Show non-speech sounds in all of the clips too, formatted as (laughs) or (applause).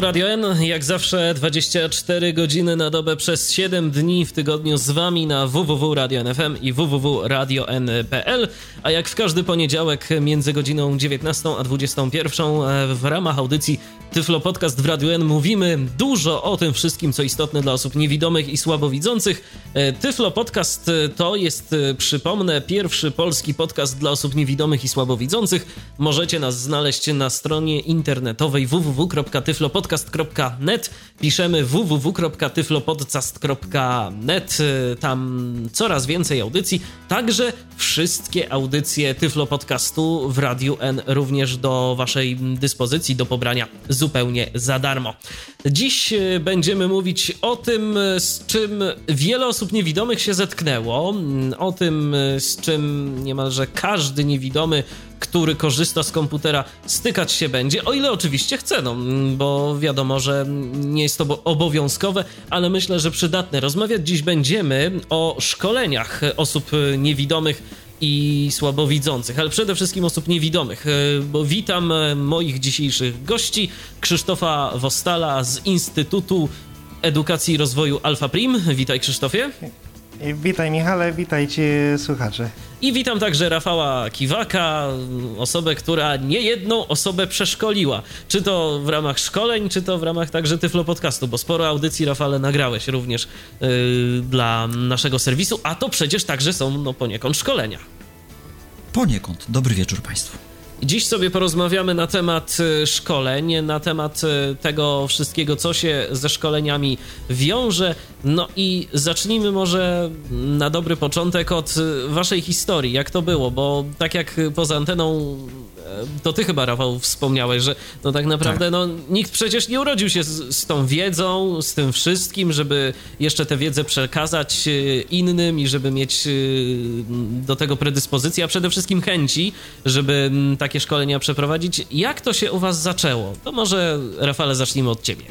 Radio N, jak zawsze 24 godziny na dobę przez 7 dni w tygodniu z wami na www.radio.nfm i www.radio.n.pl, a jak w każdy poniedziałek między godziną 19 a 21 e, w ramach audycji Tyflo Podcast w Radio N mówimy dużo o tym wszystkim, co istotne dla osób niewidomych i słabowidzących. E, Tyflo Podcast e, to jest, przypomnę, pierwszy polski podcast dla osób niewidomych i słabowidzących. Możecie nas znaleźć na stronie internetowej www.tyflopodcast tyflopodcast.net. Piszemy www.tyflopodcast.net. Tam coraz więcej audycji, także wszystkie audycje Tyflo Podcastu w Radiu N również do Waszej dyspozycji, do pobrania zupełnie za darmo. Dziś e, będziemy mówić o tym, z czym wiele osób niewidomych się zetknęło, o tym, e, z czym niemalże każdy niewidomy który korzysta z komputera, stykać się będzie, o ile oczywiście chce, no, bo wiadomo, że nie jest to obowiązkowe, ale myślę, że przydatne. Rozmawiać dziś będziemy o szkoleniach osób niewidomych i słabowidzących, ale przede wszystkim osób niewidomych, bo witam moich dzisiejszych gości, Krzysztofa Wostala z Instytutu Edukacji i Rozwoju Alfa Prim. Witaj Krzysztofie. Witaj Michale, witajcie słuchacze. I witam także Rafała Kiwaka, osobę, która nie jedną osobę przeszkoliła. Czy to w ramach szkoleń, czy to w ramach także Tyflo Podcastu, bo sporo audycji, Rafale, nagrałeś również yy, dla naszego serwisu, a to przecież także są no, poniekąd szkolenia. Poniekąd. Dobry wieczór Państwu. Dziś sobie porozmawiamy na temat y, szkoleń, na temat y, tego wszystkiego, co się ze szkoleniami wiąże. No i zacznijmy może na dobry początek od y, Waszej historii. Jak to było? Bo tak jak poza anteną to ty chyba, Rafał, wspomniałeś, że no tak naprawdę tak. no, nikt przecież nie urodził się z, z, tą wiedzą, z tym wszystkim, żeby jeszcze tę wiedzę przekazać e, innym i żeby mieć e, do tego predyspozycję, a przede wszystkim chęci, żeby takie szkolenia przeprowadzić. Jak to się u was zaczęło? To może, Rafale, zacznijmy od ciebie.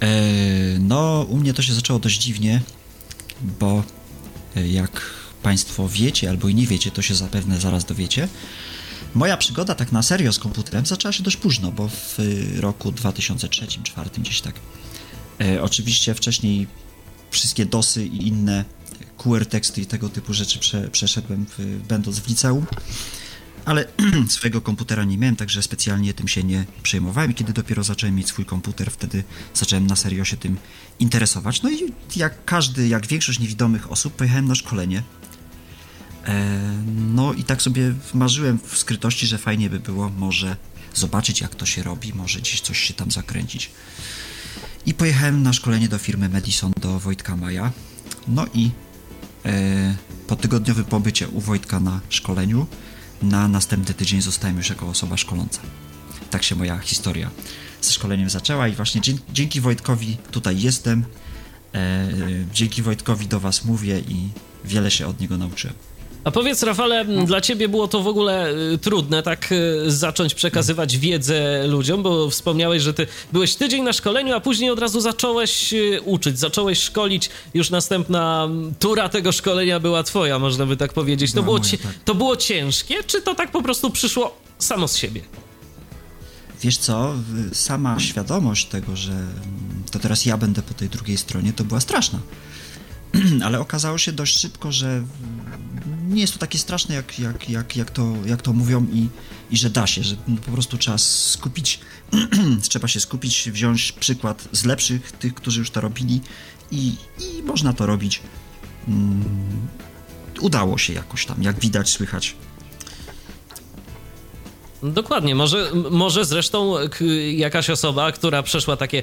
E, no, u mnie to się zaczęło dość dziwnie, bo jak Państwo wiecie albo i nie wiecie, to się zapewne zaraz dowiecie. Moja przygoda tak na serio z komputerem zaczęła się dość późno, bo w roku 2003-2004 gdzieś tak. E, oczywiście wcześniej wszystkie DOSy i inne QR teksty i tego typu rzeczy prze, przeszedłem w, będąc w liceum, ale (clears throat) swojego komputera nie miałem, także specjalnie tym się nie przejmowałem. Kiedy dopiero zacząłem mieć swój komputer, wtedy zacząłem na serio się tym interesować. No i jak każdy, jak większość niewidomych osób, pojechałem na szkolenie no i tak sobie marzyłem w skrytości, że fajnie by było może zobaczyć, jak to się robi, może gdzieś coś się tam zakręcić. I pojechałem na szkolenie do firmy Madison do Wojtka Maja. No i e, po tygodniowym pobycie u Wojtka na szkoleniu, na następny tydzień zostałem już jako osoba szkoląca. Tak się moja historia ze szkoleniem zaczęła i właśnie dzięki, Wojtkowi tutaj jestem. E, dzięki Wojtkowi do Was mówię i wiele się od niego nauczyłem. A powiedz, Rafale, no. dla ciebie było to w ogóle y, trudne tak y, zacząć przekazywać wiedzę ludziom, bo wspomniałeś, że ty byłeś tydzień na szkoleniu, a później od razu zacząłeś y, uczyć, zacząłeś szkolić. Już następna tura tego szkolenia była twoja, można by tak powiedzieć. To, było, moja, tak. to było ciężkie, czy to tak po prostu przyszło samo z siebie? Wiesz co, sama świadomość tego, że to teraz ja będę po tej drugiej stronie, to była straszna. (clears throat) Ale okazało się dość szybko, że nie jest to takie straszne, jak, jak, jak, jak, to, jak to mówią i, i że da się, że po prostu trzeba skupić, (clears throat) trzeba się skupić, wziąć przykład z lepszych, tych, którzy już to robili i, i można to robić. Um, udało się jakoś tam, jak widać, słychać. Dokładnie, może, może zresztą jakaś osoba, która przeszła takie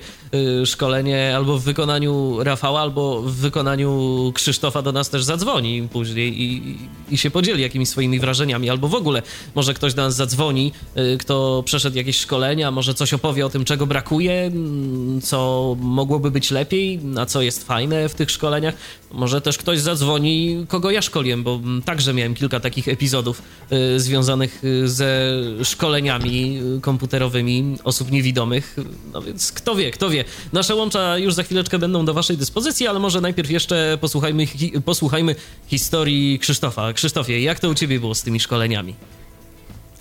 y, szkolenie albo w wykonaniu Rafała, albo w wykonaniu Krzysztofa do nas też zadzwoni później i, i się podzieli jakimiś swoimi wrażeniami, albo w ogóle może ktoś do nas zadzwoni, y, kto przeszedł jakieś szkolenia, może coś opowie o tym, czego brakuje, mm, co mogłoby być lepiej, na co jest fajne w tych szkoleniach. Może też ktoś zadzwoni, kogo ja szkoliłem, bo także miałem kilka takich epizodów y, związanych ze szkoleniami komputerowymi osób niewidomych. No więc kto wie, kto wie. Nasze łącza już za chwileczkę będą do Waszej dyspozycji, ale może najpierw jeszcze posłuchajmy, hi, posłuchajmy historii Krzysztofa. Krzysztofie, jak to u Ciebie było z tymi szkoleniami?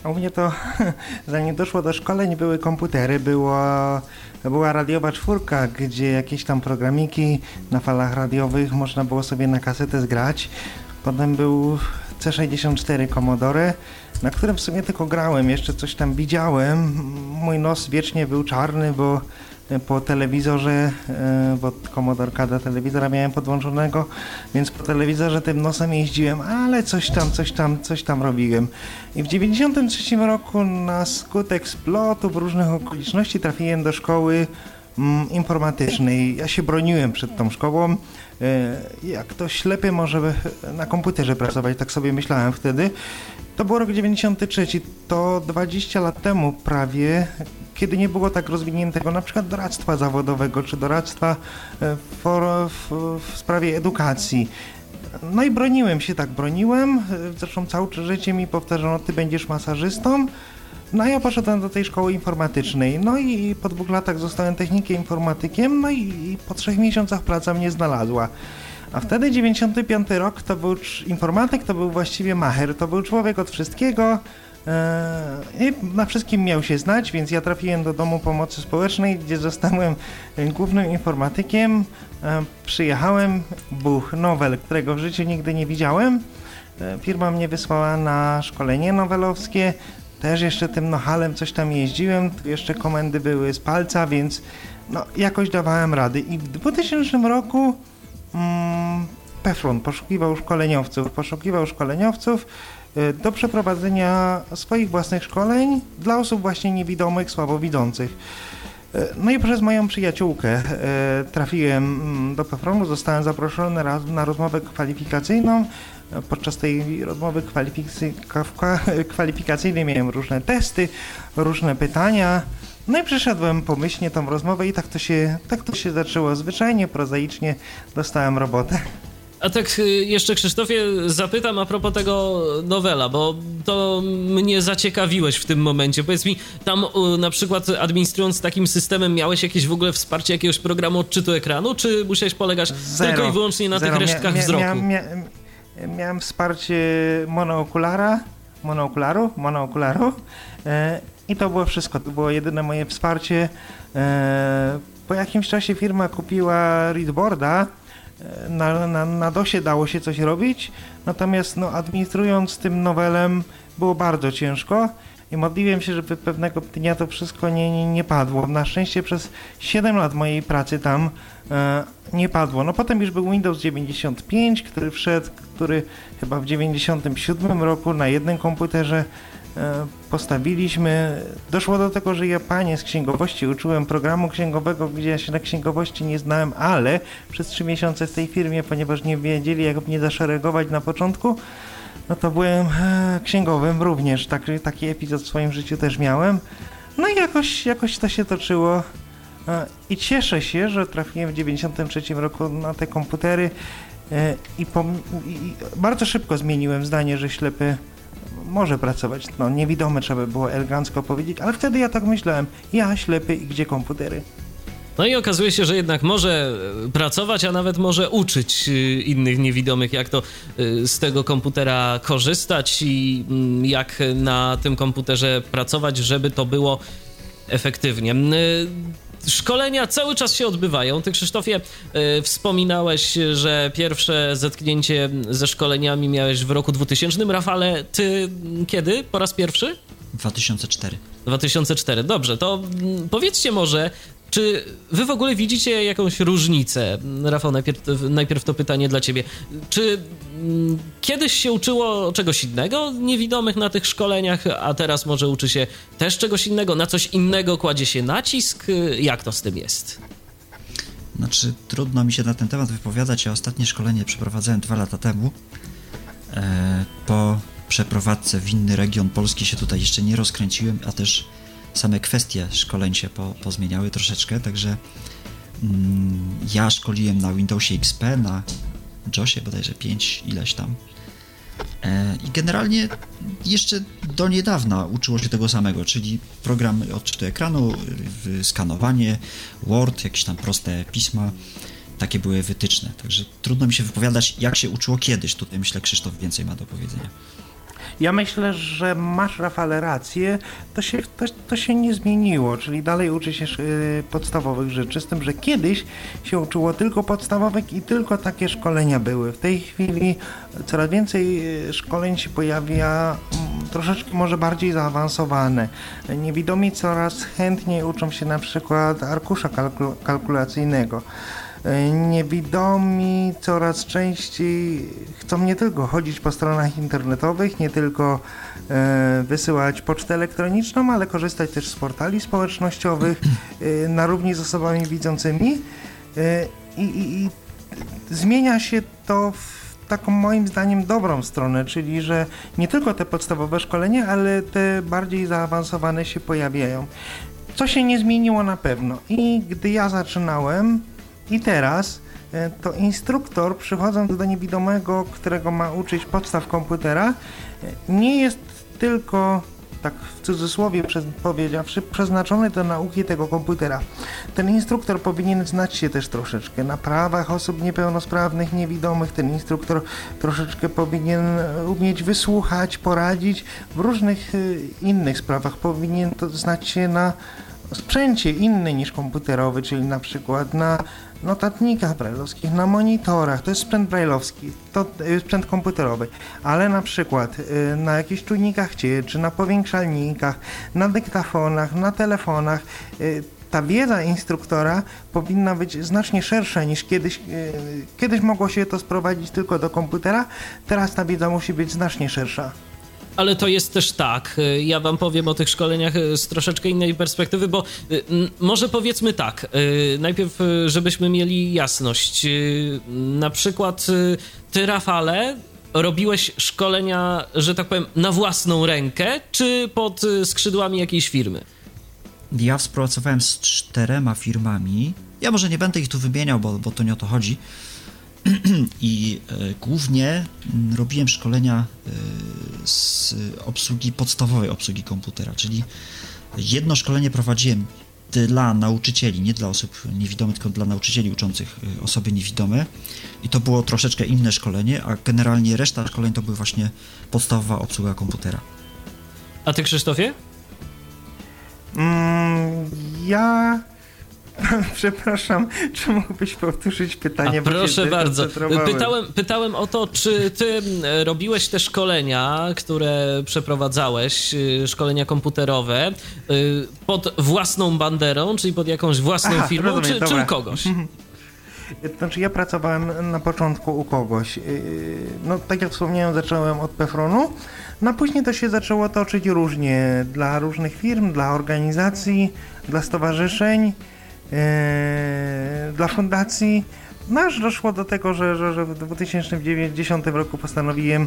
U mnie to, (laughs) zanim doszło do szkoleń, były komputery, było, była radiowa czwórka, gdzie jakieś tam programiki na falach radiowych można było sobie na kasetę zgrać. Potem był C64 Commodore, na którym w sumie tylko grałem, jeszcze coś tam widziałem. Mój nos wiecznie był czarny, bo po telewizorze, e, bo komodorka do telewizora miałem podłączonego, więc po telewizorze tym nosem jeździłem, ale coś tam, coś tam, coś tam robiłem. I w 93 roku na skutek splotów różnych okoliczności trafiłem do szkoły mm, informatycznej. Ja się broniłem przed tą szkołą. E, jak to ślepy może na komputerze pracować, tak sobie myślałem wtedy. To był rok 93, to 20 lat temu prawie, kiedy nie było tak rozwiniętego na przykład doradztwa zawodowego czy doradztwa e, w, w, w sprawie edukacji. No i broniłem się, tak broniłem. Zresztą całe życie mi powtarzano, ty będziesz masażystą. No ja poszedłem do tej szkoły informatycznej. No i po dwóch latach zostałem technikiem informatykiem, no i po trzech miesiącach praca mnie znalazła. A wtedy 95 rok to był informatyk, to był właściwie macher, to był człowiek od wszystkiego i na wszystkim miał się znać, więc ja trafiłem do Domu Pomocy Społecznej, gdzie zostałem głównym informatykiem. E, przyjechałem, buch, nowel, którego w życiu nigdy nie widziałem. E, firma mnie wysłała na szkolenie nowelowskie, też jeszcze tym nohalem coś tam jeździłem, jeszcze komendy były z palca, więc no, jakoś dawałem rady. I w 2000 roku mm, Pefron poszukiwał szkoleniowców, poszukiwał szkoleniowców do przeprowadzenia swoich własnych szkoleń dla osób właśnie niewidomych, słabowidzących. Y, no i przez moją przyjaciółkę y, trafiłem mm, do Pefronu, zostałem zaproszony na rozmowę kwalifikacyjną. Podczas tej rozmowy (laughs) kwalifikacyjnej miałem różne testy, różne pytania. No i przeszedłem pomyślnie tą rozmowę i tak to się, tak to się zaczęło. Zwyczajnie, prozaicznie dostałem robotę. A tak y, jeszcze Krzysztofie zapytam a propos tego nowela, bo to mnie zaciekawiłeś w tym momencie. Powiedz mi, tam na przykład administrując takim systemem miałeś jakieś w ogóle wsparcie jakiegoś programu odczytu ekranu, czy musiałeś polegać Zero. tylko i wyłącznie na Zero. tych resztkach mia, mia, wzroku? Miałem, mia, miałem wsparcie monookulara, monookularu, monookularu e, i to było wszystko. To było jedyne moje wsparcie. E, po jakimś czasie firma kupiła readboarda. Na, na, na DOSie dało się coś robić, natomiast no, administrując tym nowelem było bardzo ciężko i modliłem się, żeby pewnego dnia to wszystko nie, nie, nie padło. Na szczęście przez 7 lat mojej pracy tam e, nie padło. No potem już był Windows 95, który wszedł, który chyba w 97 roku na jednym komputerze postawiliśmy. Doszło do tego, że ja panie z księgowości uczyłem programu księgowego, gdzie ja się na księgowości nie znałem, ale przez trzy miesiące w tej firmie, ponieważ nie wiedzieli, jak mnie zaszeregować na początku, no to byłem e, księgowym również. Taki, taki epizod w swoim życiu też miałem. No i jakoś, jakoś to się toczyło. E, I cieszę się, że trafiłem w 93 roku na te komputery i, i bardzo szybko zmieniłem zdanie, że ślepy może pracować. No, niewidome trzeba było elegancko powiedzieć, ale wtedy ja tak myślałem. Ja ślepy i gdzie komputery? No i okazuje się, że jednak może e, pracować, a nawet może uczyć e, innych niewidomych, jak to e, z tego komputera korzystać i mm, jak na tym komputerze pracować, żeby to było efektywnie szkolenia cały czas się odbywają. Ty, Krzysztofie, yy, wspominałeś, że pierwsze zetknięcie ze szkoleniami miałeś w roku 2000. Rafale, ty kiedy po raz pierwszy? 2004. 2004. Dobrze, to mm, powiedzcie może, Czy wy w ogóle widzicie jakąś różnicę? Rafał, najpierw, najpierw to pytanie dla ciebie. Czy mm, kiedyś się uczyło czegoś innego niewidomych na tych szkoleniach, a teraz może uczy się też czegoś innego, na coś innego kładzie się nacisk? Jak to z tym jest? Znaczy, trudno mi się na ten temat wypowiadać. Ja ostatnie szkolenie przeprowadzałem dwa lata temu. E, po przeprowadzce w inny region Polski się tutaj jeszcze nie rozkręciłem, a też same kwestie szkoleń się po, pozmieniały troszeczkę, także mm, ja szkoliłem na Windowsie XP, na JOSie bodajże 5 ileś tam. E, I generalnie jeszcze do niedawna uczyło się tego samego, czyli program odczytu ekranu, skanowanie, Word, jakieś tam proste pisma, takie były wytyczne. Także trudno mi się wypowiadać, jak się uczyło kiedyś. Tutaj myślę, Krzysztof więcej ma do powiedzenia. Ja myślę, że masz Rafale rację, to się, to, to się nie zmieniło, czyli dalej uczy się y, podstawowych rzeczy, z tym, że kiedyś się uczyło tylko podstawowych i tylko takie szkolenia były. W tej chwili coraz więcej y, szkoleń się pojawia mm, troszeczkę może bardziej zaawansowane. Niewidomi coraz chętniej uczą się na przykład arkusza kalkulacyjnego. Niewidomi coraz częściej chcą nie tylko chodzić po stronach internetowych, nie tylko e, wysyłać pocztę elektroniczną, ale korzystać też z portali społecznościowych e, na równi z osobami widzącymi. E, i, i, I zmienia się to w taką moim zdaniem dobrą stronę, czyli że nie tylko te podstawowe szkolenia, ale te bardziej zaawansowane się pojawiają. Co się nie zmieniło na pewno. I gdy ja zaczynałem, i teraz e, to instruktor przychodząc do niewidomego, którego ma uczyć podstaw komputera, e, nie jest tylko tak w cudzysłowie powiedziawszy, przeznaczony do nauki tego komputera. Ten instruktor powinien znać się też troszeczkę na prawach osób niepełnosprawnych, niewidomych. Ten instruktor troszeczkę powinien umieć wysłuchać, poradzić w różnych e, innych sprawach. Powinien znać się na sprzęcie inny niż komputerowy, czyli na przykład na notatnikach brailleowskich, na monitorach, to jest sprzęt brailleowski, to jest sprzęt komputerowy, ale na przykład y, na jakichś czujnikach czy na powiększalnikach, na dyktafonach, na telefonach, y, ta wiedza instruktora powinna być znacznie szersza niż kiedyś. Y, kiedyś mogło się to sprowadzić tylko do komputera, teraz ta wiedza musi być znacznie szersza ale to jest też tak. Y, ja wam powiem o tych szkoleniach y, z troszeczkę innej perspektywy, bo y, może powiedzmy tak. Najpierw, żebyśmy mieli jasność. Na przykład ty, Rafale, robiłeś szkolenia, że tak powiem, na własną rękę, czy pod skrzydłami jakiejś firmy? Ja współpracowałem z czterema firmami. Ja może nie będę ich tu wymieniał, bo, bo to nie o to chodzi (clears throat) i e, głównie robiłem szkolenia e, z obsługi podstawowej obsługi komputera, czyli jedno szkolenie prowadziłem dla nauczycieli, nie dla osób niewidomych, tylko dla nauczycieli uczących e, osoby niewidome i to było troszeczkę inne szkolenie, a generalnie reszta szkoleń to była właśnie podstawowa obsługa komputera. A ty Krzysztofie? Mm, ja (laughs) Przepraszam, czy mógłbyś powtórzyć pytanie? A proszę bardzo. Pytałem, pytałem o to, czy ty robiłeś te szkolenia, które przeprowadzałeś, y, szkolenia komputerowe, y, pod własną banderą, czyli pod jakąś własną Aha, firmą, rozumiem, czy, czy u kogoś? Mhm. Znaczy ja pracowałem na początku u kogoś. No tak jak wspomniałem, zacząłem od Pefronu, no później to się zaczęło toczyć różnie dla różnych firm, dla organizacji, dla stowarzyszeń. Eee, dla fundacji. No aż doszło do tego, że, że, że w 2010 roku postanowiłem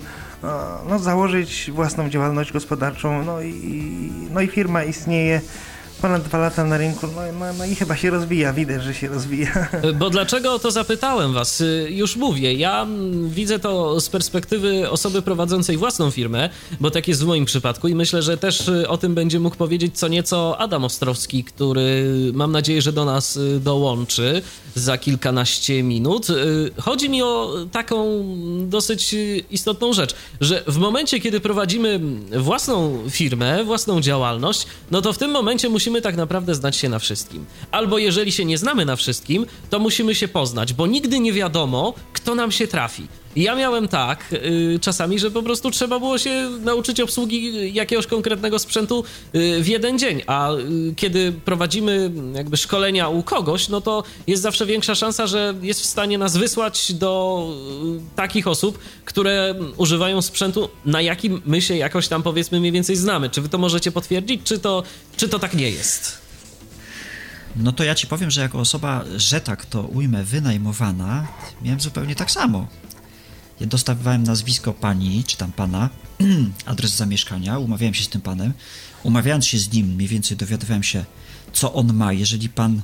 no, założyć własną działalność gospodarczą, no i, no i firma istnieje ponad dwa lata na rynku, no, no, no, i chyba się rozwija, widać, że się rozwija. (laughs) Bo dlaczego o to zapytałem was? Już mówię, ja widzę to z perspektywy osoby prowadzącej własną firmę, bo tak jest w moim przypadku i myślę, że też o tym będzie mógł powiedzieć co nieco Adam Ostrowski, który mam nadzieję, że do nas dołączy za kilkanaście minut. Chodzi mi o taką dosyć istotną rzecz, że w momencie, kiedy prowadzimy własną firmę, własną działalność, no to w tym momencie musimy musimy tak naprawdę znać się na wszystkim. Albo jeżeli się nie znamy na wszystkim, to musimy się poznać, bo nigdy nie wiadomo, kto to nam się trafi. Ja miałem tak y, czasami, że po prostu trzeba było się nauczyć obsługi jakiegoś konkretnego sprzętu y, w jeden dzień, a y, kiedy prowadzimy jakby szkolenia u kogoś, no to jest zawsze większa szansa, że jest w stanie nas wysłać do y, takich osób, które używają sprzętu, na jakim my się jakoś tam powiedzmy mniej więcej znamy. Czy wy to możecie potwierdzić, czy to, czy to tak nie jest? No to ja ci powiem, że jako osoba, że tak to ujmę, wynajmowana, miałem zupełnie tak samo. Ja dostawałem nazwisko pani, czy tam pana, (clears throat) adres zamieszkania, umawiałem się z tym panem. Umawiając się z nim, mniej więcej dowiadywałem się, co on ma. Jeżeli pan,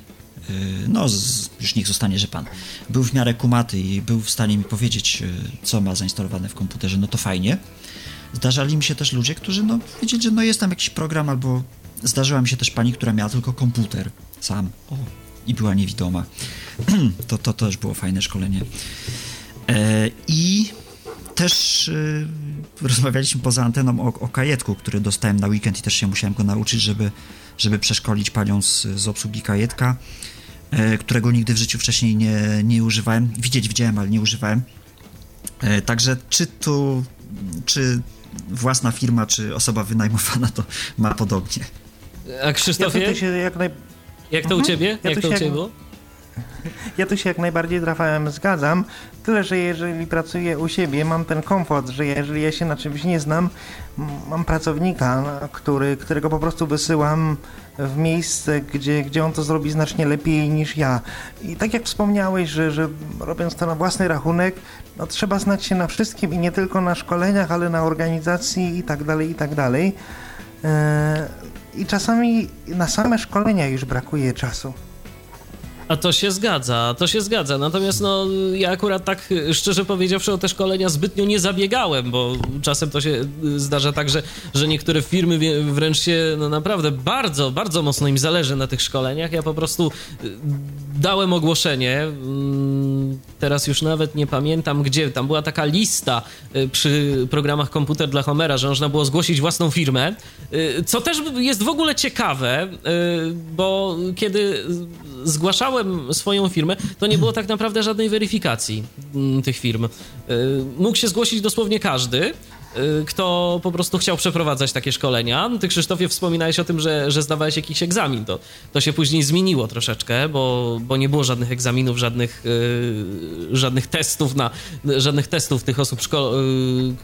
yy, no już niech zostanie, że pan, był w miarę kumaty i był w stanie mi powiedzieć, yy, co ma zainstalowane w komputerze, no to fajnie. Zdarzali mi się też ludzie, którzy no, wiedzieli, że no jest tam jakiś program, albo zdarzyła mi się też pani, która miała tylko komputer sam o, i była niewidoma. (clears throat) to, to też było fajne szkolenie. E, I też e, rozmawialiśmy poza anteną o, o kajetku, który dostałem na weekend i też się musiałem go nauczyć, żeby, żeby przeszkolić panią z, z obsługi kajetka, e, którego nigdy w życiu wcześniej nie, nie używałem. Widzieć widziałem, ale nie używałem. Także czy tu, czy własna firma, czy osoba wynajmowana, to ma podobnie. A Krzysztofie, Ja się jak, naj... jak to u Mhm. ciebie? Ja jak to u ciebie było? (laughs) ja tu się jak najbardziej z Rafałem zgadzam, tyle że jeżeli pracuję u siebie, mam ten komfort, że jeżeli ja się na czymś nie znam, mam pracownika, który, którego po prostu wysyłam w miejsce, gdzie, gdzie on to zrobi znacznie lepiej niż ja. I tak jak wspomniałeś, że, że robiąc to na własny rachunek, no trzeba znać się na wszystkim i nie tylko na szkoleniach, ale na organizacji i tak dalej, i tak dalej. Eee, I czasami na same szkolenia już brakuje czasu. A to się zgadza, to się zgadza. Natomiast no, ja akurat tak szczerze powiedziawszy o te szkolenia zbytnio nie zabiegałem, bo czasem to się zdarza tak, że, że niektóre firmy wręcz się no naprawdę bardzo, bardzo mocno im zależy na tych szkoleniach. Ja po prostu y, dałem ogłoszenie, mm, teraz już nawet nie pamiętam gdzie, tam była taka lista y, przy programach Komputer dla Homera, że można było zgłosić własną firmę, y, co też jest w ogóle ciekawe, y, bo kiedy zgłaszałem swoją firmę, to nie było tak naprawdę żadnej weryfikacji mm, tych firm. Mógł się zgłosić dosłownie każdy, kto po prostu chciał przeprowadzać takie szkolenia. Ty, Krzysztofie, wspominałeś o tym, że, że zdawałeś jakiś egzamin. To, to się później zmieniło troszeczkę, bo, bo nie było żadnych egzaminów, żadnych, y, żadnych testów na, żadnych testów tych osób szko-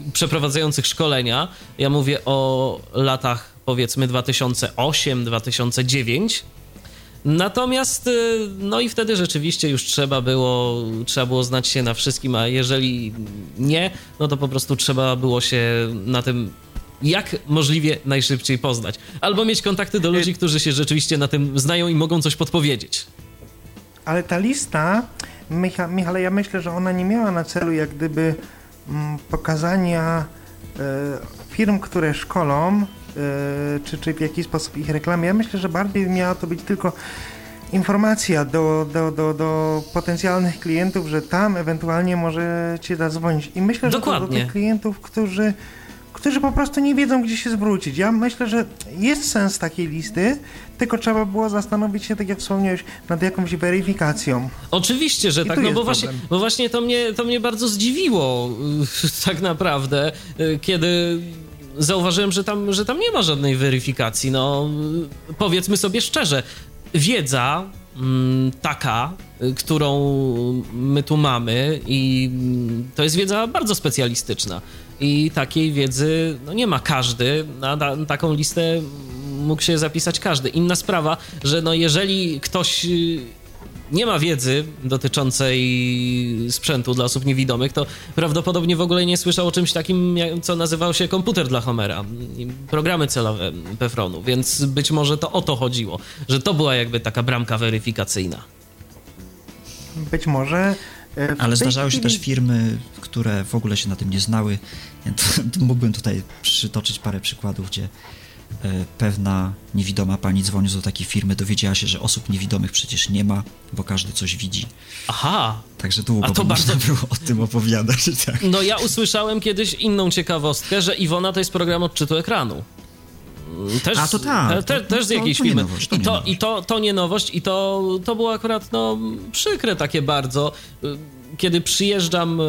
y, przeprowadzających szkolenia. Ja mówię o latach powiedzmy 2008-2009. Natomiast, y, no i wtedy rzeczywiście już trzeba było, trzeba było znać się na wszystkim, a jeżeli nie, no to po prostu trzeba było się na tym jak możliwie najszybciej poznać. Albo mieć kontakty do ludzi, którzy się rzeczywiście na tym znają i mogą coś podpowiedzieć. Ale ta lista, Micha, Michale, ja myślę, że ona nie miała na celu jak gdyby mm, pokazania e, firm, które szkolą, czy, czy w jakiś sposób ich reklamy. Ja myślę, że bardziej miała to być tylko informacja do, do, do, do potencjalnych klientów, że tam ewentualnie możecie zadzwonić. I myślę, że to do Dokładnie. tych klientów, którzy którzy po prostu nie wiedzą, gdzie się zwrócić. Ja myślę, że jest sens takiej listy, tylko trzeba było zastanowić się, tak jak wspomniałeś, nad jakąś weryfikacją. Oczywiście, że I tak, no bo właśnie, bo właśnie to mnie, to mnie bardzo zdziwiło (laughs) tak naprawdę, y, kiedy zauważyłem, że tam, że tam nie ma żadnej weryfikacji. No, powiedzmy sobie szczerze, wiedza mm, taka, którą my tu mamy i to jest wiedza bardzo specjalistyczna i takiej wiedzy no, nie ma każdy, na, taką listę mógł się zapisać każdy. Inna sprawa, że no jeżeli ktoś nie ma wiedzy dotyczącej sprzętu dla osób niewidomych, to prawdopodobnie w ogóle nie słyszał o czymś takim, co nazywał się komputer dla Homera, i programy celowe Pefronu, więc być może to o to chodziło, że to była jakby taka bramka weryfikacyjna. Być może. e, Ale zdarzały się też firmy, które w ogóle się na tym nie znały. Ja to, to mógłbym tutaj przytoczyć parę przykładów, gdzie pewna niewidoma pani dzwoni do takiej firmy, dowiedziała się, że osób niewidomych przecież nie ma, bo każdy coś widzi. Aha, Także długo A to bardzo- było o tym opowiadać. (laughs) Tak. no ja usłyszałem kiedyś inną ciekawostkę, że Iwona to jest program odczytu ekranu. Też, A, to tak, Te, to- te, też z to- jakiejś to nie firmy. nowość, to I, to. I to, to nie nowość, i to, to było akurat no, przykre takie bardzo. Kiedy przyjeżdżam e,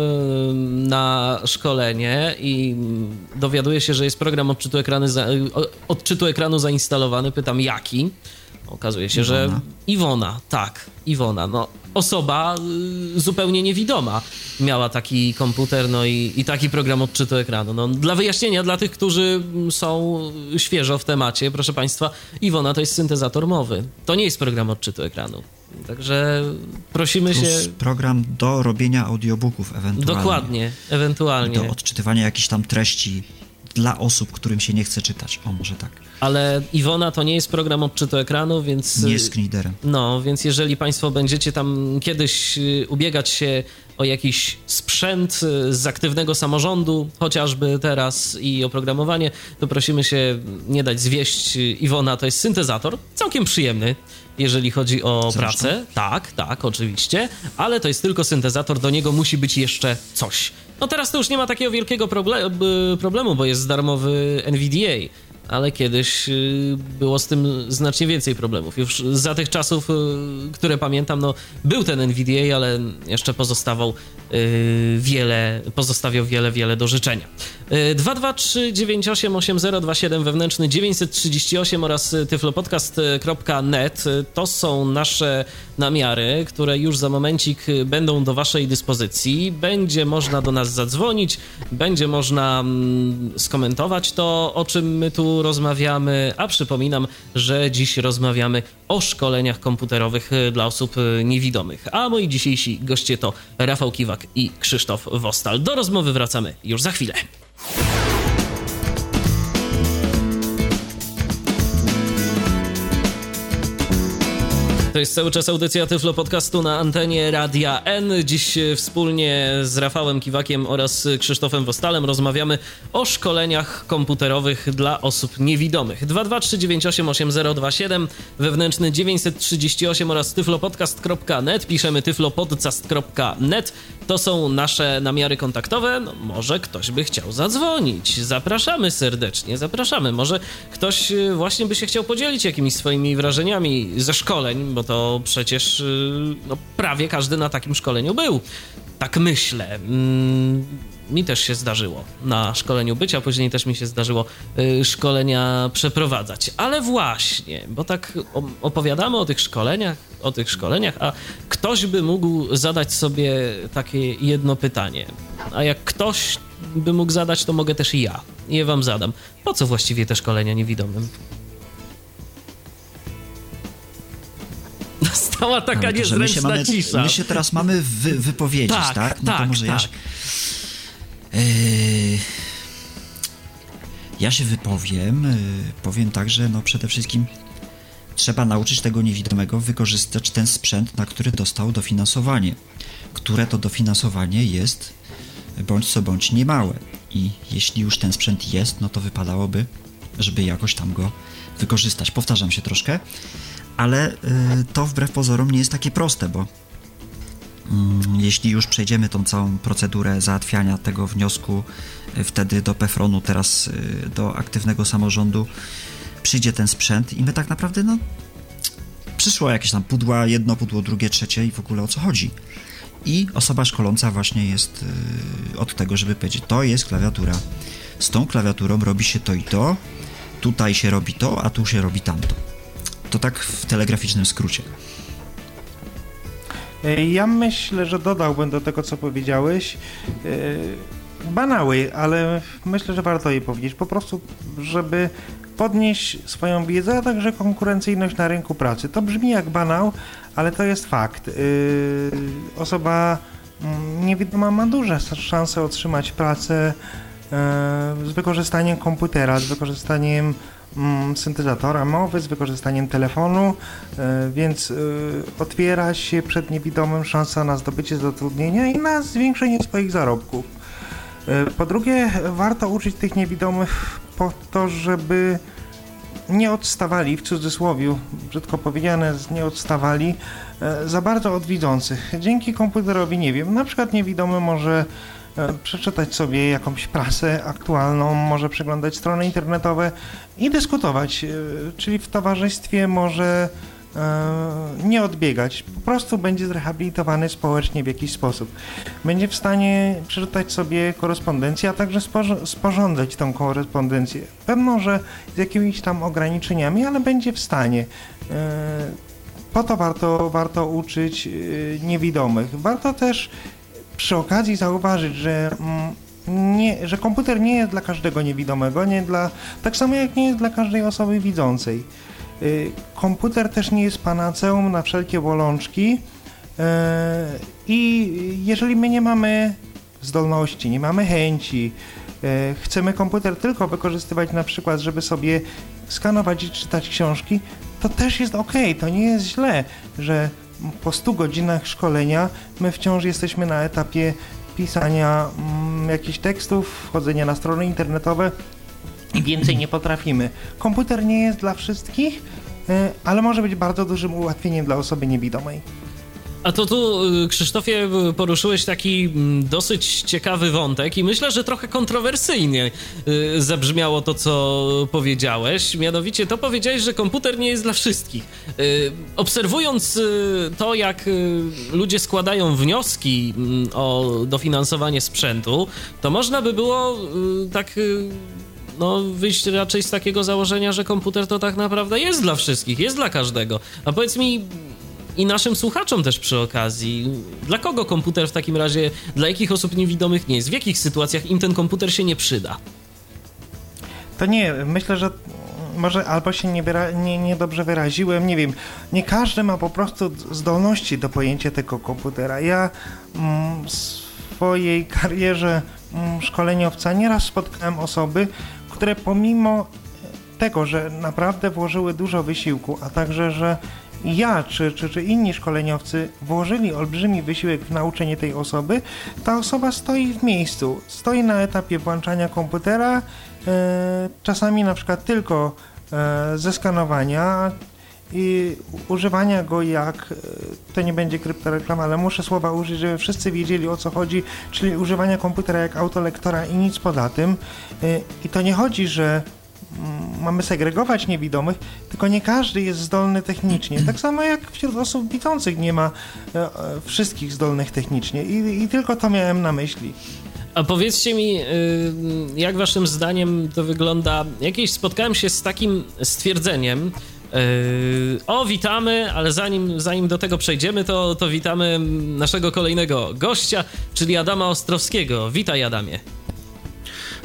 na szkolenie i dowiaduję się, że jest program odczytu, ekrany za, odczytu ekranu zainstalowany, pytam jaki. Okazuje się, Iwona. że Iwona, tak, Iwona, no osoba y, zupełnie niewidoma miała taki komputer, no i, i taki program odczytu ekranu. No, dla wyjaśnienia, dla tych, którzy są świeżo w temacie, proszę Państwa, Iwona to jest syntezator mowy. To nie jest program odczytu ekranu. Także prosimy Plus się. program do robienia audiobooków ewentualnie. Dokładnie, ewentualnie. Do odczytywania jakichś tam treści dla osób, którym się nie chce czytać. O, może tak. Ale Iwona to nie jest program odczytu ekranu, więc... Nie jest kniderem. No, więc jeżeli Państwo będziecie tam kiedyś y, ubiegać się o jakiś sprzęt y, z aktywnego samorządu, chociażby teraz i oprogramowanie, to prosimy się nie dać zwieść. Iwona to jest syntezator, całkiem przyjemny, jeżeli chodzi o Zresztą. pracę. Tak, tak, oczywiście, ale to jest tylko syntezator, do niego musi być jeszcze coś. No teraz to już nie ma takiego wielkiego problemu, bo jest darmowy NVDA, ale kiedyś y, było z tym znacznie więcej problemów. Już za tych czasów, y, które pamiętam, no, był ten NVDA, ale jeszcze pozostawał wiele, pozostawiał wiele, wiele do życzenia. 223988027 wewnętrzny 938 oraz tyflopodcast.net to są nasze namiary, które już za momencik będą do waszej dyspozycji. Będzie można do nas zadzwonić, będzie można mm, skomentować to, o czym my tu rozmawiamy, a przypominam, że dziś rozmawiamy o szkoleniach komputerowych dla osób niewidomych. A moi dzisiejsi goście to Rafał Kiwak i Krzysztof Wostal. Do rozmowy wracamy już za chwilę. To jest cały czas audycja Tyflo Podcastu na antenie Radia N. Dziś wspólnie z Rafałem Kiwakiem oraz Krzysztofem Wostalem rozmawiamy o szkoleniach komputerowych dla osób niewidomych. 223988027, wewnętrzny 938 oraz tyflopodcast.net. Piszemy tyflopodcast.net. To są nasze namiary kontaktowe. No, może ktoś by chciał zadzwonić. Zapraszamy serdecznie, zapraszamy. Może ktoś właśnie by się chciał podzielić jakimiś swoimi wrażeniami ze szkoleń, bo to przecież y, no, prawie każdy na takim szkoleniu był. Tak myślę. Mm, mi też się zdarzyło na szkoleniu być, a później też mi się zdarzyło y, szkolenia przeprowadzać. Ale właśnie, bo tak opowiadamy o tych szkoleniach, o tych szkoleniach, a ktoś by mógł zadać sobie takie jedno pytanie. A jak ktoś by mógł zadać, to mogę też i ja. Je wam zadam. Po co właściwie te szkolenia niewidomym? Nastała taka no, niezręczna my się mamy, cisza. My się teraz mamy wy, wypowiedzieć, tak? tak? No tak, to może tak. ja się... Yy, ja się wypowiem. Yy, powiem tak, że no przede wszystkim trzeba nauczyć tego niewidomego wykorzystać ten sprzęt, na który dostał dofinansowanie. Które to dofinansowanie jest bądź co bądź niemałe. I jeśli już ten sprzęt jest, no to wypadałoby, żeby jakoś tam go wykorzystać. Powtarzam się troszkę ale y, to wbrew pozorom nie jest takie proste, bo mm, jeśli już przejdziemy tą całą procedurę załatwiania tego wniosku y, wtedy do PEFRONu, teraz y, do aktywnego samorządu, przyjdzie ten sprzęt i my tak naprawdę, no, przyszło jakieś tam pudła, jedno pudło, drugie, trzecie i w ogóle o co chodzi. I osoba szkoląca właśnie jest od tego, żeby powiedzieć, to jest klawiatura. Z tą klawiaturą robi się to i to, tutaj się robi to, a tu się robi tamto. To tak w telegraficznym skrócie. E, ja myślę, że dodałbym do tego, co powiedziałeś, e, banały, ale myślę, że warto je powiedzieć. Po prostu, żeby podnieść swoją wiedzę, a także konkurencyjność na rynku pracy. To brzmi jak banał, ale to jest fakt. E, osoba mm, niewidoma ma duże szanse otrzymać pracę z wykorzystaniem komputera, z wykorzystaniem syntezatora mowy z wykorzystaniem telefonu, e, więc e, otwiera się przed niewidomym szansa na zdobycie zatrudnienia i na zwiększenie swoich zarobków. E, po drugie, warto uczyć tych niewidomych po to, żeby nie odstawali, w cudzysłowie, brzydko powiedziane, nie odstawali za bardzo od widzących. Dzięki komputerowi, nie wiem, na przykład niewidomy może przeczytać sobie jakąś prasę aktualną, może przeglądać strony internetowe i dyskutować, e, czyli w towarzystwie może nie odbiegać. Po prostu będzie zrehabilitowany społecznie w jakiś sposób. Będzie w stanie przeczytać sobie korespondencję, a także sporządzać tą korespondencję. Pewno, że z jakimiś tam ograniczeniami, ale będzie w stanie. Po to warto, warto uczyć niewidomych. Warto też przy okazji zauważyć, że mm, nie, że komputer nie jest dla każdego niewidomego, nie dla, tak samo jak nie jest dla każdej osoby widzącej. Y, komputer też nie jest panaceum na wszelkie bolączki y, i jeżeli my nie mamy zdolności, nie mamy chęci, y, chcemy komputer tylko wykorzystywać na przykład, żeby sobie skanować i czytać książki, to też jest ok, to nie jest źle, że po 100 godzinach szkolenia my wciąż jesteśmy na etapie pisania mm, jakichś tekstów, wchodzenia na strony internetowe i więcej nie potrafimy. Komputer nie jest dla wszystkich, y, ale może być bardzo dużym ułatwieniem dla osoby niewidomej. A to tu, y, Krzysztofie, poruszyłeś taki mm, dosyć ciekawy wątek i myślę, że trochę kontrowersyjnie y, zabrzmiało to, co powiedziałeś. Mianowicie to powiedziałeś, że komputer nie jest dla wszystkich. Y, obserwując to, jak ludzie składają wnioski mm, o dofinansowanie sprzętu, to można by było tak no, wyjść raczej z takiego założenia, że komputer to tak naprawdę jest dla wszystkich, jest dla każdego. A powiedz mi, i naszym słuchaczom też przy okazji. Dla kogo komputer w takim razie, dla jakich osób niewidomych nie jest? W jakich sytuacjach im ten komputer się nie przyda? To nie, myślę, że może albo się nie, nie, nie, dobrze wyraziłem, nie wiem. Nie każdy ma po prostu zdolności do pojęcia tego komputera. Ja mm, w swojej karierze mm, szkoleniowca nieraz spotkałem osoby, które pomimo tego, że naprawdę włożyły dużo wysiłku, a także, że ja czy, czy, czy inni szkoleniowcy włożyli olbrzymi wysiłek w nauczenie tej osoby, ta osoba stoi w miejscu, stoi na etapie włączania komputera, e, czasami na przykład tylko e, ze skanowania i używania go jak, e, to nie będzie kryptoreklama, ale muszę słowa użyć, żeby wszyscy wiedzieli o co chodzi, czyli używania komputera jak autolektora i nic poza tym. I to nie chodzi, że mamy segregować niewidomych, tylko nie każdy jest zdolny technicznie. Tak samo jak wśród osób widzących nie ma e, e, wszystkich zdolnych technicznie I, i tylko to miałem na myśli. A powiedzcie mi, y, jak waszym zdaniem to wygląda? Jakieś spotkałem się z takim stwierdzeniem, y, o, witamy, ale zanim, zanim do tego przejdziemy, to, to witamy naszego kolejnego gościa, czyli Adama Ostrowskiego. Witaj, Adamie.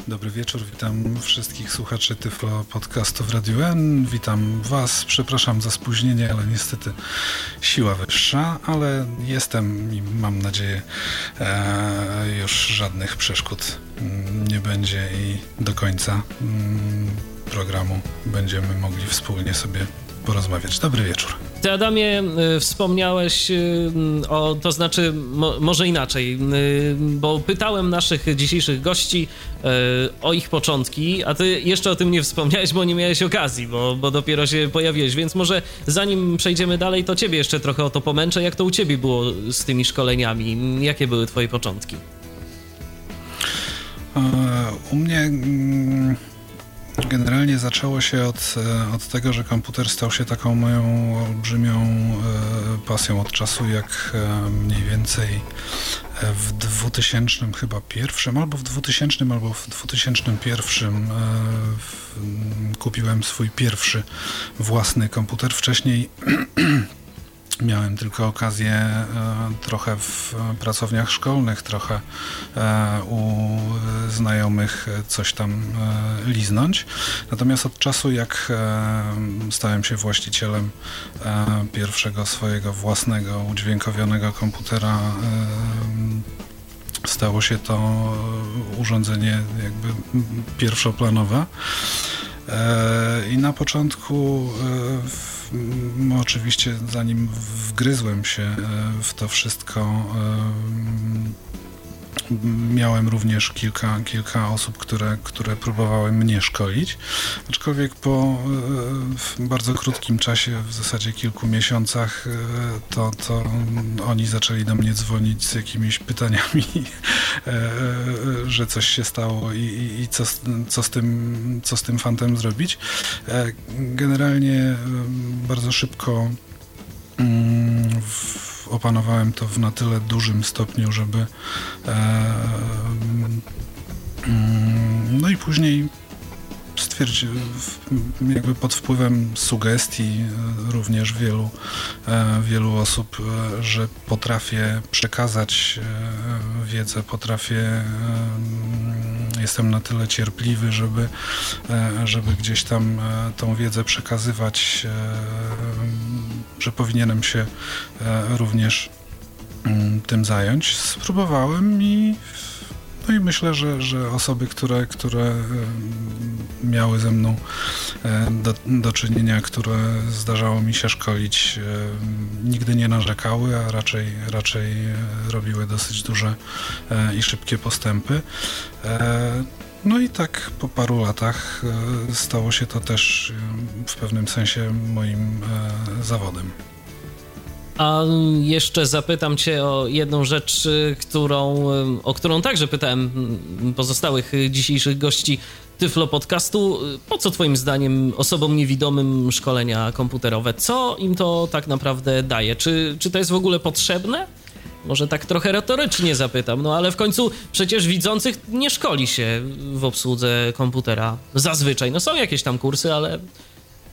Dobry wieczór, witam wszystkich słuchaczy Tyflo Podcastu w Radiu N. Witam Was, przepraszam za spóźnienie, ale niestety siła wyższa, ale jestem i mam nadzieję e, już żadnych przeszkód mm, nie będzie i do końca mm, programu będziemy mogli wspólnie sobie porozmawiać. Dobry wieczór. Ty, Adamie, y, wspomniałeś y, o, to znaczy, mo, może inaczej, y, bo pytałem naszych dzisiejszych gości o ich początki, a ty jeszcze o tym nie wspomniałeś, bo nie miałeś okazji, bo, bo dopiero się pojawiłeś, więc może zanim przejdziemy dalej, to ciebie jeszcze trochę o to pomęczę. Jak to u ciebie było z tymi szkoleniami? Jakie były twoje początki? E, u mnie mm, Generalnie zaczęło się od, e, od tego, że komputer stał się taką moją olbrzymią e, pasją od czasu, jak e, mniej więcej w 2000 chyba pierwszym, albo w 2000, albo w 2001 kupiłem swój pierwszy własny komputer. Wcześniej (clears throat) Miałem tylko okazję e, trochę w pracowniach szkolnych, trochę e, u znajomych coś tam e, liznąć. Natomiast od czasu, jak stałem się właścicielem pierwszego swojego własnego udźwiękowionego komputera, stało się to urządzenie jakby pierwszoplanowe. I na początku oczywiście zanim wgryzłem się e, w to wszystko, e, miałem również kilka, kilka osób, które, które próbowały mnie szkolić, aczkolwiek po e, bardzo krótkim czasie, w zasadzie kilku miesiącach, to, to oni zaczęli do mnie dzwonić z jakimiś pytaniami, (laughs) że coś się stało i, i, co, co, z tym, co z tym fantem zrobić. Generalnie bardzo szybko opanowałem to w na tyle dużym stopniu, żeby mm, no i później stwierdził, jakby pod wpływem sugestii e, również wielu, e, wielu osób, e, że potrafię przekazać wiedzę, potrafię, jestem na tyle cierpliwy, żeby, żeby gdzieś tam tą wiedzę przekazywać, że powinienem się również tym zająć. Spróbowałem i no i myślę, że, że osoby, które, które miały ze mną e, do, do czynienia, które zdarzało mi się szkolić, e, nigdy nie narzekały, a raczej, raczej e, robiły dosyć duże i szybkie postępy. No i tak po paru latach stało się to też w pewnym sensie moim zawodem. A jeszcze zapytam Cię o jedną rzecz, którą, o którą także pytałem pozostałych dzisiejszych gości Tyflo Podcastu. Po co Twoim zdaniem osobom niewidomym szkolenia komputerowe? Co im to tak naprawdę daje? Czy, czy to jest w ogóle potrzebne? Może tak trochę retorycznie zapytam, no ale w końcu przecież widzących nie szkoli się w obsłudze komputera. Zazwyczaj, no są jakieś tam kursy, ale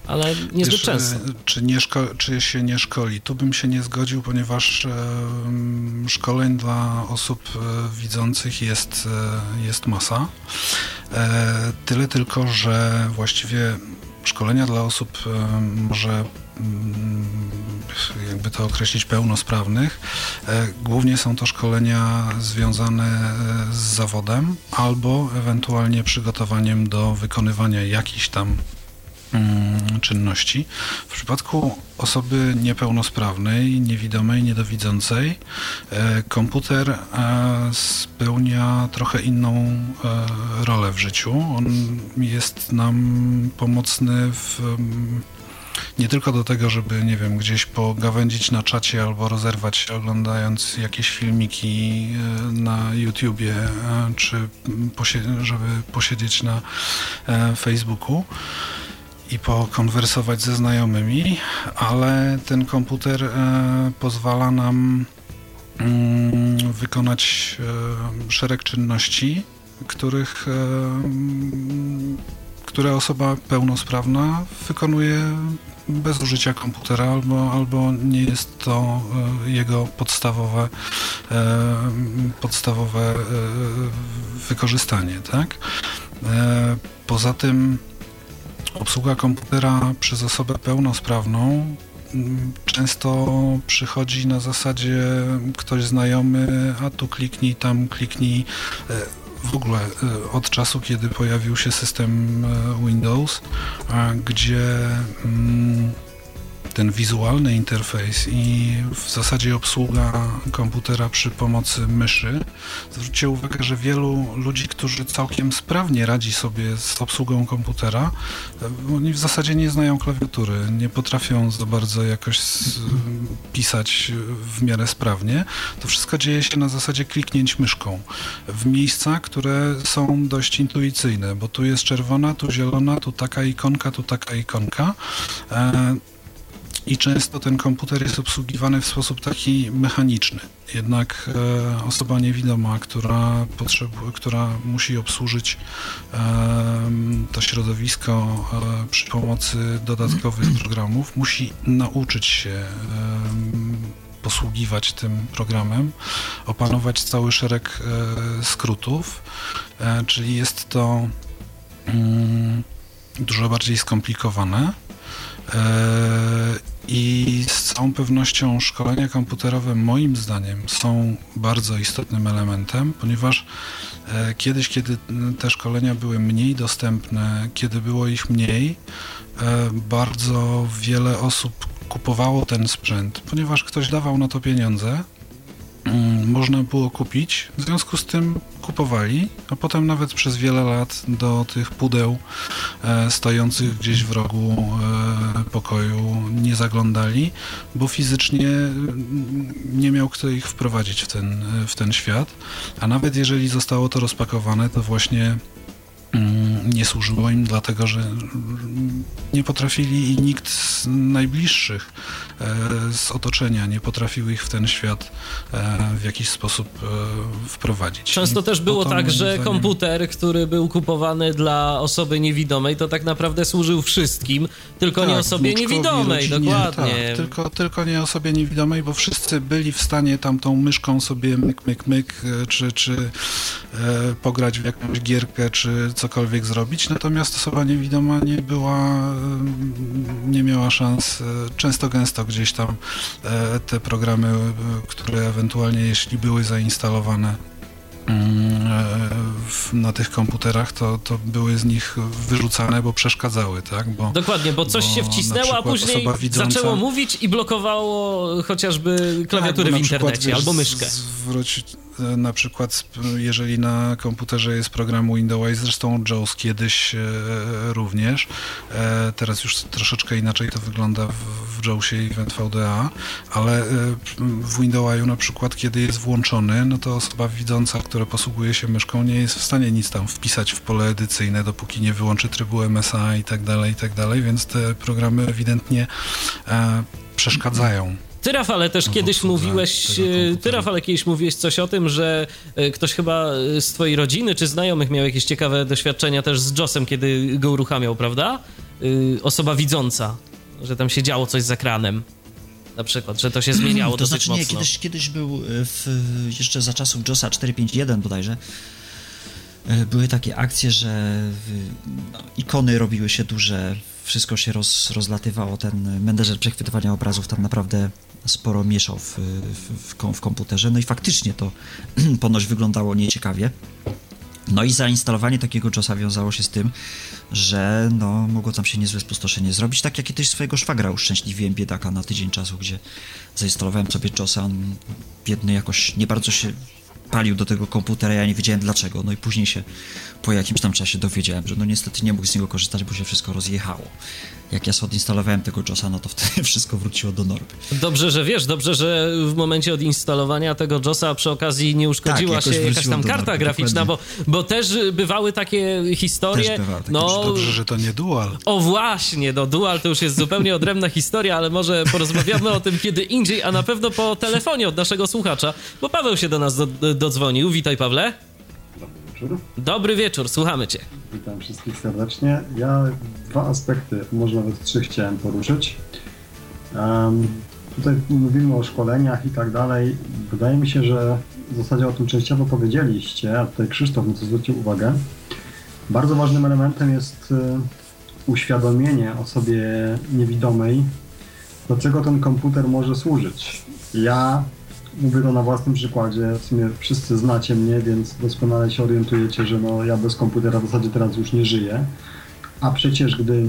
ale niezbyt Wiesz, często. Czy, nie szko- czy się nie szkoli? Tu bym się nie zgodził, ponieważ e, szkoleń dla osób e, widzących jest, e, jest masa. E, tyle tylko, że właściwie szkolenia dla osób e, może mm, jakby to określić pełnosprawnych. E, głównie są to szkolenia związane z zawodem albo ewentualnie przygotowaniem do wykonywania jakichś tam Mm, czynności. W przypadku osoby niepełnosprawnej, niewidomej, niedowidzącej, e, komputer e, spełnia trochę inną e, rolę w życiu. On jest nam pomocny w nie tylko do tego, żeby, nie wiem, gdzieś pogawędzić na czacie albo rozerwać się oglądając jakieś filmiki na YouTubie, czy żeby posiedzieć na Facebooku, i pokonwersować ze znajomymi, ale ten komputer e, pozwala nam mm, wykonać e, szereg czynności, których, e, które osoba pełnosprawna wykonuje bez użycia komputera, albo, albo nie jest to jego podstawowe, podstawowe wykorzystanie. Tak? Poza tym Obsługa komputera przez osobę pełnosprawną mm, często przychodzi na zasadzie ktoś znajomy, a tu kliknij, tam kliknij. E, w ogóle e, od czasu, kiedy pojawił się system e, Windows, gdzie mm, ten wizualny interfejs i w zasadzie obsługa komputera przy pomocy myszy. Zwróćcie uwagę, że wielu ludzi, którzy całkiem sprawnie radzi sobie z obsługą komputera, e, oni w zasadzie nie znają klawiatury, nie potrafią za bardzo jakoś pisać w miarę sprawnie. To wszystko dzieje się na zasadzie kliknięć myszką w miejsca, które są dość intuicyjne, bo tu jest czerwona, tu zielona, tu taka ikonka, tu taka ikonka. E, i często ten komputer jest obsługiwany w sposób taki mechaniczny. Jednak e, osoba niewidoma, która, potrzebuje, która musi obsłużyć e, to środowisko e, przy pomocy dodatkowych (clears throat) programów, musi nauczyć się e, posługiwać tym programem, opanować cały szereg e, skrótów, e, czyli jest to mm, dużo bardziej skomplikowane i z całą pewnością szkolenia komputerowe moim zdaniem są bardzo istotnym elementem, ponieważ e, kiedyś, kiedy te szkolenia były mniej dostępne, kiedy było ich mniej, e, bardzo wiele osób kupowało ten sprzęt, ponieważ ktoś dawał na to pieniądze, można było kupić. W związku z tym kupowali, a potem nawet przez wiele lat do tych pudeł e, stojących gdzieś w rogu e, pokoju nie zaglądali, bo fizycznie mm, nie miał kto ich wprowadzić w ten, w ten świat. A nawet jeżeli zostało to rozpakowane, to właśnie mm, nie służyło im, dlatego że nie potrafili i nikt z najbliższych e, z otoczenia nie potrafił ich w ten świat e, w jakiś sposób e, wprowadzić. Często też było tak, że zdaniem... komputer, który był kupowany dla osoby niewidomej, to tak naprawdę służył wszystkim, tylko tak, nie osobie niewidomej, rodzinie, dokładnie. Tak, tylko, tylko nie osobie niewidomej, bo wszyscy byli w stanie tam tą myszką sobie myk, myk, myk, czy, czy e, pograć w jakąś gierkę, czy cokolwiek zrobić, natomiast osoba niewidoma nie była, nie miała szans, e, często gęsto gdzieś tam e, te programy, e, które ewentualnie jeśli były zainstalowane mm, na tych komputerach, to, to były z nich wyrzucane, bo przeszkadzały, tak? Bo, Dokładnie, bo coś bo się wcisnęło, a później widząca... zaczęło mówić i blokowało chociażby klawiatury tak, w internecie przykład, albo myszkę. Zwróć, na przykład jeżeli na komputerze jest program Windows, zresztą JAWS kiedyś e, również, e, teraz już troszeczkę inaczej to wygląda w, JAWSie i w NVDA, ale e, w Windowsu na przykład kiedy jest włączony, no to osoba widząca, która posługuje się myszką nie jest w stanie nic tam wpisać w pole edycyjne, dopóki nie wyłączy trybu MSA i tak dalej, i tak dalej, więc te programy ewidentnie przeszkadzają ty, Rafale, też no, kiedyś mówiłeś, e, ty, Rafale, kiedyś mówiłeś coś o tym, że e, ktoś chyba z twojej rodziny czy znajomych miał jakieś ciekawe doświadczenia też z JOSem, kiedy go uruchamiał, prawda? E, osoba widząca, że tam się działo coś z ekranem. Na przykład, że to się (clears throat) zmieniało to dosyć znaczy, nie, mocno. Kiedyś, kiedyś był w, jeszcze za czasów JOSa 451 bodajże, były takie akcje, że no, ikony robiły się duże, wszystko się roz, rozlatywało, ten menedżer przechwytywania obrazów tam naprawdę sporo mieszał w, w, w komputerze, no i faktycznie to (clears throat) ponoć wyglądało nieciekawie. No i zainstalowanie takiego JOSa wiązało się z tym, że no, mogło tam się niezłe spustoszenie zrobić, tak jak kiedyś swojego szwagra uszczęśliwiłem biedaka na tydzień czasu, gdzie zainstalowałem sobie JOSa, on biedny jakoś nie bardzo się palił do tego komputera, ja nie wiedziałem dlaczego, no i później się po jakimś tam czasie dowiedziałem, że no niestety nie mógł z niego korzystać, bo się wszystko rozjechało jak ja sobie odinstalowałem tego JOSa, no to wtedy (laughs) wszystko wróciło do normy. Dobrze, że wiesz, dobrze, że w momencie odinstalowania tego JOSa przy okazji nie uszkodziła tak, się jakaś tam karta normy, graficzna, bo, bo też bywały takie historie. Też bywa, takie no, dobrze, że to nie dual. O właśnie, no dual to już jest zupełnie odrębna historia, ale może porozmawiamy o tym kiedy indziej, a na pewno po telefonie od naszego słuchacza, bo Paweł się do nas do, dodzwonił. Witaj Pawle. wieczór. Dobry wieczór, słuchamy Cię. Witam wszystkich serdecznie. Ja dwa aspekty, może nawet trzy chciałem poruszyć. Um, tutaj mówimy o szkoleniach i tak dalej. Wydaje mi się, że w zasadzie o tym częściowo powiedzieliście, a tutaj Krzysztof na to zwrócił uwagę. Bardzo ważnym elementem jest e, uświadomienie osobie niewidomej, do czego ten komputer może służyć. Ja mówię to na własnym przykładzie, w sumie wszyscy znacie mnie, więc doskonale się orientujecie, że no, ja bez komputera w zasadzie teraz już nie żyję. A przecież gdy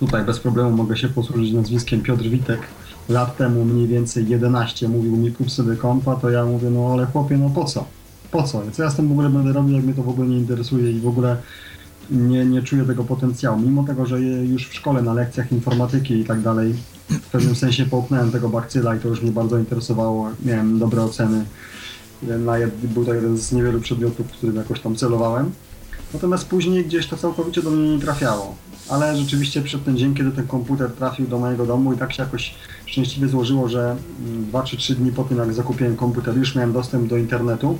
tutaj bez problemu mogę się posłużyć nazwiskiem Piotr Witek, lat temu mniej więcej 11 mówił mi kup sobie kompa, to ja mówię, no ale chłopie, no po co? Po co? Co ja z tym w ogóle będę robił, jak mnie to w ogóle nie interesuje i w ogóle nie, nie czuję tego potencjału. Mimo tego, że już w szkole na lekcjach informatyki i tak dalej w pewnym sensie połknąłem tego bakcyla i to już mnie bardzo interesowało. Miałem dobre oceny. Na. Był to jeden z niewielu przedmiotów, w którym jakoś tam celowałem. Natomiast później gdzieś to całkowicie do mnie nie trafiało. Ale rzeczywiście przed ten dzień, kiedy ten komputer trafił do mojego domu i tak się jakoś szczęśliwie złożyło, że 2 czy 3 dni po tym, jak zakupiłem komputer, już miałem dostęp do internetu.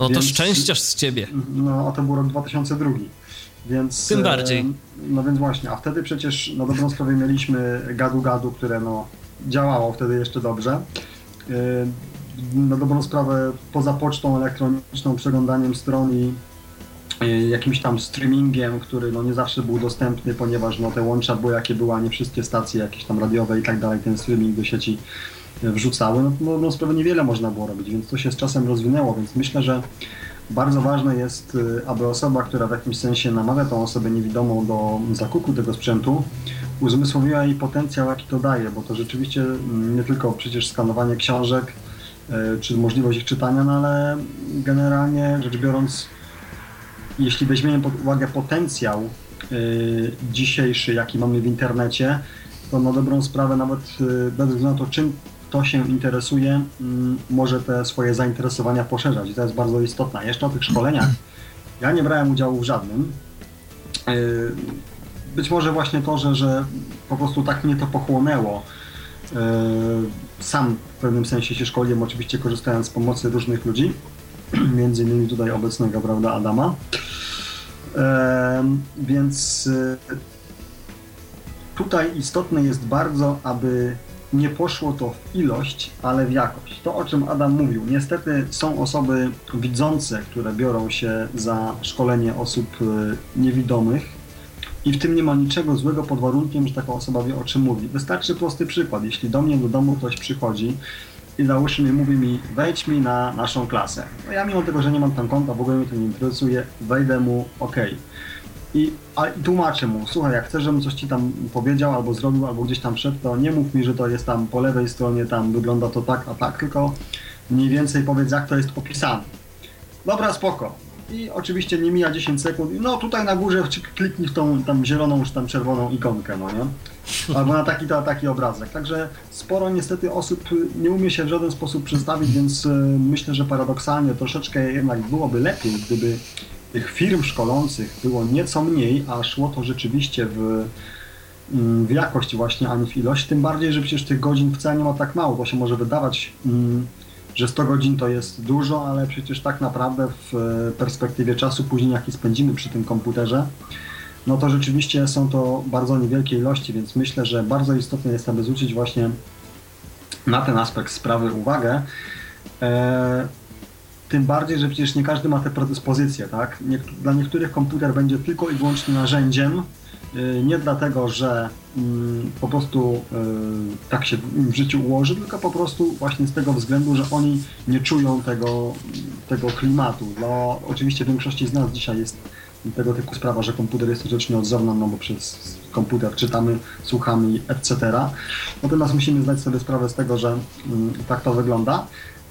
No to szczęściarz z ciebie. No, a to był rok 2002. Więc, Tym bardziej. No więc właśnie, a wtedy przecież na dobrą sprawę mieliśmy gadu-gadu, które no, działało wtedy jeszcze dobrze. Na dobrą sprawę poza pocztą elektroniczną, przeglądaniem stron i jakimś tam streamingiem, który no nie zawsze był dostępny, ponieważ no te łącza były jakie były, a nie wszystkie stacje jakieś tam radiowe i tak dalej, ten streaming do sieci wrzucały, no, no, no sprawę niewiele można było robić, więc to się z czasem rozwinęło, więc myślę, że bardzo ważne jest, y, aby osoba, która w jakimś sensie namawia tą osobę niewidomą do zakupu tego sprzętu, uzmysłowiła jej potencjał, jaki to daje, bo to rzeczywiście mm, nie tylko przecież skanowanie książek, czy możliwość ich czytania, no ale generalnie rzecz biorąc, jeśli weźmiemy pod uwagę potencjał y, dzisiejszy, jaki mamy w internecie, to na dobrą sprawę nawet bez względu na to, czym kto się interesuje, mm, może te swoje zainteresowania poszerzać i to jest bardzo istotne. Jeszcze o tych szkoleniach. Ja nie brałem udziału w żadnym, być może właśnie to, że, że po prostu tak mnie to pochłonęło. Sam w pewnym sensie się szkoliłem, oczywiście korzystając z pomocy różnych ludzi, (clears throat) między innymi tutaj obecnego, prawda, Adama. Więc tutaj istotne jest bardzo, aby nie poszło to w ilość, ale w jakość. To, o czym Adam mówił. Niestety są osoby widzące, które biorą się za szkolenie osób e, niewidomych i w tym nie ma niczego złego pod warunkiem, że taka osoba wie, o czym mówi. Wystarczy prosty przykład. Jeśli do mnie do domu ktoś przychodzi i załóżmy mówi mi, wejdź mi na naszą klasę. No ja mimo tego, że nie mam tam konta, w ogóle mnie to nie interesuje, wejdę mu, ok i, a, tłumaczę mu, słuchaj, jak chcesz, żebym coś ci tam powiedział, albo zrobił, albo gdzieś tam szedł, to nie mów mi, że to jest tam po lewej stronie, tam wygląda to tak, a tak, tylko mniej więcej powiedz, jak to jest opisane. Dobra, spoko. I oczywiście nie mija 10 sekund, no tutaj na górze (laughs) kliknij w tą tam zieloną czy tam czerwoną ikonkę, no nie? Albo na taki to taki obrazek. Także sporo niestety osób nie umie się w żaden sposób przedstawić, więc y, myślę, że paradoksalnie troszeczkę jednak byłoby lepiej, gdyby tych firm szkolących było nieco mniej, a szło to rzeczywiście w, mm, w jakość właśnie, a nie w ilość. Tym bardziej, że przecież tych godzin wcale nie ma tak mało. To się może wydawać, mm, że 100 godzin to jest dużo, ale przecież tak naprawdę w perspektywie czasu później, jaki spędzimy przy tym komputerze, no to rzeczywiście są to bardzo niewielkie ilości, więc myślę, że bardzo istotne jest, aby zwrócić właśnie na ten aspekt sprawy uwagę. E, tym bardziej, że przecież nie każdy ma te predyspozycje, tak? Dla niektórych komputer będzie tylko i wyłącznie narzędziem, y, nie dlatego, że mm, po prostu y, tak się w życiu ułoży, tylko po prostu właśnie z tego względu, że oni nie czują tego, tego klimatu. No, oczywiście większości z nas dzisiaj jest tego typu sprawa, że komputer jest rzecz nieodzowna, no bo przez komputer czytamy, słuchamy, etc. Natomiast musimy zdać sobie sprawę z tego, że mm, tak to wygląda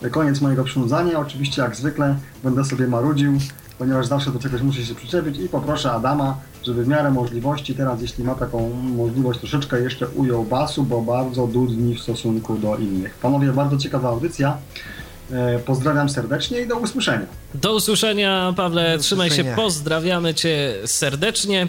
koniec mojego przynudzania. Oczywiście jak zwykle będę sobie marudził, ponieważ zawsze do czegoś muszę się przyczepić i poproszę Adama, żeby w miarę możliwości teraz, jeśli ma taką możliwość, troszeczkę jeszcze ujął basu, bo bardzo dudni w stosunku do innych. Panowie, bardzo ciekawa audycja. E, pozdrawiam serdecznie i do usłyszenia. Do usłyszenia, Pawle. Do Trzymaj usłyszenia. się, pozdrawiamy Cię serdecznie.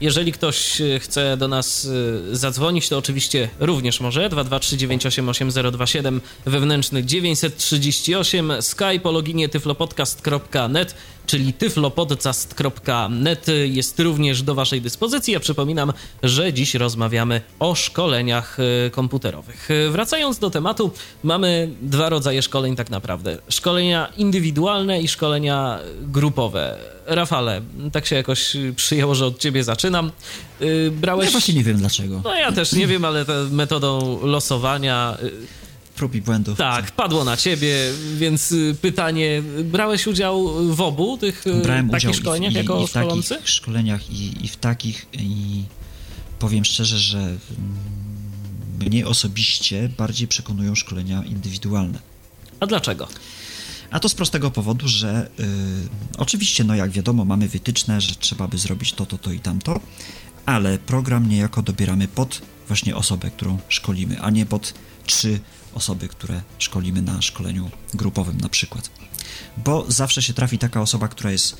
Jeżeli ktoś e, chce do nas e, zadzwonić, to oczywiście również może 223988027 wewnętrzny 938 skype o loginie tyflopodcast.net czyli tyflopodcast.net jest również do Waszej dyspozycji. Ja przypominam, że dziś rozmawiamy o szkoleniach e, komputerowych. Wracając do tematu, mamy dwa rodzaje szkoleń tak naprawdę. Szkolenia indywidualne i szkolenia grupowe. Rafale, tak się jakoś przyjęło, że od ciebie zaczynam. Y, brałeś... Ja właśnie nie wiem dlaczego. No ja też nie wiem, ale metodą losowania prób i błędów. Tak, padło na ciebie, więc y, pytanie, brałeś udział w obu tych Brałem takich udział szkoleniach i, i, jako i w szkolący? takich szkoleniach i, i w takich i powiem szczerze, że mm, mnie osobiście bardziej przekonują szkolenia indywidualne. A dlaczego? A to z prostego powodu, że y, oczywiście, no jak wiadomo, mamy wytyczne, że trzeba by zrobić to, to, to i tamto, ale program niejako dobieramy pod właśnie osobę, którą szkolimy, a nie pod trzy osoby, które szkolimy na szkoleniu grupowym na przykład. Bo zawsze się trafi taka osoba, która jest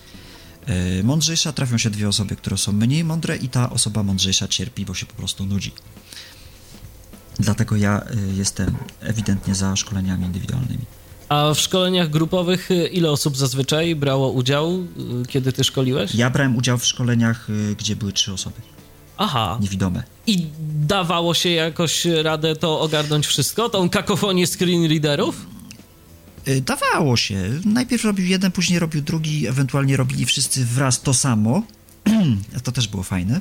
y, mądrzejsza, trafią się dwie osoby, które są mniej mądre i ta osoba mądrzejsza cierpi, bo się po prostu nudzi. Dlatego ja y, jestem ewidentnie za szkoleniami indywidualnymi. A w szkoleniach grupowych y, ile osób zazwyczaj brało udział, kiedy ty szkoliłeś? Ja brałem udział w szkoleniach, gdzie były trzy osoby. Aha. Niewidome. I dawało się jakoś radę to ogarnąć wszystko? Tą kakofonię screen readerów? Dawało się. Najpierw robił jeden, później robił drugi, ewentualnie robili wszyscy wraz to samo. (clears throat) to też było fajne.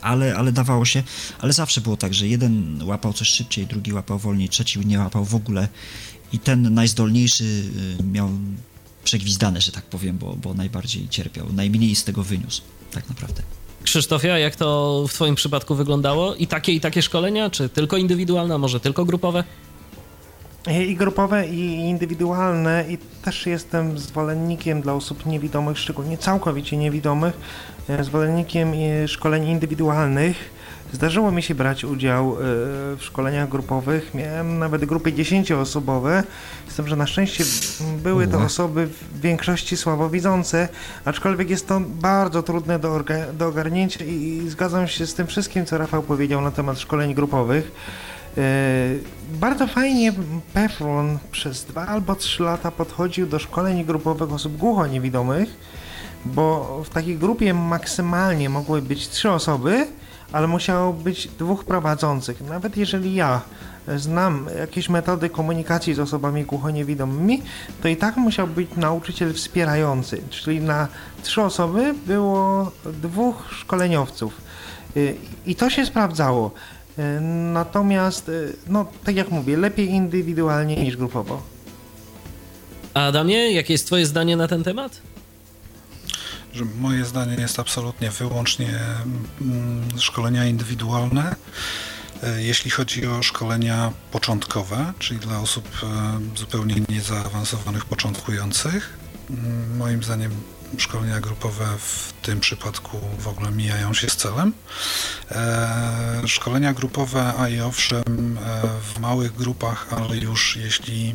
Ale, ale dawało się, ale zawsze było tak, że jeden łapał coś szybciej, drugi łapał wolniej, trzeci nie łapał w ogóle i ten najzdolniejszy y, miał przegwizdane, że tak powiem, bo, bo najbardziej cierpiał, najmniej z tego wyniósł, tak naprawdę. Krzysztofia, jak to w Twoim przypadku wyglądało? I takie, i takie szkolenia, czy tylko indywidualne, może tylko grupowe? I grupowe, i indywidualne, i też jestem zwolennikiem dla osób niewidomych, szczególnie całkowicie niewidomych, e, zwolennikiem e, szkoleń indywidualnych Zdarzyło mi się brać udział w szkoleniach grupowych. Miałem nawet grupy 10-osobowe, z tym, że na szczęście były to osoby w większości słabowidzące, aczkolwiek jest to bardzo trudne do, do ogarnięcia i, i zgadzam się z tym wszystkim, co Rafał powiedział na temat szkoleń grupowych. Bardzo fajnie Pefron przez dwa albo trzy lata podchodził do szkoleń grupowych osób głuchoniewidomych, bo w takiej grupie maksymalnie mogły być trzy osoby, ale musiało być dwóch prowadzących. Nawet jeżeli ja znam jakieś metody komunikacji z osobami głuchoniewidomymi, to i tak musiał być nauczyciel wspierający, czyli na trzy osoby było dwóch szkoleniowców. I to się sprawdzało. Natomiast, no tak jak mówię, lepiej indywidualnie niż grupowo. Adamie, jakie jest Twoje zdanie na ten temat? Że moje zdanie jest absolutnie wyłącznie szkolenia indywidualne. Jeśli chodzi o szkolenia początkowe, czyli dla osób zupełnie niezaawansowanych, początkujących, moim zdaniem szkolenia grupowe w tym przypadku w ogóle mijają się z celem. E, szkolenia grupowe, a i owszem, e, w małych grupach, ale już jeśli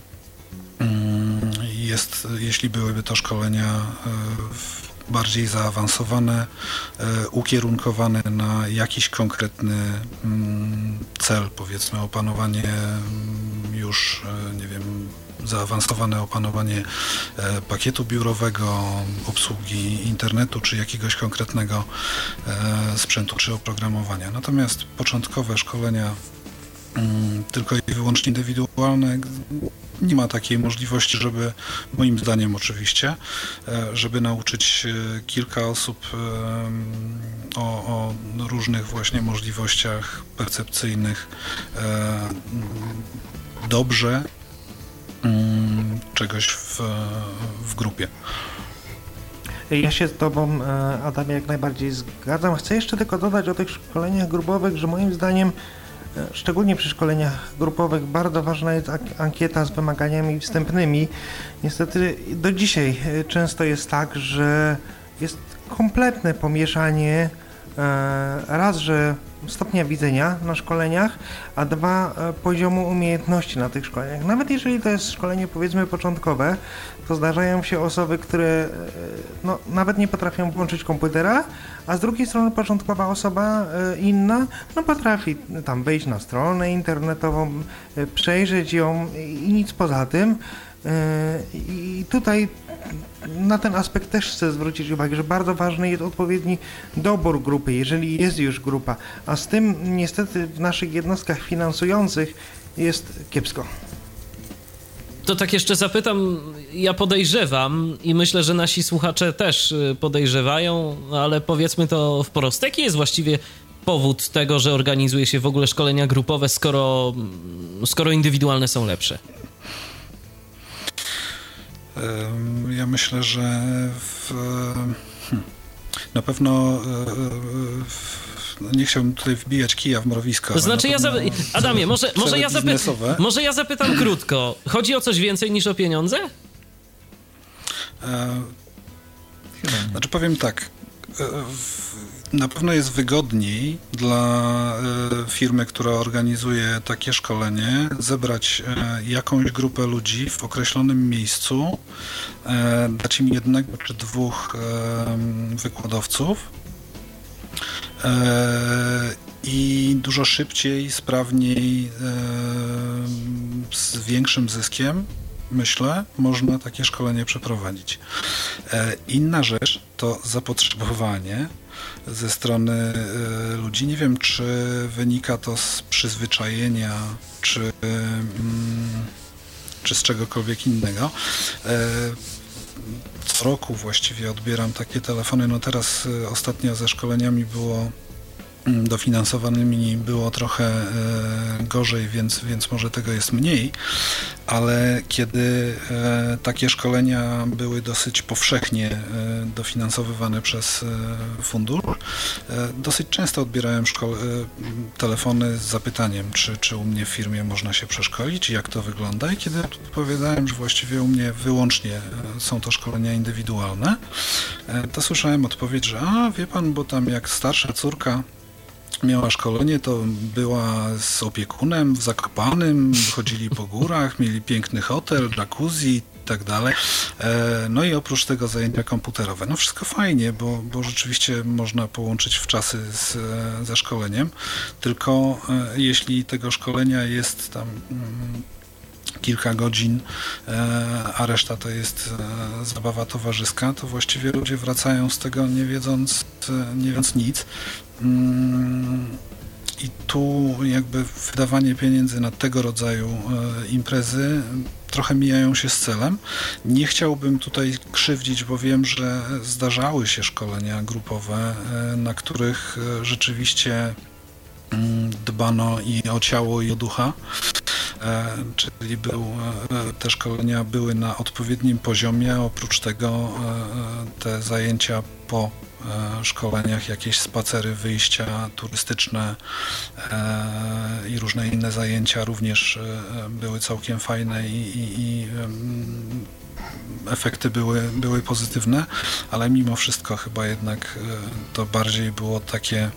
mm, jest, jeśli byłyby to szkolenia e, bardziej zaawansowane, ukierunkowane na jakiś konkretny mm, cel, powiedzmy opanowanie mm, już, nie wiem, zaawansowane opanowanie e, pakietu biurowego, obsługi internetu czy jakiegoś konkretnego e, sprzętu czy oprogramowania. Natomiast początkowe szkolenia mm, tylko i wyłącznie indywidualne, nie ma takiej możliwości, żeby, moim zdaniem oczywiście, e, żeby nauczyć kilka osób o, o różnych właśnie możliwościach percepcyjnych dobrze Mm, czegoś w, w grupie. Ja się z Tobą, e, Adamie, jak najbardziej zgadzam. Chcę jeszcze tylko dodać o tych szkoleniach grupowych, że moim zdaniem, e, szczególnie przy szkoleniach grupowych, bardzo ważna jest ankieta z wymaganiami wstępnymi. Niestety do dzisiaj e, często jest tak, że jest kompletne pomieszanie raz, że stopnia widzenia na szkoleniach, a dwa e, poziomu umiejętności na tych szkoleniach. Nawet jeżeli to jest szkolenie powiedzmy początkowe, to zdarzają się osoby, które e, no, nawet nie potrafią włączyć komputera, a z drugiej strony początkowa osoba e, inna no, potrafi tam wejść na stronę internetową, przejrzeć ją i nic poza tym. I tutaj na ten aspekt też chcę zwrócić uwagę, że bardzo ważny jest odpowiedni dobór grupy, jeżeli jest już grupa, a z tym niestety w naszych jednostkach finansujących jest kiepsko. To tak jeszcze zapytam, ja podejrzewam i myślę, że nasi słuchacze też y, podejrzewają, ale powiedzmy to wprost. Jaki jest właściwie powód tego, że organizuje się w ogóle szkolenia grupowe, skoro, skoro indywidualne są lepsze? Ja myślę, że w, hmm, na pewno no nie chciałbym tutaj wbijać kija w mrowisko. To znaczy ja. Adamie, może, może, ja zapy... może ja zapytam krótko. Chodzi o coś więcej niż o pieniądze? E... Znaczy powiem tak. E, na pewno jest wygodniej dla e, firmy, która organizuje takie szkolenie, zebrać jakąś grupę ludzi w określonym miejscu, dać im jednego czy dwóch wykładowców i dużo szybciej, sprawniej, z większym zyskiem myślę, można takie szkolenie przeprowadzić. Inna rzecz to zapotrzebowanie ze strony e, ludzi. Nie wiem, czy wynika to z przyzwyczajenia, czy, mm, czy z czegokolwiek innego. E, co roku właściwie odbieram takie telefony. No teraz e, ostatnio ze szkoleniami było dofinansowanymi było trochę e, gorzej, więc, więc może tego jest mniej, ale kiedy e, takie szkolenia były dosyć powszechnie e, dofinansowywane przez fundusz, dosyć często odbierałem telefony z zapytaniem, czy, czy u mnie w firmie można się przeszkolić, jak to wygląda i kiedy odpowiadałem, że właściwie u mnie wyłącznie są to szkolenia indywidualne, to słyszałem odpowiedź, że a wie pan, bo tam jak starsza córka miała szkolenie, to była z opiekunem w Zakopanym, chodzili po górach, mieli piękny hotel, jacuzzi i tak dalej. E, no i oprócz tego zajęcia komputerowe. No wszystko fajnie, bo, bo rzeczywiście można połączyć w czasy z, ze szkoleniem, tylko e, jeśli tego szkolenia jest tam mm, kilka godzin, e, a reszta to jest zabawa towarzyska, to właściwie ludzie wracają z tego nie wiedząc, nie wiedząc nic. Mm, I tu jakby wydawanie pieniędzy na tego rodzaju e, imprezy trochę mijają się z celem. Nie chciałbym tutaj krzywdzić, bo wiem, że zdarzały się szkolenia grupowe, e, na których e, rzeczywiście mm, dbano i o ciało, i o ducha. Czyli był, te szkolenia były na odpowiednim poziomie. Oprócz tego te zajęcia po szkoleniach, jakieś spacery, wyjścia turystyczne e, i różne inne zajęcia również e, były całkiem fajne i, i, i efekty były, były pozytywne, ale mimo wszystko chyba jednak to bardziej było takie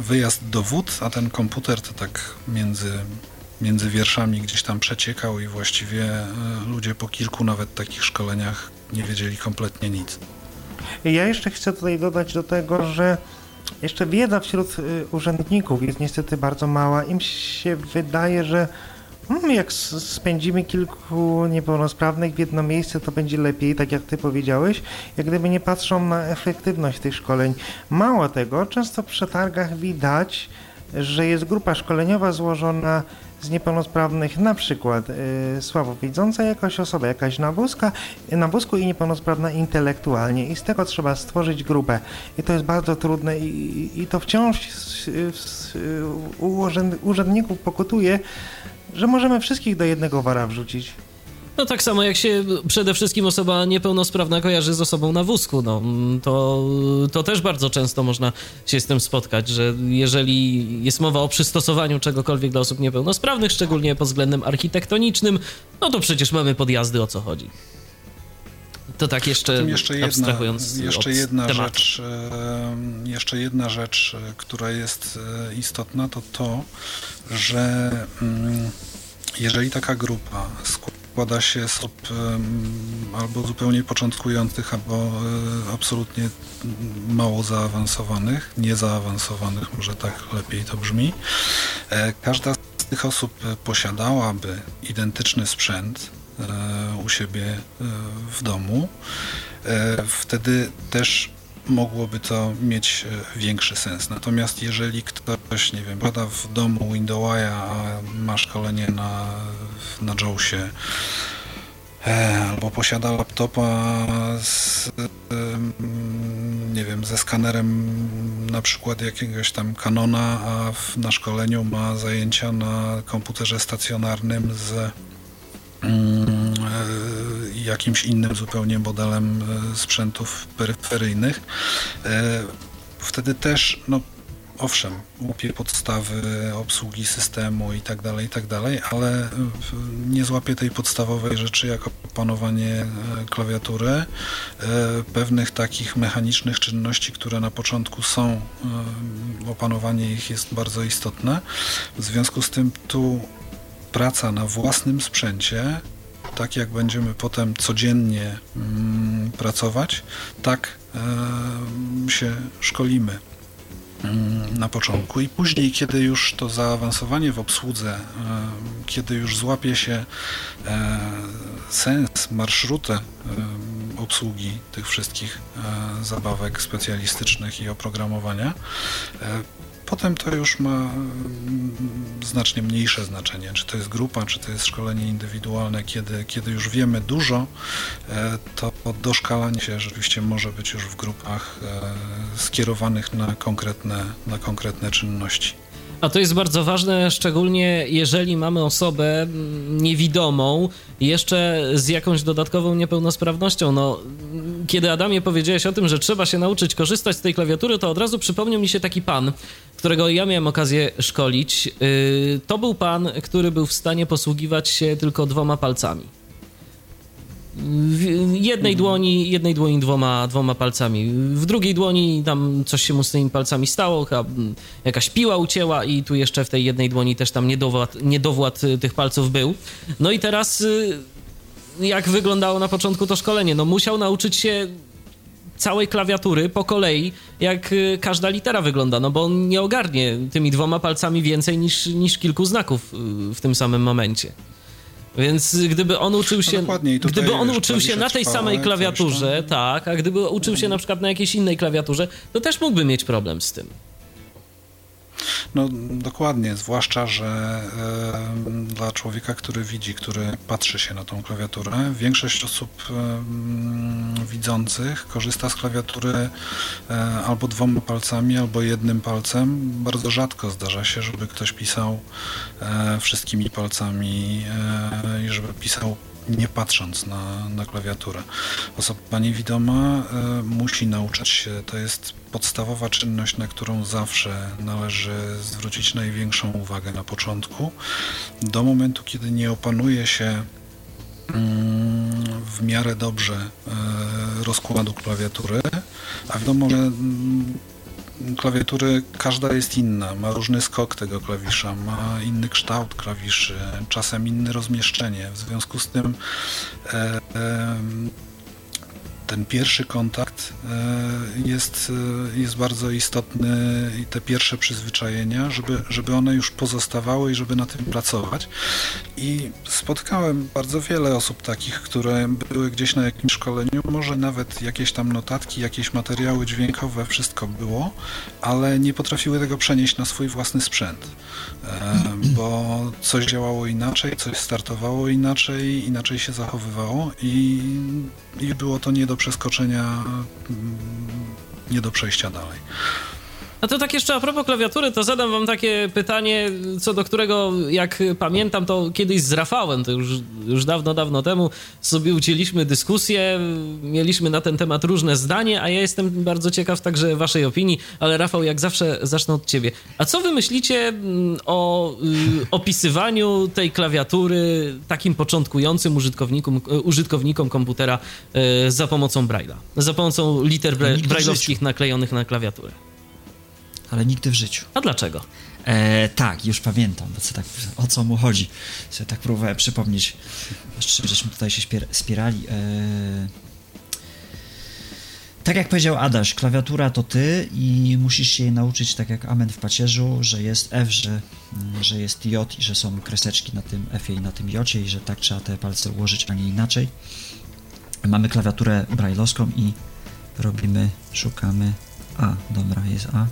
wyjazd do wód, a ten komputer to tak między, między wierszami gdzieś tam przeciekał i właściwie ludzie po kilku nawet takich szkoleniach nie wiedzieli kompletnie nic. Ja jeszcze chcę tutaj dodać do tego, że jeszcze wiedza wśród y, urzędników jest niestety bardzo mała. Im się wydaje, że hmm, jak spędzimy kilku niepełnosprawnych w jedno miejsce, to będzie lepiej, tak jak ty powiedziałeś, jak gdyby nie patrzą na efektywność tych szkoleń. Mało tego, często w przetargach widać, że jest grupa szkoleniowa złożona z niepełnosprawnych, na przykład y, słabowidząca jakaś osoba, jakaś na, na wózku i niepełnosprawna intelektualnie i z tego trzeba stworzyć grupę i to jest bardzo trudne i, i to wciąż u urzędników pokutuje, że możemy wszystkich do jednego wara wrzucić. No tak samo jak się przede wszystkim osoba niepełnosprawna kojarzy z osobą na wózku, no to, to też bardzo często można się z tym spotkać, że jeżeli jest mowa o przystosowaniu czegokolwiek dla osób niepełnosprawnych, szczególnie pod względem architektonicznym, no to przecież mamy podjazdy o co chodzi. To tak jeszcze, jeszcze jedna, abstrahując jeszcze jedna tematu. rzecz, jeszcze jedna rzecz, która jest e, istotna, to to, że mm, jeżeli taka grupa składa się z osób albo zupełnie początkujących, albo e, absolutnie mało zaawansowanych, niezaawansowanych, może tak lepiej to brzmi. E, każda z tych osób posiadałaby identyczny sprzęt e, u siebie w domu. Wtedy też mogłoby to mieć większy sens. Natomiast jeżeli ktoś, nie wiem, bada w domu Windowsa, a ma szkolenie na na JAWSie e, albo posiada laptopa z, nie wiem, ze skanerem na przykład jakiegoś tam Canona, a w, na szkoleniu ma zajęcia na komputerze stacjonarnym z mm, e, jakimś innym zupełnie modelem e, sprzętów peryferyjnych. Wtedy też no, owszem, łapie podstawy obsługi systemu i tak dalej, i tak dalej, ale nie złapie tej podstawowej rzeczy jak opanowanie e, klawiatury, e, pewnych takich mechanicznych czynności, które na początku są, e, opanowanie ich jest bardzo istotne. W związku z tym tu praca na własnym sprzęcie tak jak będziemy potem codziennie mm, pracować, tak się szkolimy na początku. I później, kiedy już to zaawansowanie w obsłudze, e, kiedy już złapie się e, sens, marszrutę e, obsługi tych wszystkich zabawek specjalistycznych i oprogramowania, Potem to już ma mm, znacznie mniejsze znaczenie, czy to jest grupa, czy to jest szkolenie indywidualne. Kiedy, kiedy już wiemy dużo, e, to doszkalanie się rzeczywiście może być już w grupach e, skierowanych na konkretne, na konkretne czynności. A to jest bardzo ważne, szczególnie jeżeli mamy osobę niewidomą, jeszcze z jakąś dodatkową niepełnosprawnością. No, kiedy Adamie powiedziałeś o tym, że trzeba się nauczyć korzystać z tej klawiatury, to od razu przypomniał mi się taki pan, którego ja miałem okazję szkolić. Y, to był pan, który był w stanie posługiwać się tylko dwoma palcami. Jednej dłoni, jednej dłoni dwoma, dwoma palcami. W drugiej dłoni tam coś się mu z tymi palcami stało, jakaś piła ucięła i tu jeszcze w tej jednej dłoni też tam niedowład, niedowład tych palców był. No i teraz jak wyglądało na początku to szkolenie? No musiał nauczyć się całej klawiatury po kolei, jak y, każda litera wygląda, no bo on nie ogarnie tymi dwoma palcami więcej niż, niż kilku znaków y, w tym samym momencie. Więc gdyby on uczył się, no gdyby on uczył się na tej samej klawiaturze, tak, a gdyby uczył się na przykład na jakiejś innej klawiaturze, to też mógłby mieć problem z tym. No dokładnie, zwłaszcza, że e, dla człowieka, który widzi, który patrzy się na tą klawiaturę, większość osób e, widzących korzysta z klawiatury e, albo dwoma palcami, albo jednym palcem. Bardzo rzadko zdarza się, żeby ktoś pisał e, wszystkimi palcami e, i żeby pisał nie patrząc na, na klawiaturę. Osoba niewidoma y, musi nauczyć się, to jest podstawowa czynność, na którą zawsze należy zwrócić największą uwagę na początku. Do momentu, kiedy nie opanuje się mm, w miarę dobrze y, rozkładu klawiatury, a wiadomo, że mm, klawiatury każda jest inna, ma różny skok tego klawisza, ma inny kształt klawiszy, czasem inne rozmieszczenie. W związku z tym e, e, ten pierwszy kontakt e, jest, e, jest bardzo istotny i te pierwsze przyzwyczajenia, żeby, żeby one już pozostawały i żeby na tym pracować. I spotkałem bardzo wiele osób takich, które były gdzieś na jakimś szkoleniu, może nawet jakieś tam notatki, jakieś materiały dźwiękowe, wszystko było, ale nie potrafiły tego przenieść na swój własny sprzęt, e, bo coś działało inaczej, coś startowało inaczej, inaczej się zachowywało i, i było to nie do przeskoczenia, mm, nie do przejścia dalej. A to tak jeszcze a propos klawiatury, to zadam wam takie pytanie, co do którego, jak pamiętam, to kiedyś z Rafałem, to już, już dawno, dawno temu sobie ucięliśmy dyskusję, mieliśmy na ten temat różne zdanie, a ja jestem bardzo ciekaw także waszej opinii, ale Rafał, jak zawsze zacznę od ciebie. A co wy myślicie mm, o y, opisywaniu tej klawiatury takim początkującym użytkownikom, użytkownikom komputera y, za pomocą Braille'a, za pomocą liter braille'owskich naklejonych na klawiaturę? Ale nigdy w życiu. A dlaczego? E, tak, już pamiętam, bo co tak, o co mu chodzi. Sobie tak próbowałem przypomnieć, żeśmy tutaj się spierali. E, tak jak powiedział Adaś, klawiatura to ty i musisz się jej nauczyć, tak jak Amen w pacierzu, że jest F, że, że jest J i że są kreseczki na tym F i na tym J i że tak trzeba te palce ułożyć, a nie inaczej. Mamy klawiaturę brailleowską i robimy, szukamy A, dobra, jest A,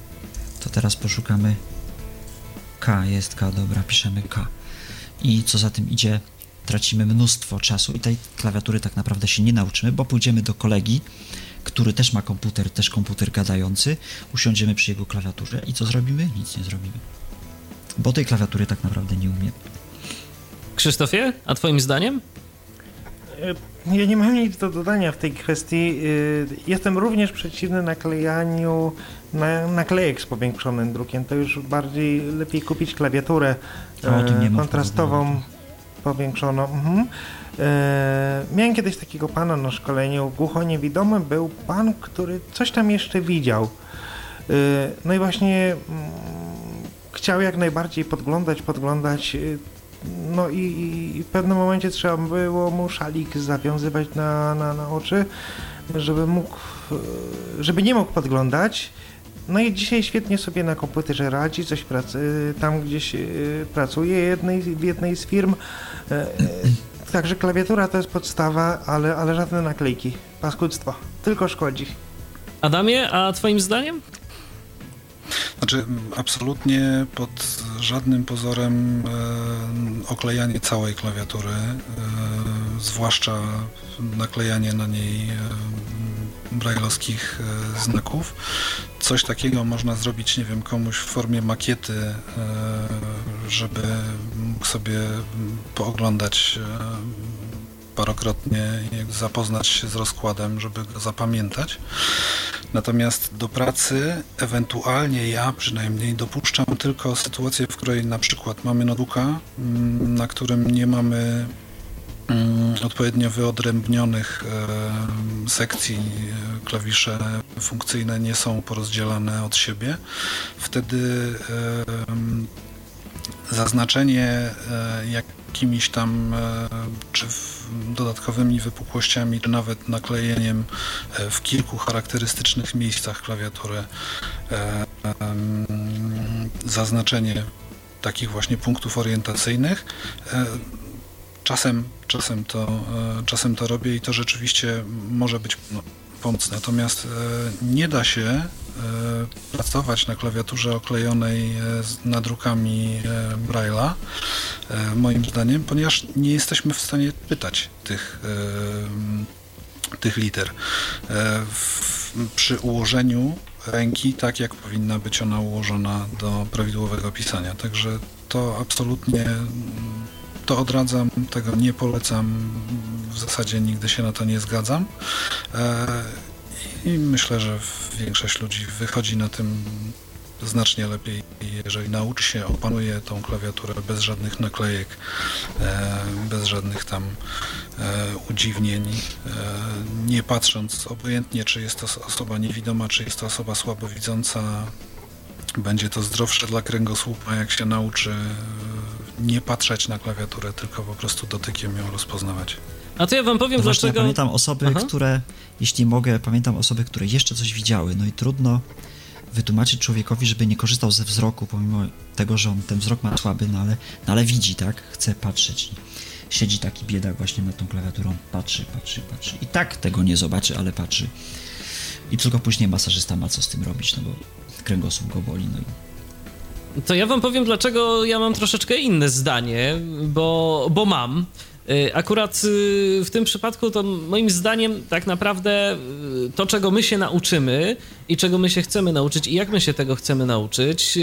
to teraz poszukamy K, jest K, dobra, piszemy K. I co za tym idzie, tracimy mnóstwo czasu i tej klawiatury tak naprawdę się nie nauczymy, bo pójdziemy do kolegi, który też ma komputer, też komputer gadający, usiądziemy przy jego klawiaturze i co zrobimy? Nic nie zrobimy. Bo tej klawiatury tak naprawdę nie umiemy. Krzysztofie, a twoim zdaniem? Ja nie mam nic do dodania w tej kwestii. Y, jestem również przeciwny naklejaniu na, naklejek z powiększonym drukiem. To już bardziej lepiej kupić klawiaturę e, kontrastową, powiększoną. Mhm. E, miałem kiedyś takiego pana na szkoleniu, głucho-niewidomy był pan, który coś tam jeszcze widział. E, no i właśnie mm, chciał jak najbardziej podglądać, podglądać no i, i, w pewnym momencie trzeba było mu szalik zawiązywać na, na, na oczy, żeby mógł, żeby nie mógł podglądać. No i dzisiaj świetnie sobie na komputerze radzi, coś pracy, tam gdzieś y, pracuje jednej, w jednej z firm. E, e, także klawiatura to jest podstawa, ale, ale żadne naklejki. Paskudztwo. Tylko szkodzi. Adamie, a twoim zdaniem? Znaczy, absolutnie pod żadnym pozorem e, oklejanie całej klawiatury, e, zwłaszcza naklejanie na niej e, brajlowskich e, znaków. Coś takiego można zrobić, nie wiem, komuś w formie makiety, e, żeby mógł sobie pooglądać e, parokrotnie zapoznać się z rozkładem, żeby go zapamiętać. Natomiast do pracy ewentualnie ja przynajmniej dopuszczam tylko sytuację, w której na przykład mamy notebooka, mm, na którym nie mamy odpowiednio wyodrębnionych sekcji klawisze funkcyjne nie są porozdzielane od siebie. Wtedy zaznaczenie jakimiś tam czy dodatkowymi wypukłościami, czy nawet naklejeniem w kilku charakterystycznych miejscach klawiatury zaznaczenie takich właśnie punktów orientacyjnych. E, czasem, czasem, to, e, czasem to robię i to rzeczywiście może być no, pomocne. Natomiast e, nie da się pracować na klawiaturze oklejonej nadrukami Braille'a, moim zdaniem, ponieważ nie jesteśmy w stanie pytać tych, tych liter. Przy ułożeniu ręki tak, jak powinna być ona ułożona do prawidłowego pisania. Także to absolutnie to odradzam, tego nie polecam, w zasadzie nigdy się na to nie zgadzam. E, I myślę, że większość ludzi wychodzi na tym znacznie lepiej, jeżeli nauczy się, opanuje tą klawiaturę bez żadnych naklejek, e, bez żadnych tam e, udziwnień, nie patrząc obojętnie, czy jest to osoba niewidoma, czy jest to osoba słabowidząca, będzie to zdrowsze dla kręgosłupa, jak się nauczy nie patrzeć na klawiaturę, tylko po prostu dotykiem ją rozpoznawać. A to ja wam powiem, no dlaczego... Ja pamiętam osoby, Aha. które, jeśli mogę, pamiętam osoby, które jeszcze coś widziały, no i trudno wytłumaczyć człowiekowi, żeby nie korzystał ze wzroku, pomimo tego, że on ten wzrok ma słaby, no ale, no ale widzi, tak? Chce patrzeć. Siedzi taki biedak właśnie nad tą klawiaturą, patrzy, patrzy, patrzy. I tak tego nie zobaczy, ale patrzy. I tylko później masażysta ma co z tym robić, no bo kręgosłup go boli, no i to ja wam powiem, dlaczego ja mam troszeczkę inne zdanie, bo, bo mam. Y, akurat y, w tym przypadku to moim zdaniem tak naprawdę y, to, czego my się nauczymy i czego my się chcemy nauczyć i jak my się tego chcemy nauczyć,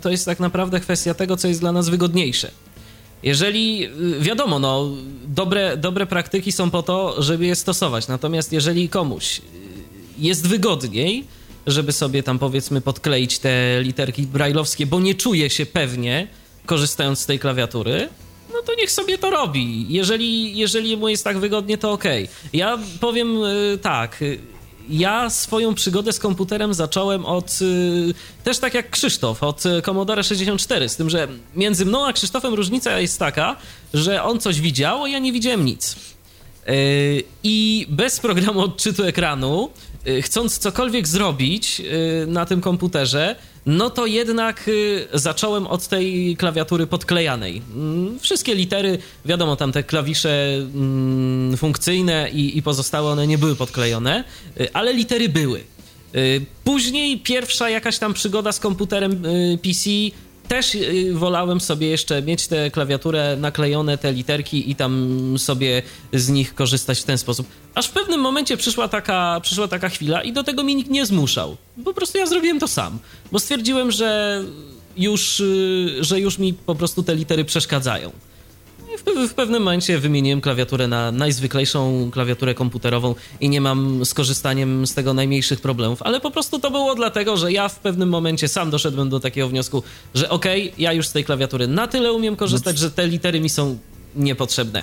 to jest tak naprawdę kwestia tego, co jest dla nas wygodniejsze. Jeżeli, wiadomo, no, dobre, dobre praktyki są po to, żeby je stosować, natomiast jeżeli komuś jest wygodniej, żeby sobie tam powiedzmy podkleić te literki brajlowskie, bo nie czuje się pewnie korzystając z tej klawiatury, no to niech sobie to robi. Jeżeli, jeżeli mu jest tak wygodnie, to okej. Okay. Ja powiem y, tak. Y, ja swoją przygodę z komputerem zacząłem od, y, też tak jak Krzysztof, od Commodore 64, z tym, że między mną a Krzysztofem różnica jest taka, że on coś widział, a ja nie widziałem nic. I bez programu odczytu ekranu, chcąc cokolwiek zrobić na tym komputerze, no to jednak y, zacząłem od tej klawiatury podklejanej. Mm, wszystkie litery, wiadomo, tam te klawisze mm, funkcyjne i, i pozostałe one nie były podklejone, y, ale litery były. Y, później pierwsza jakaś tam przygoda z komputerem PC też y, wolałem sobie jeszcze mieć tę klawiaturę naklejone, te literki i tam sobie z nich korzystać w ten sposób. Aż w pewnym momencie przyszła taka, przyszła taka chwila i do tego mnie nikt nie zmuszał. Po prostu ja zrobiłem to sam, bo stwierdziłem, że już, y, że już mi po prostu te litery przeszkadzają w, w, pewnym momencie wymieniłem klawiaturę na najzwyklejszą klawiaturę komputerową i nie mam z korzystaniem z tego najmniejszych problemów, ale po prostu to było dlatego, że ja w pewnym momencie sam doszedłem do takiego wniosku, że okej, okay, ja już z tej klawiatury na tyle umiem korzystać, no że te litery mi są niepotrzebne.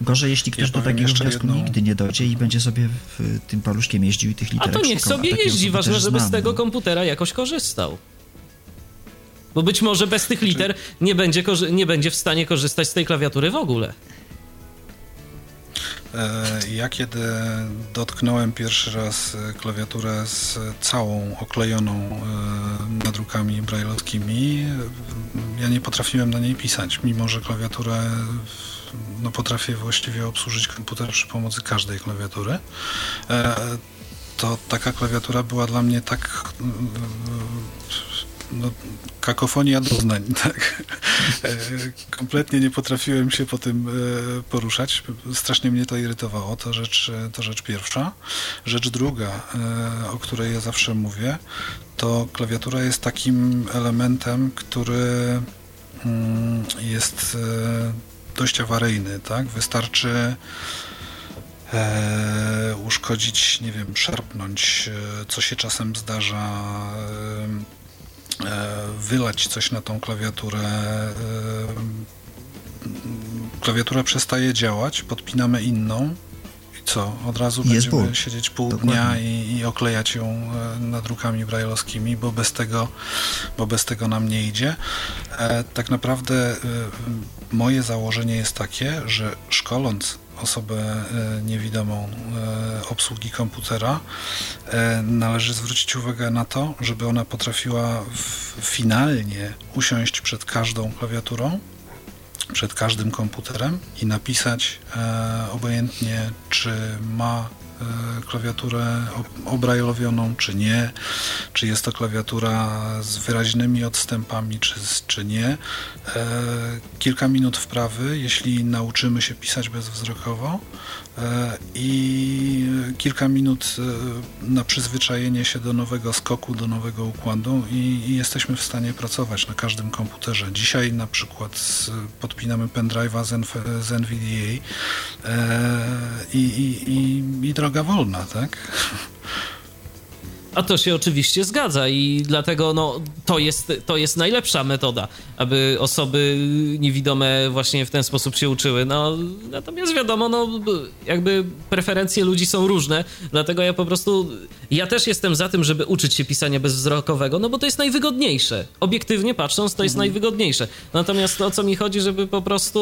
Gorzej, jeśli ktoś ja do takiego wniosku jedną... nigdy nie dojdzie i będzie sobie w tym paluszkiem jeździł i tych literek A to niech szukał, sobie jeździ, ważne, żeby znam, z tego no. komputera jakoś korzystał. Bo być może bez tych liter nie będzie, nie będzie w stanie korzystać z tej klawiatury w ogóle. E, ja kiedy dotknąłem pierwszy raz e, klawiaturę z całą oklejoną e, nadrukami brajlowskimi, ja nie potrafiłem na niej pisać, mimo że klawiaturę no, potrafię właściwie obsłużyć komputer przy pomocy każdej klawiatury. To taka klawiatura była dla mnie tak no, kakofonia doznań, (laughs) tak. E, kompletnie nie potrafiłem się po tym e, poruszać. Strasznie mnie to irytowało, to rzecz, to rzecz pierwsza. Rzecz druga, e, o której ja zawsze mówię, to klawiatura jest takim elementem, który mm, jest dość awaryjny, tak? Wystarczy e, uszkodzić, nie wiem, szarpnąć, co się czasem zdarza, e, E, wylać coś na tą klawiaturę. E, klawiatura przestaje działać, podpinamy inną i co? Od razu Jest będziemy ból. siedzieć pół Dokładnie. dnia i, i oklejać ją e, nadrukami brajlowskimi, bo bez tego, bo bez tego nam nie idzie. E, tak naprawdę e, moje założenie jest takie, że szkoląc osobę e, niewidomą e, obsługi komputera, e, należy zwrócić uwagę na to, żeby ona potrafiła finalnie usiąść przed każdą klawiaturą, przed każdym komputerem i napisać obojętnie, czy ma klawiaturę ob- obrajlowioną, czy nie, czy jest to klawiatura z wyraźnymi odstępami, czy, czy nie. E, kilka minut wprawy, jeśli nauczymy się pisać bezwzrokowo e, i kilka minut e, na przyzwyczajenie się do nowego skoku, do nowego układu i, i jesteśmy w stanie pracować na każdym komputerze. Dzisiaj na przykład podpinamy pendrive'a z, z NVDA e, i, i, i droga wolna, tak? A to się oczywiście zgadza i dlatego no, to, jest, to jest najlepsza metoda, aby osoby niewidome właśnie w ten sposób się uczyły. No, natomiast wiadomo, no, jakby preferencje ludzi są różne, dlatego ja po prostu, ja też jestem za tym, żeby uczyć się pisania bezwzrokowego, no bo to jest najwygodniejsze. Obiektywnie patrząc, to jest najwygodniejsze. Natomiast o co mi chodzi, żeby po prostu,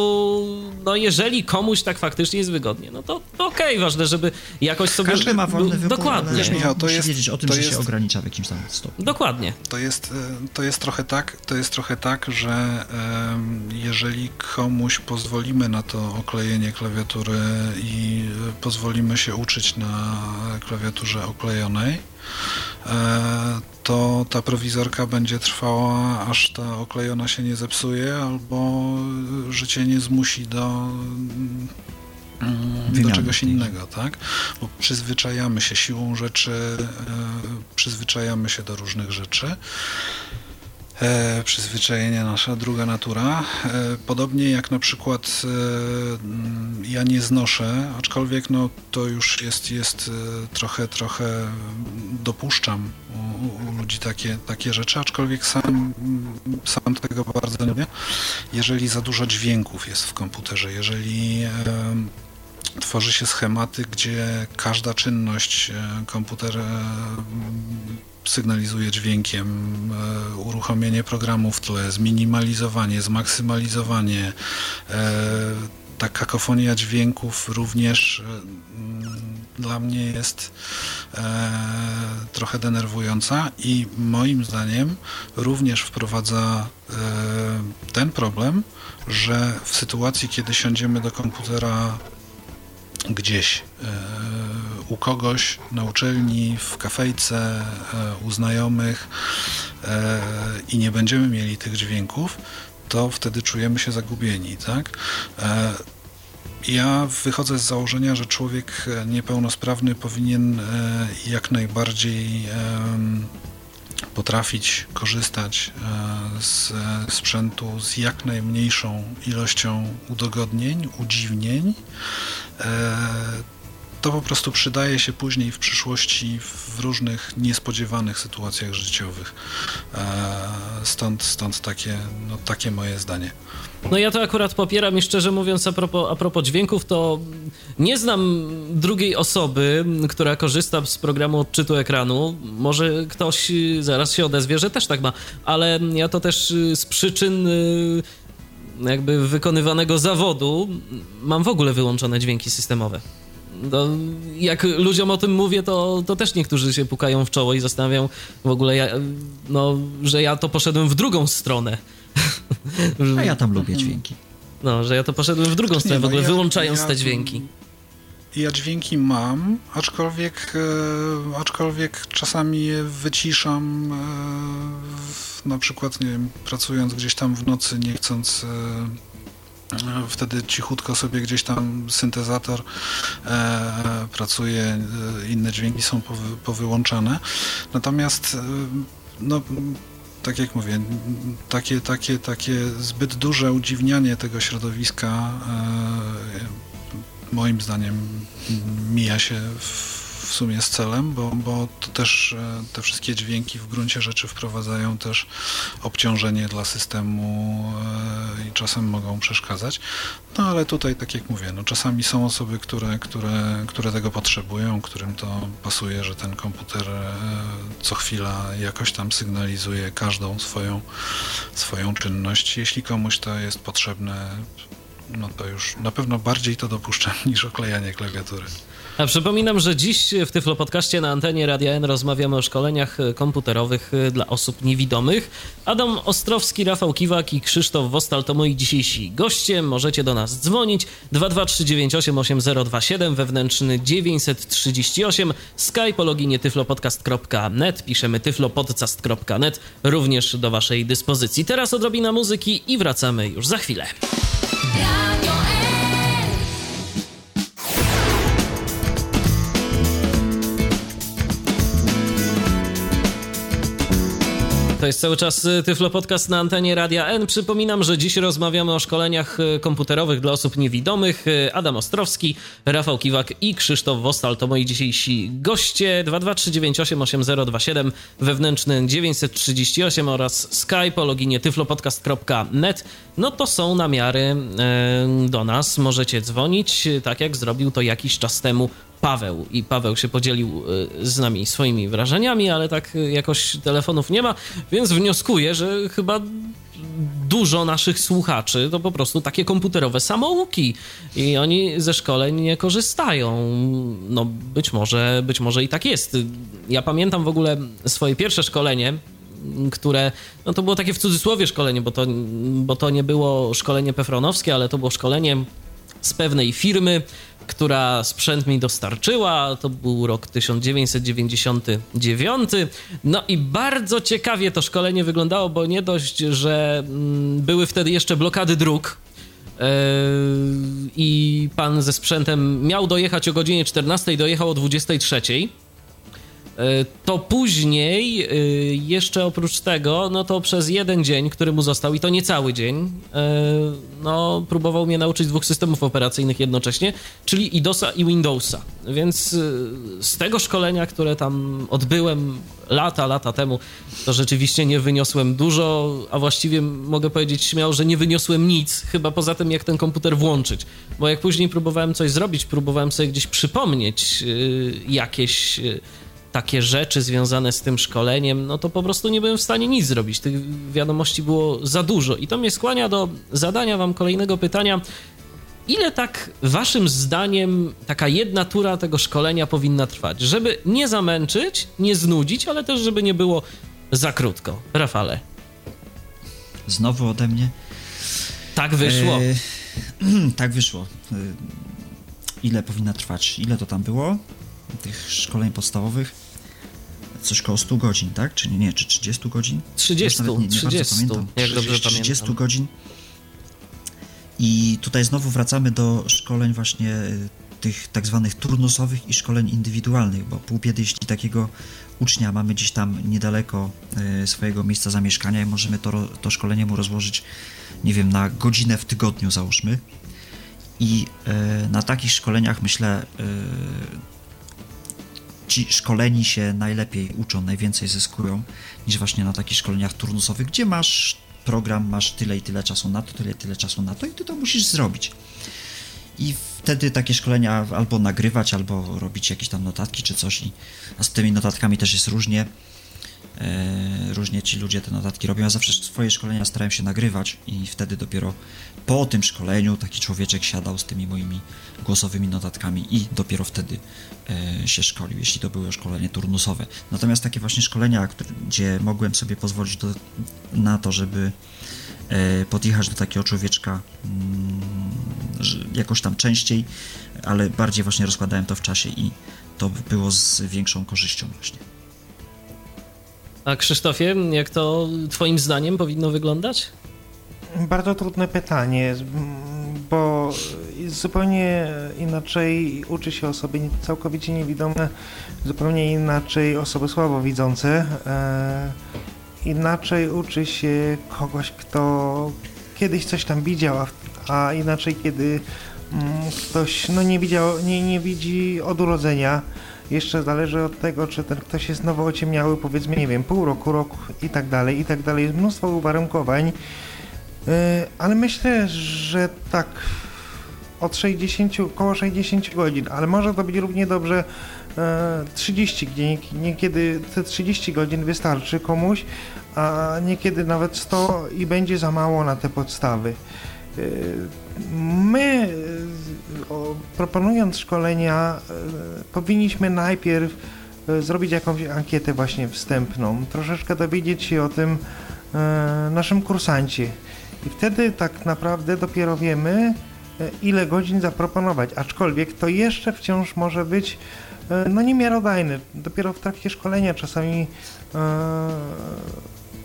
no jeżeli komuś tak faktycznie jest wygodnie, no to, to okej, ważne, żeby jakoś sobie... Każdy ma wolny wybór, Dokładnie. Wiesz, Michał, to jest- wiedzieć o tym, to jest- się ogranicza w jakimś tam stopniu. Dokładnie. To jest, e, to jest trochę tak, to jest trochę tak, że jeżeli komuś pozwolimy na to oklejenie klawiatury i e, pozwolimy się uczyć na klawiaturze oklejonej, e, to ta prowizorka będzie trwała, aż ta oklejona się nie zepsuje, albo życie nie zmusi do, do czegoś innego, tak? Bo przyzwyczajamy się siłą rzeczy, e, przyzwyczajamy się do różnych rzeczy. E, przyzwyczajenie nasza druga natura. E, podobnie jak na przykład e, mm, ja nie znoszę, aczkolwiek no, to już jest, jest e, trochę, trochę dopuszczam u, u- ludzi takie, takie rzeczy, aczkolwiek sam, sam tego bardzo nie lubię. Jeżeli za dużo dźwięków jest w komputerze, jeżeli tworzy się schematy, gdzie każda czynność e, komputer e, sygnalizuje dźwiękiem, e, uruchomienie programu w tle, zminimalizowanie, zmaksymalizowanie, ta kakofonia dźwięków również dla mnie jest trochę denerwująca i moim zdaniem również wprowadza ten problem, że w sytuacji, kiedy siądziemy do komputera gdzieś e, u kogoś na uczelni, w kafejce, e, u znajomych e, i nie będziemy mieli tych dźwięków, to wtedy czujemy się zagubieni, tak? Ja wychodzę z założenia, że człowiek niepełnosprawny powinien jak najbardziej potrafić korzystać e, z sprzętu z jak najmniejszą ilością udogodnień, udziwnień. E, To po prostu przydaje się później w przyszłości w różnych niespodziewanych sytuacjach życiowych. E, Stąd, stąd takie, no, takie moje zdanie. No ja to akurat popieram i szczerze mówiąc a propos, a propos dźwięków, to nie znam drugiej osoby, która korzysta z programu odczytu ekranu. Może ktoś zaraz się odezwie, że też tak ma, ale ja to też z przyczyn y, jakby wykonywanego zawodu mam w ogóle wyłączone dźwięki systemowe. No, jak ludziom o tym mówię, to, to też niektórzy się pukają w czoło i zastanawiają w ogóle, ja, no, że ja to poszedłem w drugą stronę. (laughs) A ja tam lubię dźwięki. No, że ja to poszedłem w drugą stronę, w no, ogóle wyłączając ja- te dźwięki. Ja dźwięki mam, aczkolwiek, e, aczkolwiek czasami je wyciszam, e, w- na przykład, nie wiem, pracując gdzieś tam w nocy, nie chcąc e, wtedy cichutko sobie gdzieś tam syntezator e, pracuje, inne dźwięki są powy, powyłączane. Natomiast no, tak jak mówię, takie, takie, takie zbyt duże udziwnianie tego środowiska e, moim zdaniem mija się w, w sumie z celem, bo, bo to też e, te wszystkie dźwięki w gruncie rzeczy wprowadzają też obciążenie dla systemu e, i czasem mogą przeszkadzać. No ale tutaj, tak jak mówię, no, czasami są osoby, które, które, które tego potrzebują, którym to pasuje, że ten komputer co chwila jakoś tam sygnalizuje każdą swoją, swoją czynność. Jeśli komuś to jest potrzebne, no to już na pewno bardziej to dopuszczam (laughs) niż oklejanie klawiatury. A przypominam, że dziś w Tyflo Podcaście na antenie Radia N rozmawiamy o szkoleniach komputerowych dla osób niewidomych. Adam Ostrowski, Rafał Kiwak i Krzysztof Wostal to moi dzisiejsi goście. Możecie do nas dzwonić 223988027 wewnętrzny 938 Skype o loginie tyflopodcast.net piszemy tyflopodcast.net również do waszej dyspozycji. Teraz odrobina muzyki i wracamy już za chwilę. To jest cały czas y, Tyflo Podcast na antenie Radia N. Przypominam, że dziś rozmawiamy o szkoleniach y, komputerowych dla osób niewidomych. Y, Adam Ostrowski, Rafał Kiwak i Krzysztof Wostal to moi dzisiejsi goście. 223988027 wewnętrzny 938 oraz Skype o loginie tyflopodcast.net. No to są namiary do nas. Możecie dzwonić, tak jak zrobił to jakiś czas temu Paweł i Paweł się podzielił y, z nami swoimi wrażeniami, ale tak jakoś telefonów nie ma, więc wnioskuję, że chyba dużo naszych słuchaczy to po prostu takie komputerowe samouki i oni ze szkoleń nie korzystają. No być może, być może i tak jest. Ja pamiętam w ogóle swoje pierwsze szkolenie, które, no to było takie w cudzysłowie szkolenie, bo to, bo to nie było szkolenie pefronowskie, ale to było szkolenie z pewnej firmy, która sprzęt mi dostarczyła. To był rok 1999. No i bardzo ciekawie to szkolenie wyglądało, bo nie dość, że mm, były wtedy jeszcze blokady dróg. Yy, I pan ze sprzętem miał dojechać o godzinie 14, dojechał o 23 E, to później e, jeszcze oprócz tego, no to przez jeden dzień, który mu został i to nie cały dzień, e, no próbował mnie nauczyć dwóch systemów operacyjnych jednocześnie, czyli IDOSa i Windowsa. Więc z tego szkolenia, które tam odbyłem lata, lata temu, to rzeczywiście nie wyniosłem dużo, a właściwie mogę powiedzieć śmiało, że nie wyniosłem nic, chyba poza tym jak ten komputer włączyć. Bo jak później próbowałem coś zrobić, próbowałem sobie gdzieś przypomnieć jakieś takie rzeczy związane z tym szkoleniem, no to po prostu nie byłem w stanie nic zrobić. Tych wiadomości było za dużo. I to mnie skłania do zadania Wam kolejnego pytania. Ile tak Waszym zdaniem taka jedna tura tego szkolenia powinna trwać? Żeby nie zamęczyć, nie znudzić, ale też żeby nie było za krótko. Rafale. Znowu ode mnie. Tak wyszło. E, (clears throat) tak wyszło. E, ile powinna trwać? Ile to tam było? Tych szkoleń podstawowych? Coś koło 100 godzin, tak? Czy nie, czy 30 godzin? 30, nie, nie 30, pamiętam. jak 30, dobrze 30 pamiętam. godzin. I tutaj znowu wracamy do szkoleń właśnie y, tych tak zwanych turnusowych i szkoleń indywidualnych, bo pół biedy, jeśli takiego ucznia mamy gdzieś tam niedaleko y, swojego miejsca zamieszkania i możemy to, to szkolenie mu rozłożyć, nie wiem, na godzinę w tygodniu załóżmy. I y, na takich szkoleniach myślę ci szkoleni się najlepiej uczą, najwięcej zyskują niż właśnie na takich szkoleniach turnusowych, gdzie masz program, masz tyle i tyle czasu na to, tyle i tyle czasu na to i ty to musisz zrobić. I wtedy takie szkolenia albo nagrywać, albo robić jakieś tam notatki czy coś. A z tymi notatkami też jest różnie. E, różnie ci ludzie te notatki robią. Ja zawsze swoje szkolenia starałem się nagrywać i wtedy dopiero po tym szkoleniu taki człowieczek siadał z tymi moimi głosowymi notatkami i dopiero wtedy się szkolił, jeśli to były szkolenie turnusowe. Natomiast takie właśnie szkolenia, gdzie mogłem sobie pozwolić do, na to, żeby e, podjechać do takiego człowieczka mm, jakoś tam częściej, ale bardziej właśnie rozkładałem to w czasie i to było z większą korzyścią właśnie. A Krzysztofie, jak to Twoim zdaniem powinno wyglądać? Bardzo trudne pytanie, bo zupełnie inaczej uczy się osoby całkowicie niewidome, zupełnie inaczej osoby słabowidzące. E, inaczej uczy się kogoś, kto kiedyś coś tam widział, a inaczej kiedy ktoś no, nie widział, nie, nie widzi od urodzenia jeszcze zależy od tego, czy ten ktoś jest nowo ociemniały, powiedzmy, nie wiem, pół roku, rok i tak dalej, i tak dalej. Jest mnóstwo uwarunkowań, ale myślę, że tak od 60, około 60 godzin, ale może to być równie dobrze 30, gdzie niekiedy te 30 godzin wystarczy komuś, a niekiedy nawet 100 i będzie za mało na te podstawy. My, proponując szkolenia, powinniśmy najpierw zrobić jakąś ankietę właśnie wstępną, troszeczkę dowiedzieć się o tym naszym kursancie. I wtedy tak naprawdę dopiero wiemy, ile godzin zaproponować, aczkolwiek to jeszcze wciąż może być E, no niemiarodajny. Dopiero w trakcie szkolenia czasami e,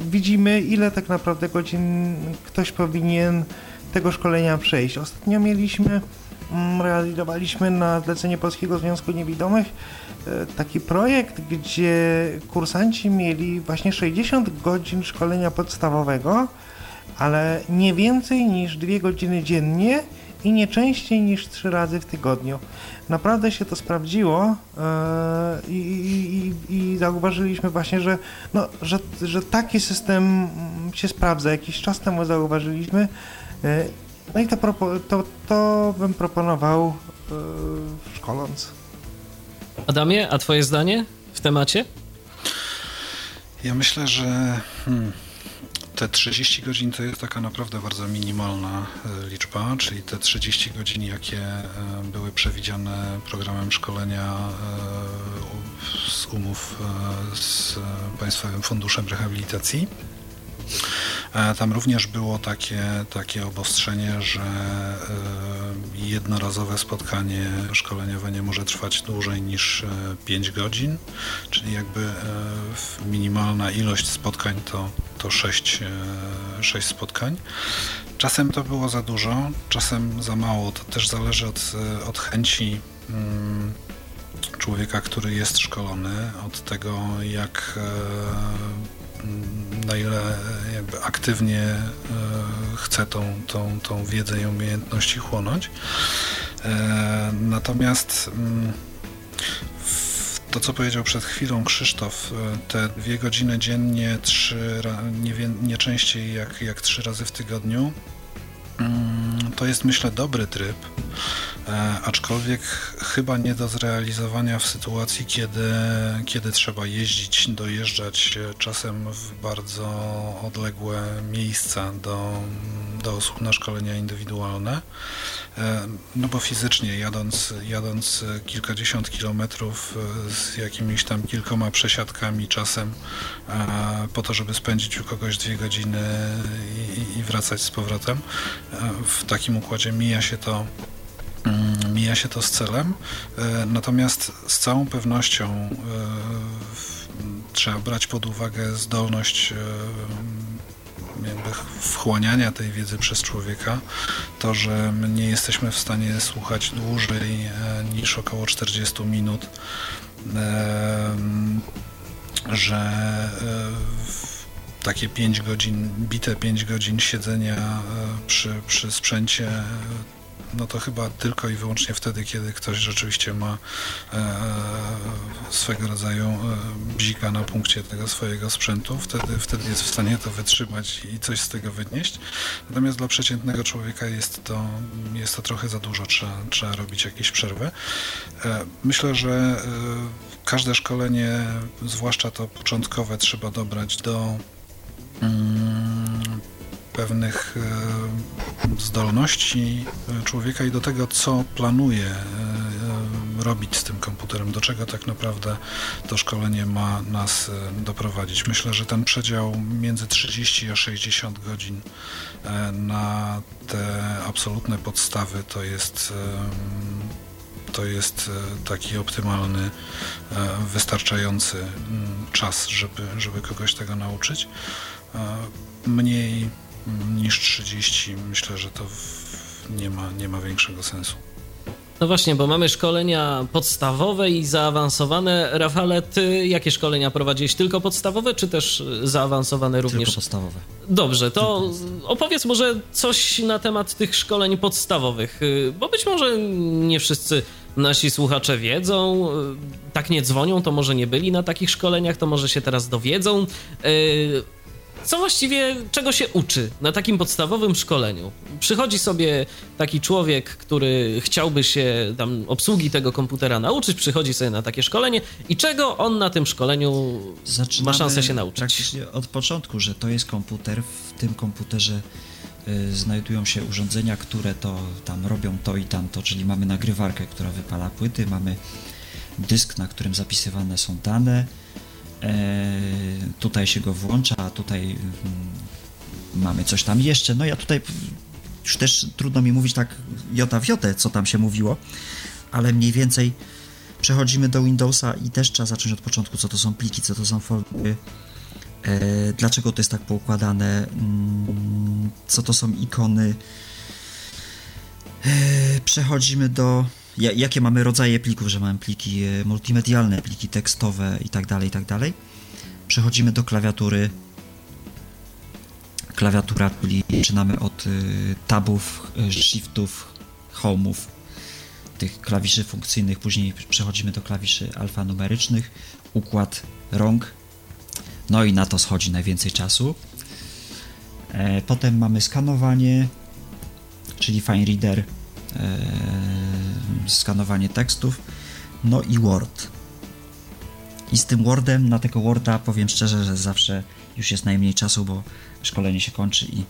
widzimy, ile tak naprawdę godzin ktoś powinien tego szkolenia przejść. Ostatnio mieliśmy, mm, realizowaliśmy na zlecenie Polskiego Związku Niewidomych e, taki projekt, gdzie kursanci mieli właśnie 60 godzin szkolenia podstawowego, ale nie więcej niż dwie godziny dziennie i nie częściej niż trzy razy w tygodniu. Naprawdę się to sprawdziło e, i, i, i zauważyliśmy właśnie, że, no, że, że taki system się sprawdza. Jakiś czas temu zauważyliśmy. E, no i to, to, to bym proponował e, szkoląc. Adamie, a twoje zdanie w temacie? Ja myślę, że hmm, te 30 godzin to jest taka naprawdę bardzo minimalna e, liczba, czyli te 30 godzin, jakie e, były przewidziane programem szkolenia e, z umów z Państwowym Funduszem Rehabilitacji. Tam również było takie, takie obostrzenie, że jednorazowe spotkanie szkoleniowe nie może trwać dłużej niż 5 godzin, czyli jakby minimalna ilość spotkań to to 6, 6 e, spotkań. Czasem to było za dużo, czasem za mało. To też zależy od, od chęci mm, człowieka, który jest szkolony, od tego, jak e, na ile jakby aktywnie e, chce tą, tą, tą wiedzę i umiejętności chłonąć. Natomiast mm, to, co powiedział przed chwilą Krzysztof, e, te dwie godziny dziennie, trzy, nie, nie częściej jak, jak trzy razy w tygodniu, to jest myślę dobry tryb, e, aczkolwiek chyba nie do zrealizowania w sytuacji, kiedy, kiedy trzeba jeździć, dojeżdżać e, czasem w bardzo odległe miejsca do, do osób na szkolenia indywidualne. E, no bo fizycznie jadąc, jadąc kilkadziesiąt kilometrów e, z jakimiś tam kilkoma przesiadkami czasem e, po to, żeby spędzić u kogoś dwie godziny i, i wracać z powrotem, w takim układzie mija się to mm, mija się to z celem, natomiast z całą pewnością trzeba brać pod uwagę zdolność jakby wchłaniania tej wiedzy przez człowieka, to, że my nie jesteśmy w stanie słuchać dłużej e, niż około 40 minut, e, że e, takie 5 godzin, bite 5 godzin siedzenia przy, przy sprzęcie no to chyba tylko i wyłącznie wtedy, kiedy ktoś rzeczywiście ma e, swego rodzaju e, bzika na punkcie tego swojego sprzętu, wtedy, wtedy jest w stanie to wytrzymać i coś z tego wynieść. Natomiast dla przeciętnego człowieka jest to, jest to trochę za dużo, trzeba, trzeba robić jakieś przerwy. E, myślę, że e, każde szkolenie, zwłaszcza to początkowe, trzeba dobrać do mm, pewnych e, zdolności e, człowieka i do tego, co planuje e, robić z tym komputerem, do czego tak naprawdę to szkolenie ma nas doprowadzić. Myślę, że ten przedział między 30 a 60 godzin na te absolutne podstawy to jest to jest taki optymalny, wystarczający mm, czas, żeby, żeby kogoś tego nauczyć. Mniej niż 30, myślę, że to nie ma, nie ma większego sensu. No właśnie, bo mamy szkolenia podstawowe i zaawansowane. Rafale, ty jakie szkolenia prowadziłeś? Tylko podstawowe, czy też zaawansowane również? Tylko podstawowe. Dobrze, to opowiedz może coś na temat tych szkoleń podstawowych, bo być może nie wszyscy nasi słuchacze wiedzą, tak nie dzwonią, to może nie byli na takich szkoleniach, to może się teraz dowiedzą. Co właściwie, czego się uczy na takim podstawowym szkoleniu? Przychodzi sobie taki człowiek, który chciałby się tam obsługi tego komputera nauczyć, przychodzi sobie na takie szkolenie i czego on na tym szkoleniu Zaczynamy ma szansę się nauczyć? Praktycznie od początku, że to jest komputer, w tym komputerze y, znajdują się urządzenia, które to tam robią to i tamto, czyli mamy nagrywarkę, która wypala płyty, mamy dysk, na którym zapisywane są dane, tutaj się go włącza, tutaj mm, mamy coś tam jeszcze. No ja tutaj już też trudno mi mówić tak jota w jotę, co tam się mówiło, ale mniej więcej przechodzimy do Windowsa i też trzeba zacząć od początku, co to są pliki, co to są foldery, e, dlaczego to jest tak poukładane, mm, co to są ikony. E, przechodzimy do jakie mamy rodzaje plików, że mamy pliki e, multimedialne, pliki tekstowe i tak dalej, i tak. Przechodzimy do klawiatury. Klawiatura, czyli zaczynamy od e, tabów, e, shiftów, home'ów, tych klawiszy funkcyjnych, później przechodzimy do klawiszy alfanumerycznych, układ rąk, no i na to schodzi najwięcej czasu. Potem mamy skanowanie, czyli Fine Reader, skanowanie tekstów, no i Word. I z tym Wordem, na tego Worda powiem szczerze, że zawsze już jest najmniej czasu, bo szkolenie się kończy i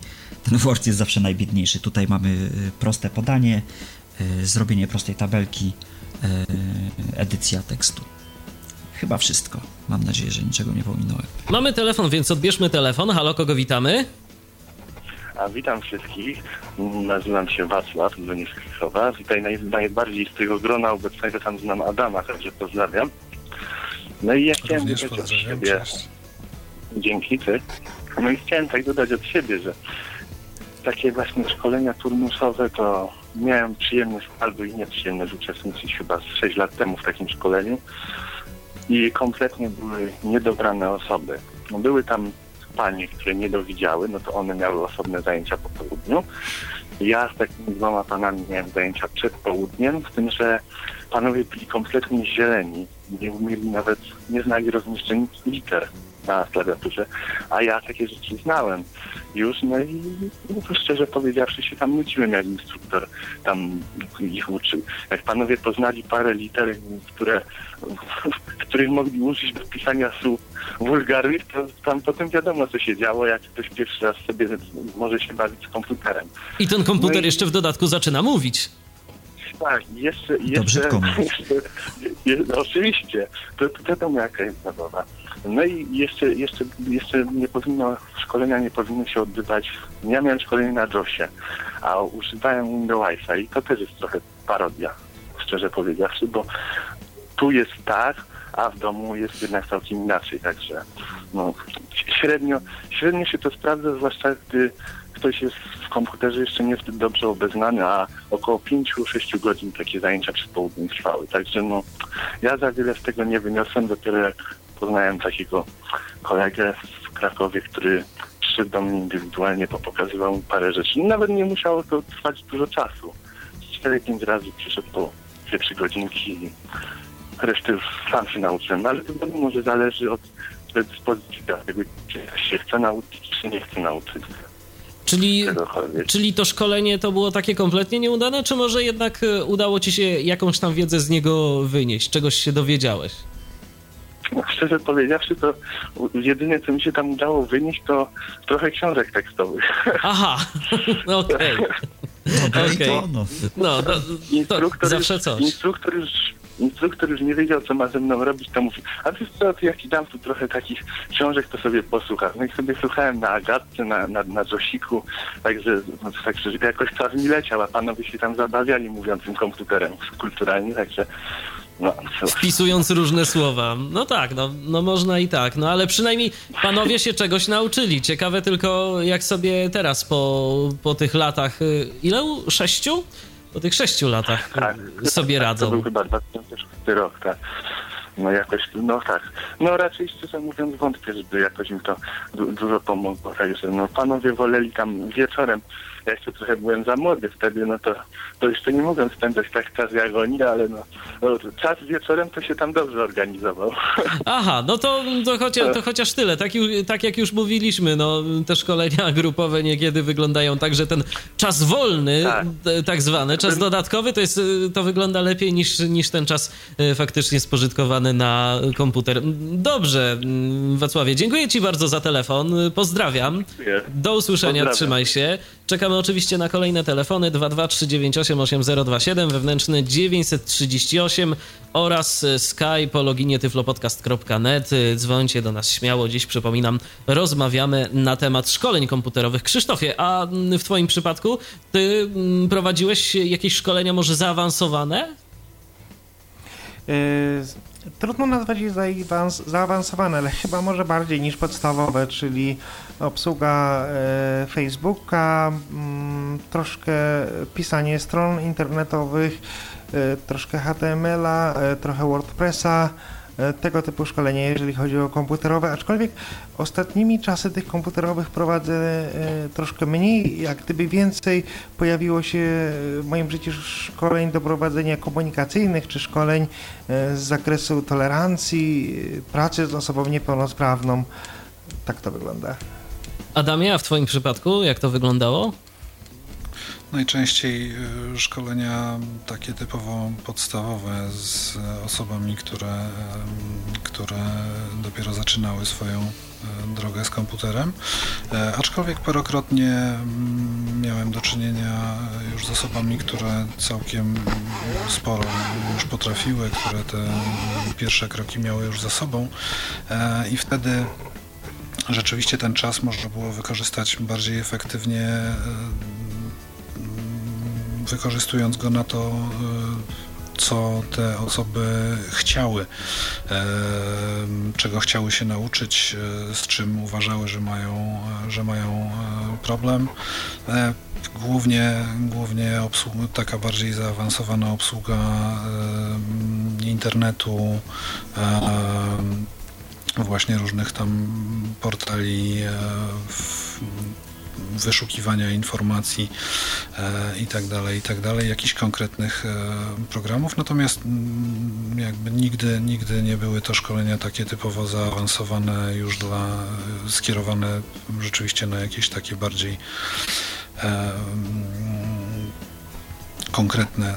ten Word jest zawsze najbiedniejszy. Tutaj mamy y, proste podanie, y, zrobienie prostej tabelki, edycja tekstu. Chyba wszystko. Mam nadzieję, że niczego nie pominąłem. Mamy telefon, więc odbierzmy telefon. Halo, kogo witamy? A witam wszystkich. Nazywam się Wacław, dzwonię z Krakowa. Tutaj naj, najbardziej z tego grona obecnego tam znam Adama, także pozdrawiam. No i ja chciałem dodać od siebie... Cześć. Dzięki, ty. No i chciałem tak dodać od siebie, że takie właśnie szkolenia turnusowe to miałem przyjemność albo i nieprzyjemność uczestniczyć chyba 6 lat temu w takim szkoleniu i kompletnie były niedobrane osoby. No były tam panie, które nie dowidziały, no to one miały osobne zajęcia po południu. Ja z takimi dwoma panami miałem zajęcia przed południem, z tym, że panowie byli kompletnie zieleni. Nie umieli nawet, nie znali rozmieszczeń liter na klawiaturze, a ja takie rzeczy znałem już, no i no, szczerze powiedziawszy się tam nudziłem, jak instruktor tam ich uczył. Jak panowie poznali parę liter, które, których mogli użyć do pisania słów wulgarnych, to tam potem wiadomo, co się działo, jak ktoś pierwszy raz sobie może się bawić z komputerem. I ten komputer no i... jeszcze w dodatku zaczyna mówić. Tak, jeszcze, jeszcze, (laughs) jeszcze, jeszcze no, oczywiście, to, to wiadomo jaka jest zabawa. No i jeszcze, jeszcze, jeszcze nie powinno, szkolenia nie powinny się odbywać, ja miałem szkolenie na JOSie, a używałem Windowsa i to też jest trochę parodia, szczerze powiedziawszy, bo tu jest tak, a w domu jest jednak całkiem inaczej, także no, średnio, średnio się to sprawdza, zwłaszcza gdy ktoś jest w komputerze jeszcze niezbyt dobrze obeznany, a około 5-6 godzin takie zajęcia przez południe trwały. Także no, ja za wiele z tego nie wyniosłem, dopiero poznałem takiego kolegę w Krakowie, który przyszedł do mnie indywidualnie, pokazywał mi parę rzeczy. Nawet nie musiało to trwać dużo czasu. 4-5 razy przyszedł po 2-3 godzinki i resztę już sam się nauczyłem. Ale to może zależy od predyspozycji tego, czy się chce nauczyć, czy nie chce nauczyć. Czyli, czyli to szkolenie to było takie kompletnie nieudane, czy może jednak e, udało ci się jakąś tam wiedzę z niego wynieść, czegoś się dowiedziałeś? No, (laughs) szczerze powiedziawszy, to jedyne, co mi się tam udało wynieść, to trochę książek tekstowych. (laughs) Aha, okej. Okay. okay. No, no to, instruktor zawsze coś. Instruktor już, instruktor już nie wiedział, co ma ze mną robić, to mówi, a wiesz co, to ja ci dam tu trochę takich książek, to sobie posłuchasz. No i sobie słuchałem na Agatce, na, na, na Josiku, także, no, także jakoś czas mi leciał, a panowie się tam zabawiali mówiącym komputerem kulturalnie, także no, Wpisując różne słowa. No tak, no, no można i tak, no ale przynajmniej panowie się czegoś nauczyli. Ciekawe tylko, jak sobie teraz po, po tych latach, y, ile? Sześciu? Po tych sześciu latach tak, sobie tak, radzą. To był chyba 2006 rok, tak. No jakoś, no tak. No raczej szczerze mówiąc wątpię, żeby jakoś mi to du dużo pomogło. Także no panowie woleli tam wieczorem ja jeszcze trochę byłem za młody wtedy, no to, to jeszcze nie mogłem spędzać tak czas jak oni, ale no, no czas wieczorem to się tam dobrze organizował. (laughs) Aha, no to, to, chociaż, to chociaż tyle. Tak, tak jak już mówiliśmy, no te szkolenia (laughs) grupowe niekiedy wyglądają tak, że ten czas wolny, tak, tak zwany, czas dodatkowy, to jest, to wygląda lepiej niż, niż ten czas e, faktycznie spożytkowany na komputer. Dobrze, mm, Wacławie, dziękuję Ci bardzo za telefon. Pozdrawiam. Do usłyszenia, Pozdrawiam. trzymaj się. Czekamy oczywiście na kolejne telefony 223988027, wewnętrzny 938 oraz Skype po loginie tyflopodcast.net. Dzwońcie do nas śmiało. Dziś przypominam, rozmawiamy na temat szkoleń komputerowych. Krzysztofie, a w Twoim przypadku Ty mm, prowadziłeś jakieś szkolenia może zaawansowane? Yy trudno nazwać je zaawansowane, ale chyba może bardziej niż podstawowe, czyli obsługa e, Facebooka, mm, troszkę pisanie stron internetowych, e, troszkę HTML-a, e, trochę WordPressa, tego typu szkolenia, jeżeli chodzi o komputerowe, aczkolwiek ostatnimi czasy tych komputerowych prowadzę troszkę mniej, jak gdyby więcej pojawiło się w moim życiu szkoleń do prowadzenia komunikacyjnych, czy szkoleń z zakresu tolerancji, pracy z osobą niepełnosprawną. Tak to wygląda. Adamie, a w Twoim przypadku jak to wyglądało? Najczęściej y, szkolenia takie typowo podstawowe z osobami, które, które dopiero zaczynały swoją y, drogę z komputerem. E, aczkolwiek parokrotnie miałem do czynienia już z osobami, które całkiem sporo już potrafiły, które te pierwsze kroki miały już za sobą e, i wtedy rzeczywiście ten czas można było wykorzystać bardziej efektywnie e, wykorzystując go na to, e, co te osoby chciały, e, czego chciały się nauczyć, z czym uważały, że mają, że mają problem. Głównie, głównie obsługa, taka bardziej zaawansowana obsługa internetu, właśnie różnych tam portali wyszukiwania informacji e, i tak tak jakichś konkretnych e, programów, natomiast mm, jakby nigdy, nigdy nie były to szkolenia takie typowo zaawansowane, już dla, skierowane rzeczywiście na jakieś takie bardziej e, mm, konkretne,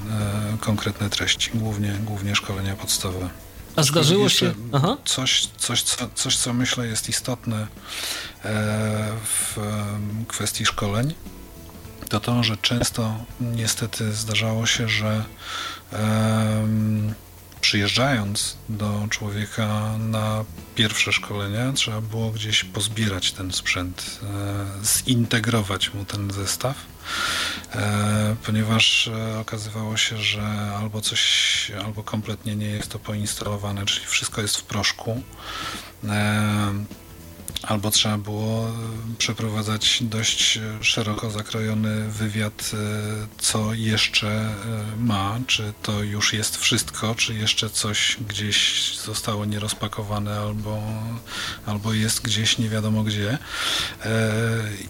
konkretne treści, głównie, głównie szkolenia podstawowe. A zdarzyło się. Aha. Coś, coś, co, coś, co myślę jest istotne e, w kwestii szkoleń, to to, że często niestety zdarzało się, że przyjeżdżając do człowieka na pierwsze szkolenie, trzeba było gdzieś pozbierać ten sprzęt, e, zintegrować mu ten zestaw, ponieważ e, okazywało się, że albo coś, albo kompletnie nie jest to poinstalowane, czyli wszystko jest w proszku albo trzeba było e, przeprowadzać dość szeroko zakrojony wywiad, e, co jeszcze e, ma, czy to już jest wszystko, czy jeszcze coś gdzieś zostało nierozpakowane, albo, albo jest gdzieś nie wiadomo gdzie.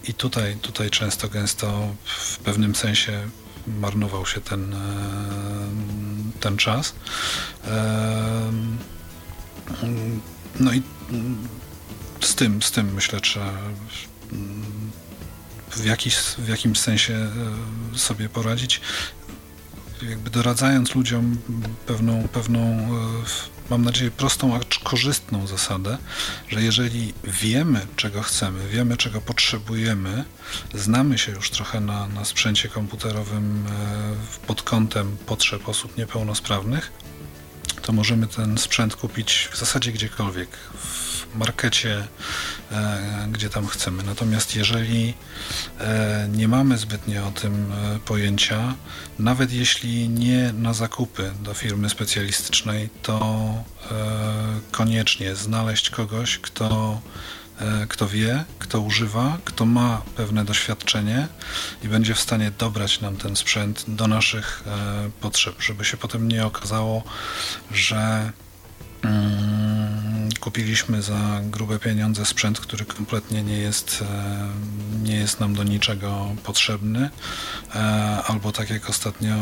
I tutaj, tutaj często, gęsto w pewnym sensie marnował się ten, ten czas. No i z tym, z tym myślę, trzeba w, jakiś, w jakimś sensie e, sobie poradzić. Jakby doradzając ludziom pewną, pewną e, mam nadzieję, prostą, acz korzystną zasadę, że jeżeli wiemy, czego chcemy, wiemy, czego potrzebujemy, znamy się już trochę na, na sprzęcie komputerowym e, pod kątem potrzeb osób niepełnosprawnych, to możemy ten sprzęt kupić w zasadzie gdziekolwiek, markecie, e, gdzie tam chcemy. Natomiast jeżeli e, nie mamy zbytnio o tym e, pojęcia, nawet jeśli nie na zakupy do firmy specjalistycznej, to koniecznie znaleźć kogoś, kto kto wie, kto używa, kto ma pewne doświadczenie i będzie w stanie dobrać nam ten sprzęt do naszych potrzeb, żeby się potem nie okazało, że kupiliśmy za grube pieniądze sprzęt, który kompletnie nie jest, e, nie jest nam do niczego potrzebny. E, albo tak jak ostatnio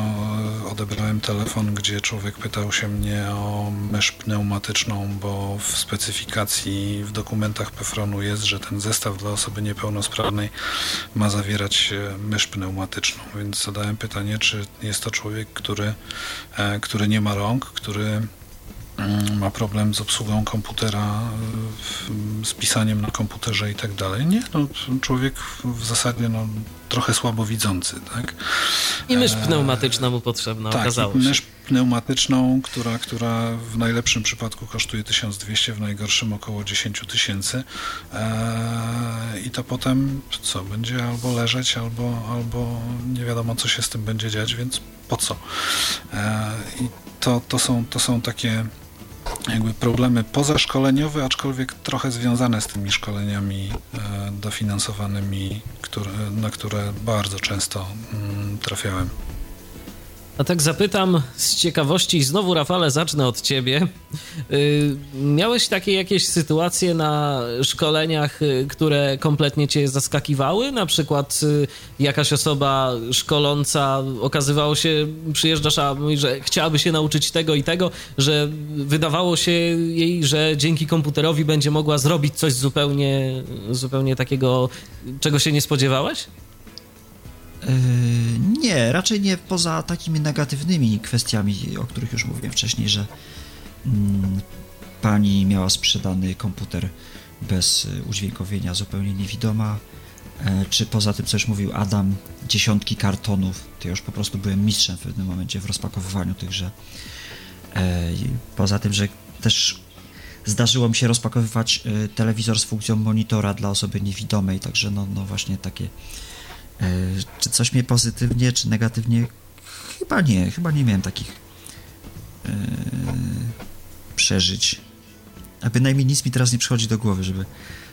odebrałem telefon, gdzie człowiek pytał się mnie o mysz pneumatyczną, bo w specyfikacji w dokumentach Pefronu jest, że ten zestaw dla osoby niepełnosprawnej ma zawierać mysz pneumatyczną. Więc zadałem pytanie, czy jest to człowiek, który, e, który nie ma rąk, który Mm, ma problem z obsługą komputera, z pisaniem na komputerze i tak dalej. Nie, no, człowiek w zasadzie no, trochę słabowidzący, tak? I mysz e, pneumatyczna mu potrzebna, tak, okazało się. mysz pneumatyczną, która, która w najlepszym przypadku kosztuje 1200, w najgorszym około 10 tysięcy. Eee, I to potem co? Będzie albo leżeć, albo, albo nie wiadomo, co się z tym będzie dziać, więc po co? Eee, I to, to, są, to są takie jakby problemy pozaszkoleniowe, aczkolwiek trochę związane z tymi szkoleniami e, dofinansowanymi, które, na które bardzo często mm, trafiałem. A tak zapytam z ciekawości znowu Rafale zacznę od ciebie. Y, miałeś takie jakieś sytuacje na szkoleniach, y, które kompletnie cię zaskakiwały? Na przykład y, jakaś osoba szkoląca okazywało się, przyjeżdżasz, a mówi, że chciałaby się nauczyć tego i tego, że wydawało się jej, że dzięki komputerowi będzie mogła zrobić coś zupełnie, zupełnie takiego, czego się nie spodziewałeś? Yy, nie, raczej nie poza takimi negatywnymi kwestiami, o których już mówiłem wcześniej, że mm, pani miała sprzedany komputer bez y, udźwiękowienia, zupełnie niewidoma, e, czy poza tym, co już mówił Adam, dziesiątki kartonów, to już po prostu byłem mistrzem w pewnym momencie w rozpakowywaniu tychże. E, poza tym, że też zdarzyło mi się rozpakowywać y, telewizor z funkcją monitora dla osoby niewidomej, także no, no właśnie takie czy coś mnie pozytywnie, czy negatywnie? Chyba nie, chyba nie miałem takich e, przeżyć. A bynajmniej nic mi teraz nie przychodzi do głowy, żeby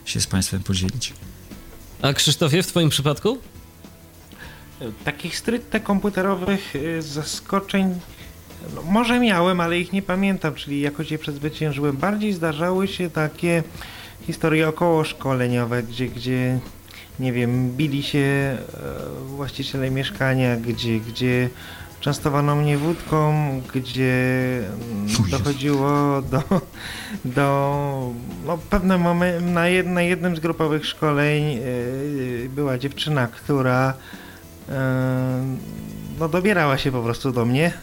się z Państwem podzielić. A Krzysztofie, w Twoim przypadku? Takich stricte komputerowych e, zaskoczeń no, może miałem, ale ich nie pamiętam, czyli jakoś je przezwyciężyłem. Bardziej zdarzały się takie historie około szkoleniowe, gdzie, gdzie nie wiem, bili się e, właściciele mieszkania, gdzie, gdzie częstowano mnie wódką, gdzie mm, dochodziło do, do no, pewnym moment, na, jed, na jednym z grupowych szkoleń yy, była dziewczyna, która yy, no, dobierała się po prostu do mnie.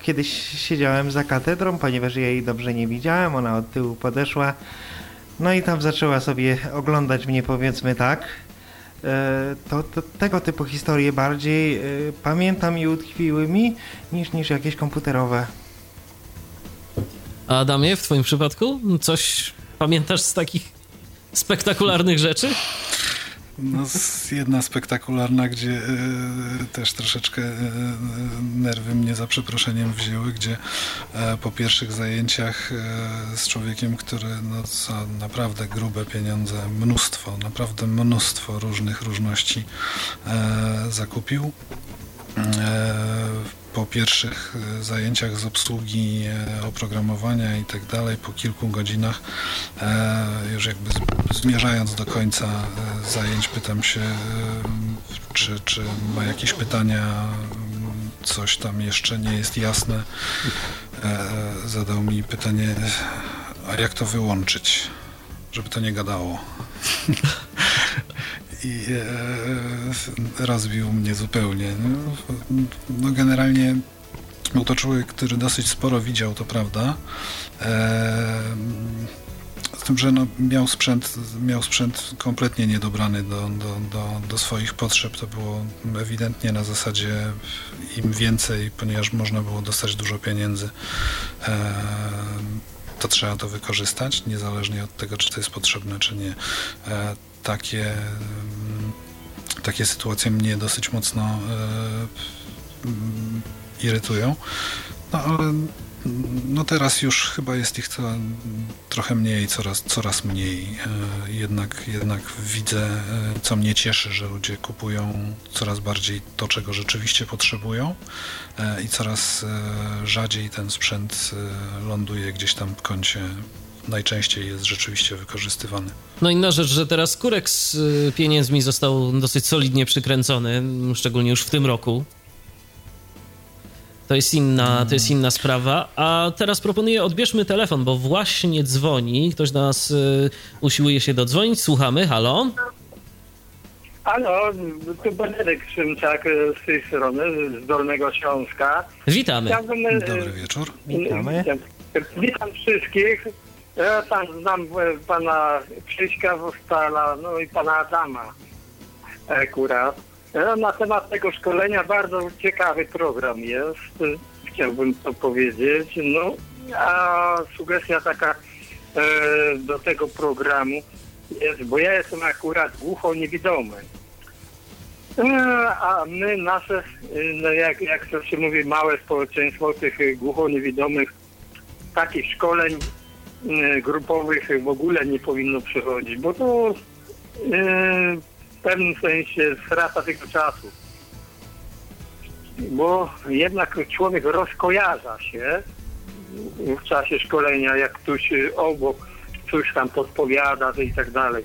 Kiedyś siedziałem za katedrą, ponieważ ja jej dobrze nie widziałem, ona od tyłu podeszła. No i tam zaczęła sobie oglądać mnie, powiedzmy tak. E, to, to, tego typu historie bardziej y, pamiętam i utkwiły mi niż, niż jakieś komputerowe. A Adamie, w twoim przypadku coś pamiętasz z takich spektakularnych rzeczy? No, jedna spektakularna, gdzie y, też troszeczkę y, nerwy mnie za przeproszeniem wzięły, gdzie y, po pierwszych zajęciach z człowiekiem, który no, za naprawdę grube pieniądze, mnóstwo, naprawdę mnóstwo różnych różności zakupił po pierwszych e, zajęciach z obsługi e, oprogramowania i tak dalej, po kilku godzinach, e, już jakby zmierzając do końca zajęć, pytam się, czy, czy ma jakieś pytania, coś tam jeszcze nie jest jasne. Zadał mi pytanie, a jak to wyłączyć, żeby to nie gadało. (laughs) i rozbił mnie zupełnie. No, no, generalnie był to człowiek, który dosyć sporo widział, to prawda. E, z tym, że no, miał, sprzęt, miał sprzęt kompletnie niedobrany do, do, do, do swoich potrzeb. To było ewidentnie na zasadzie im więcej, ponieważ można było dostać dużo pieniędzy. E, to trzeba to wykorzystać, niezależnie od tego, czy to jest potrzebne, czy nie. E, takie, mm, takie sytuacje mnie dosyć mocno e, irytują. No ale No teraz już chyba jest ich co, trochę mniej, coraz, coraz mniej. E, jednak, jednak widzę, e, co mnie cieszy, że ludzie kupują coraz bardziej to, czego rzeczywiście potrzebują e, i coraz rzadziej ten sprzęt ląduje gdzieś tam w kącie najczęściej jest rzeczywiście wykorzystywany. No inna rzecz, że teraz kurek z pieniędzmi został dosyć solidnie przykręcony, szczególnie już w tym roku. To jest, inna, to jest inna sprawa. A teraz proponuję, odbierzmy telefon, bo właśnie dzwoni. Ktoś do nas y, usiłuje się dodzwonić. Słuchamy. Halo? Halo, tu Benedyk Szymczak z tej strony, z Dolnego Śląska. Witamy. Chciałbym, y, Dobry wieczór. Witamy. Witam wszystkich. Ja tam znam y, pana Krzyśka Wostala, no i pana Adama akurat. E, na temat tego szkolenia bardzo ciekawy program jest, chciałbym to powiedzieć. No, a sugestia taka e, do tego programu jest, bo ja jestem akurat głucho niewidomy. E, a my, nasze, no jak, jak to się mówi, małe społeczeństwo tych głucho niewidomych, takich szkoleń grupowych w ogóle nie powinno przychodzić, bo to pewnym sensie strata tego czasu. Bo jednak człowiek rozkojarza się w czasie szkolenia, jak ktoś obok coś tam podpowiada i tak dalej.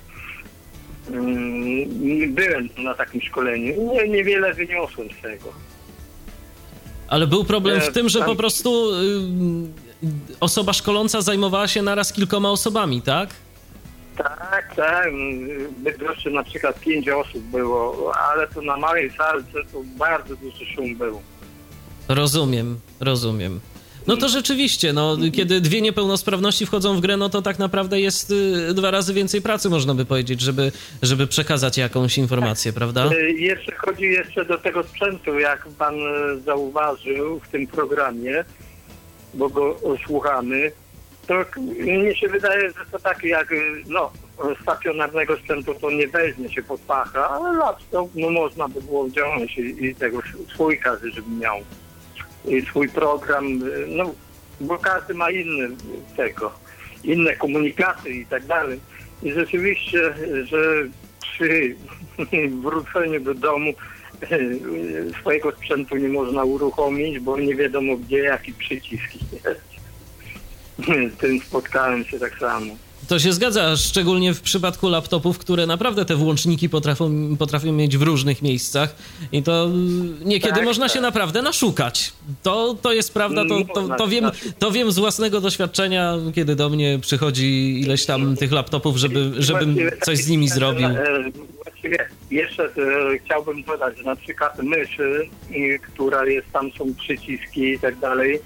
Mm, byłem na takim szkoleniu. Nie, niewiele wyniosłem z tego. Ale był problem w tym, że po prostu y, osoba szkoląca zajmowała się naraz kilkoma osobami, tak? Tak, tak. Bydgoszczy na przykład pięć osób było, ale to na małej salce to bardzo duży szum był. Rozumiem, rozumiem. No to rzeczywiście, no, kiedy dwie niepełnosprawności wchodzą w grę, no to tak naprawdę jest y, dwa razy więcej pracy, można by powiedzieć, żeby, żeby przekazać jakąś informację, prawda? Y, jeszcze chodzi jeszcze do tego sprzętu, jak pan y, zauważył w tym programie, bo go słuchamy to mnie się wydaje, że to takie jak no, stacjonarnego sprzętu to nie weźmie się pod pachę, ale laptop no, można by było wziąć i, i tego swój każdy, żeby miał i swój program, no bo każdy ma inny tego, inne komunikaty i tak dalej. I rzeczywiście, że przy (laughs) wróceniu do domu swojego sprzętu nie można uruchomić, bo nie wiadomo gdzie jaki przycisk jest. Z (laughs) tym spotkałem się tak samo. To się zgadza, szczególnie w przypadku laptopów, które naprawdę te włączniki potrafią, potrafią mieć w różnych miejscach i to niekiedy tak, można tak. się naprawdę naszukać. To, to jest prawda, to, to, to, wiem, to wiem z własnego doświadczenia, kiedy do mnie przychodzi ileś tam tych laptopów, żeby, żebym coś z nimi zrobił. E, właściwie jeszcze e, chciałbym dodać, że na przykład myszy, która jest, tam są przyciski i tak dalej,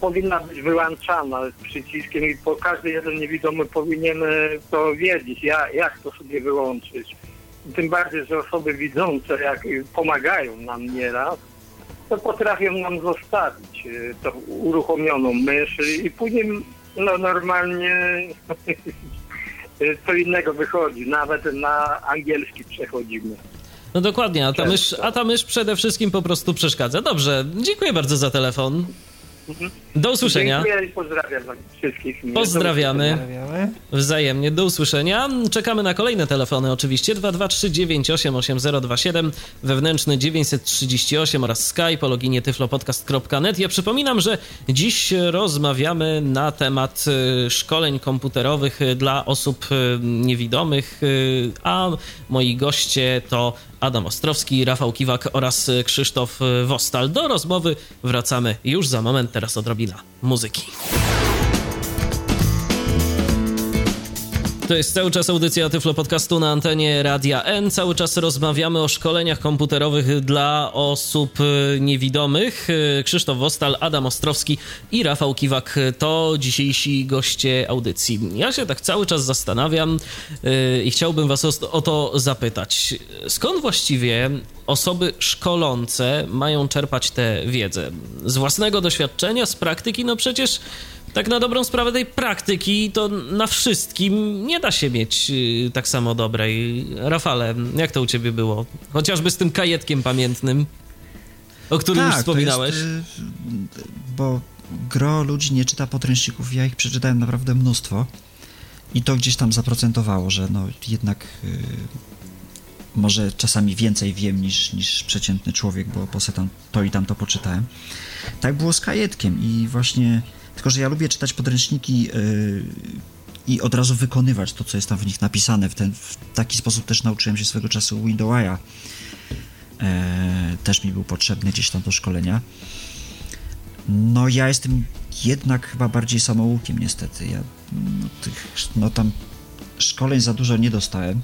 powinna być wyłączana przyciskiem i po każdy jeden niewidomy powinien e, to wiedzieć, jak, jak to sobie wyłączyć. Tym bardziej, że osoby widzące, jak pomagają nam nieraz, to potrafią nam zostawić e, tą uruchomioną mysz i później no, normalnie (laughs) co innego wychodzi. Nawet na angielski przechodzimy. No dokładnie, a ta, mysz, a ta mysz przede wszystkim po prostu przeszkadza. Dobrze, dziękuję bardzo za telefon. Do usłyszenia. Dziękuję i pozdrawiam wszystkich. Pozdrawiamy. Wzajemnie. Do usłyszenia. Czekamy na kolejne telefony oczywiście. 223988027 wewnętrzny 938 oraz Skype o loginie tyflopodcast.net. Ja przypominam, że dziś rozmawiamy na temat y, szkoleń komputerowych dla osób y, niewidomych, y, a moi goście to Adam Ostrowski, Rafał Kiwak oraz Krzysztof Wostal. Do rozmowy wracamy już za moment, teraz odrobina muzyki. To jest cały czas audycja Tyflo Podcastu na antenie Radia N. Cały czas rozmawiamy o szkoleniach komputerowych dla osób y, niewidomych. Y, Krzysztof Wostal, Adam Ostrowski i Rafał Kiwak to dzisiejsi goście audycji. Ja się tak cały czas zastanawiam yy, i chciałbym was o, o to zapytać. Skąd właściwie osoby szkolące mają czerpać tę wiedzę? Z własnego doświadczenia, z praktyki? No przecież tak na dobrą sprawę tej praktyki to na wszystkim nie da się mieć y, tak samo dobrej. Rafale, jak to u ciebie było? Chociażby z tym kajetkiem pamiętnym, o którym tak, już wspominałeś. Jest, bo gro ludzi nie czyta podręczników, ja ich przeczytałem naprawdę mnóstwo i to gdzieś tam zaprocentowało, że no jednak y, może czasami więcej wiem niż, niż przeciętny człowiek, bo po tam to i tam to poczytałem. Tak było z kajetkiem i właśnie, tylko że ja lubię czytać podręczniki y, i od razu wykonywać to, co jest tam w nich napisane. W, ten, w taki sposób też nauczyłem się swego czasu Windowsa. E, też mi był potrzebny gdzieś tam do szkolenia. No ja jestem jednak chyba bardziej samoukiem niestety. Ja no, tych, no tam szkoleń za dużo nie dostałem.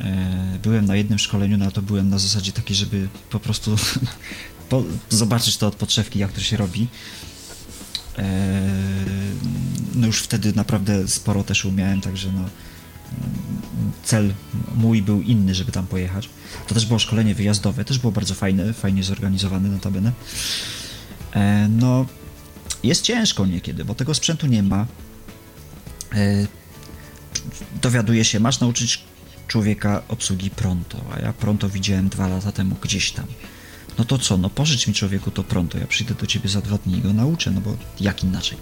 E, byłem na jednym szkoleniu, no to byłem na zasadzie takiej, żeby po prostu (laughs) po, zobaczyć to od podszewki, jak to się robi. No już wtedy naprawdę sporo też umiałem, także no cel mój był inny, żeby tam pojechać. To też było szkolenie wyjazdowe, też było bardzo fajne, fajnie zorganizowane notabene. E, no, jest ciężko niekiedy, bo tego sprzętu nie ma. E, dowiaduje się, masz nauczyć człowieka obsługi pronto, a ja pronto widziałem dwa lata temu gdzieś tam. No to co, no pożycz mi człowieku to pronto, ja przyjdę do ciebie za dwa dni i go nauczę, no bo jak inaczej.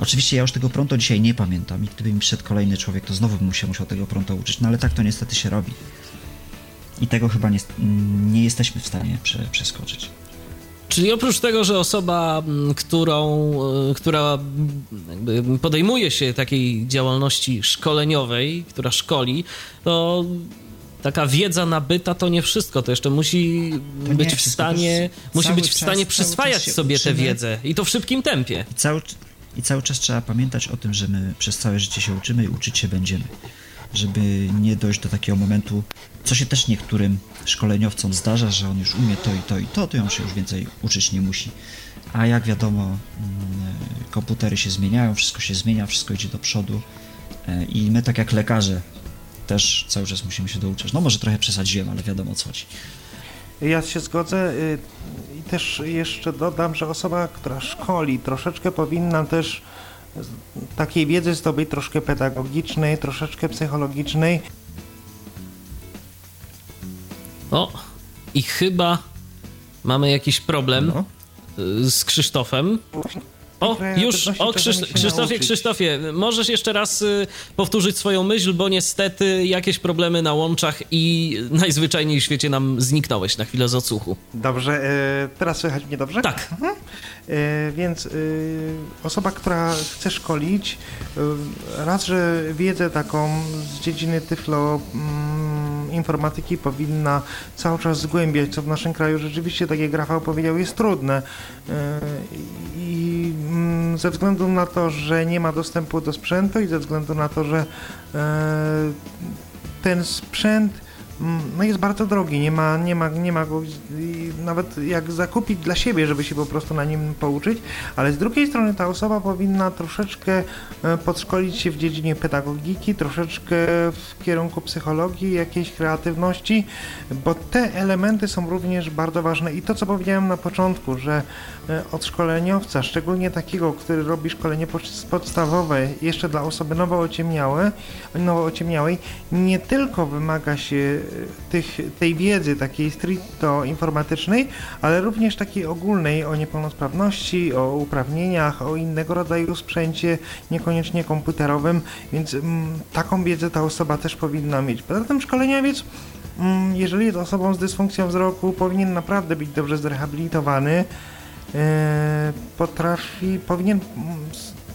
Oczywiście ja już tego pronto dzisiaj nie pamiętam i gdyby mi przyszedł kolejny człowiek, to znowu bym się musiał tego pronto uczyć, no ale tak to niestety się robi. I tego chyba nie, nie jesteśmy w stanie prze, przeskoczyć. Czyli oprócz tego, że osoba, którą, e, która podejmuje się takiej działalności szkoleniowej, która szkoli, to taka wiedza nabyta to nie wszystko, to jeszcze musi to być w stanie, musi być w stanie przyswajać sobie tę wiedzę i to w szybkim tempie. I cały, I cały czas trzeba pamiętać o tym, że my przez całe życie się uczymy i uczyć się będziemy. Żeby nie dojść do takiego momentu, co się też niektórym szkoleniowcom zdarza, że on już umie to i to i to, to on się już więcej uczyć nie musi. A jak wiadomo, mm, komputery się zmieniają, wszystko się zmienia, wszystko idzie do przodu e, i my tak jak lekarze też cały czas musimy się douczać. No może trochę przesadziłem, ale wiadomo o co chodzi. Ja się zgodzę y, i też jeszcze dodam, że osoba, która szkoli, troszeczkę powinna też takiej wiedzy zdobyć troszkę pedagogicznej, troszeczkę psychologicznej. O, i chyba mamy jakiś problem no. z Krzysztofem. O, już, o Krzysz Krzysztofie, Krzysztofie, możesz jeszcze raz y, powtórzyć swoją myśl, bo niestety jakieś problemy na łączach i najzwyczajniej w świecie nam zniknąłeś na chwilę z odsłuchu. Dobrze, y, teraz słychać mnie dobrze? Tak. Mhm. Y, więc y, osoba, która chce szkolić, y, raz, że wiedzę taką z dziedziny tyflo mm, informatyki powinna cały czas zgłębiać, co w naszym kraju rzeczywiście, tak jak Rafał powiedział, jest trudne. Y, I ze względu na to, że nie ma dostępu do sprzętu i ze względu na to, że e, ten sprzęt Mm, no jest bardzo drogi, nie ma, nie ma, nie ma go nawet jak zakupić dla siebie, żeby się po prostu na nim pouczyć, ale z drugiej strony ta osoba powinna troszeczkę e, podszkolić się w dziedzinie pedagogiki, troszeczkę w kierunku psychologii, jakiejś kreatywności, bo te elementy są również bardzo ważne. I to co powiedziałem na początku, że od szkoleniowca, szczególnie takiego, który robi szkolenie podstawowe jeszcze dla osoby nowo ociemniałe, nowo ociemniałej, nie tylko wymaga się tych, tej wiedzy takiej stricto informatycznej, ale również takiej ogólnej o niepełnosprawności, o uprawnieniach, o innego rodzaju sprzęcie, niekoniecznie komputerowym, więc mm, taką wiedzę ta osoba też powinna mieć. Poza tym szkoleniowiec mm, jeżeli jest osobą z dysfunkcją wzroku, powinien naprawdę być dobrze zrehabilitowany. E, potrafi, powinien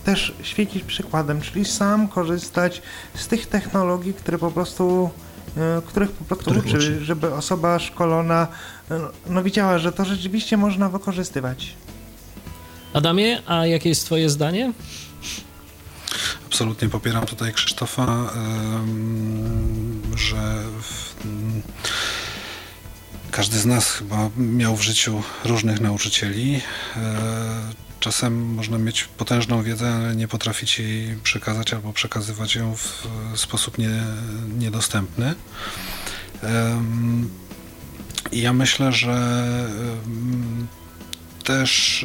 też świecić przykładem, czyli sam korzystać z tych technologii, które po prostu E, których po prostu uczy, uczy, żeby osoba szkolona e, no, widziała, że to rzeczywiście można wykorzystywać. Adamie, a jakie jest twoje zdanie? Absolutnie popieram tutaj Krzysztofa, że każdy z nas chyba miał w życiu różnych nauczycieli. E, czasem można mieć potężną wiedzę, ale nie potrafić jej przekazać albo przekazywać ją w sposób nie, niedostępny. Ja myślę, że też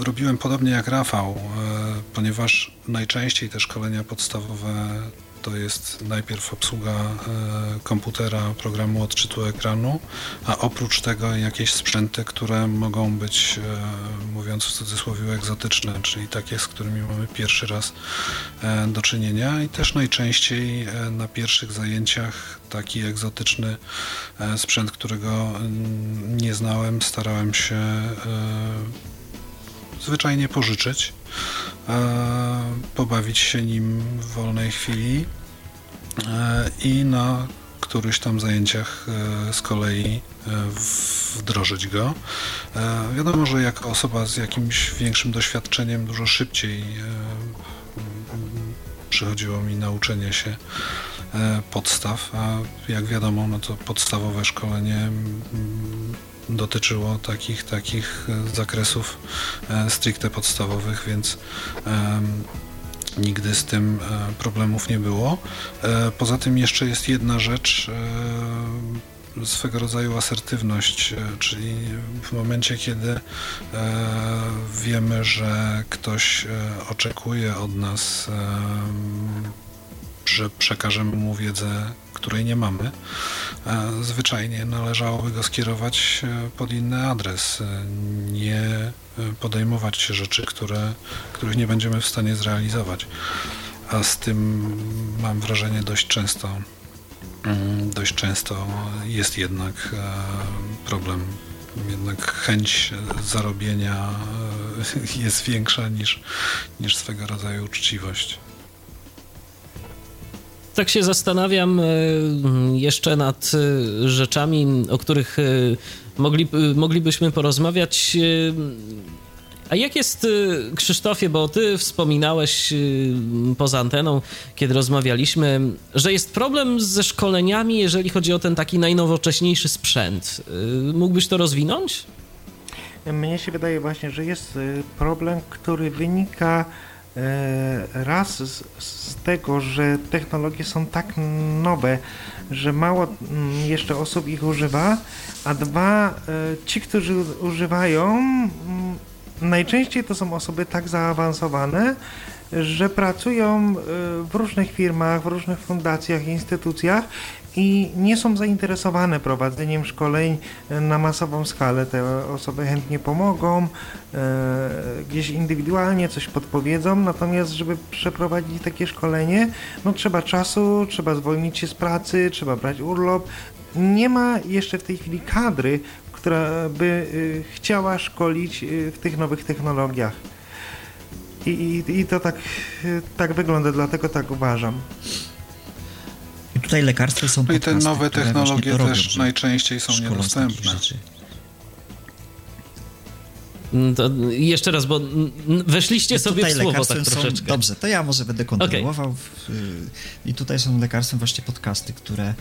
e, robiłem podobnie jak Rafał, e, ponieważ najczęściej te szkolenia podstawowe to jest najpierw obsługa e, komputera, programu odczytu ekranu, a oprócz tego jakieś sprzęty, które mogą być, mówię mówiąc w cudzysłowie, egzotyczne, czyli takie, z którymi mamy pierwszy raz do czynienia. I też najczęściej na pierwszych zajęciach taki egzotyczny sprzęt, którego nie znałem, starałem się zwyczajnie pożyczyć, pobawić się nim w wolnej chwili i na którychś tam zajęciach e, z kolei e, wdrożyć go. E, wiadomo, że jako osoba z jakimś większym doświadczeniem dużo szybciej przychodziło mi nauczenie się podstaw, a jak wiadomo, no to podstawowe szkolenie dotyczyło takich, takich zakresów stricte podstawowych, więc nigdy z tym e, problemów nie było. E, poza tym jeszcze jest jedna rzecz, e, swego rodzaju asertywność, czyli w momencie, kiedy wiemy, że ktoś oczekuje od nas, że przekażemy mu wiedzę, której nie mamy, zwyczajnie należałoby go skierować pod inny adres, nie podejmować się rzeczy, które, których nie będziemy w stanie zrealizować. A z tym mam wrażenie dość często, mm, dość często jest jednak e, problem. Jednak chęć zarobienia e, (laughs) jest większa niż, niż swego rodzaju uczciwość tak się zastanawiam e, jeszcze nad rzeczami, o których mogli, moglibyśmy porozmawiać. A jak jest, Krzysztofie, bo ty wspominałeś poza anteną, kiedy rozmawialiśmy, że jest problem ze szkoleniami, jeżeli chodzi o ten taki najnowocześniejszy sprzęt. Mógłbyś to rozwinąć? Mnie się wydaje właśnie, że jest problem, który wynika raz z, z tego, że technologie są tak nowe, że mało mm, jeszcze osób ich używa, a dwa, e, ci, którzy używają, mm, najczęściej to są osoby tak zaawansowane, że pracują e, w różnych firmach, w różnych fundacjach, instytucjach i nie są zainteresowane prowadzeniem szkoleń na masową skalę. Te osoby chętnie pomogą, e, gdzieś indywidualnie coś podpowiedzą, natomiast żeby przeprowadzić takie szkolenie, no trzeba czasu, trzeba zwolnić się z pracy, trzeba brać urlop. Nie ma jeszcze w tej chwili kadry, która by y, chciała szkolić y, w tych nowych technologiach. I, i, i to tak, y, tak wygląda, dlatego tak uważam. I tutaj lekarstwa są No i te nowe technologie też robią, najczęściej są niedostępne. Mm, to jeszcze raz, bo weszliście I sobie w słowo tak troszeczkę. Są, dobrze, to ja może będę kontynuował. Okay. I tutaj są lekarstwem właśnie podcasty, które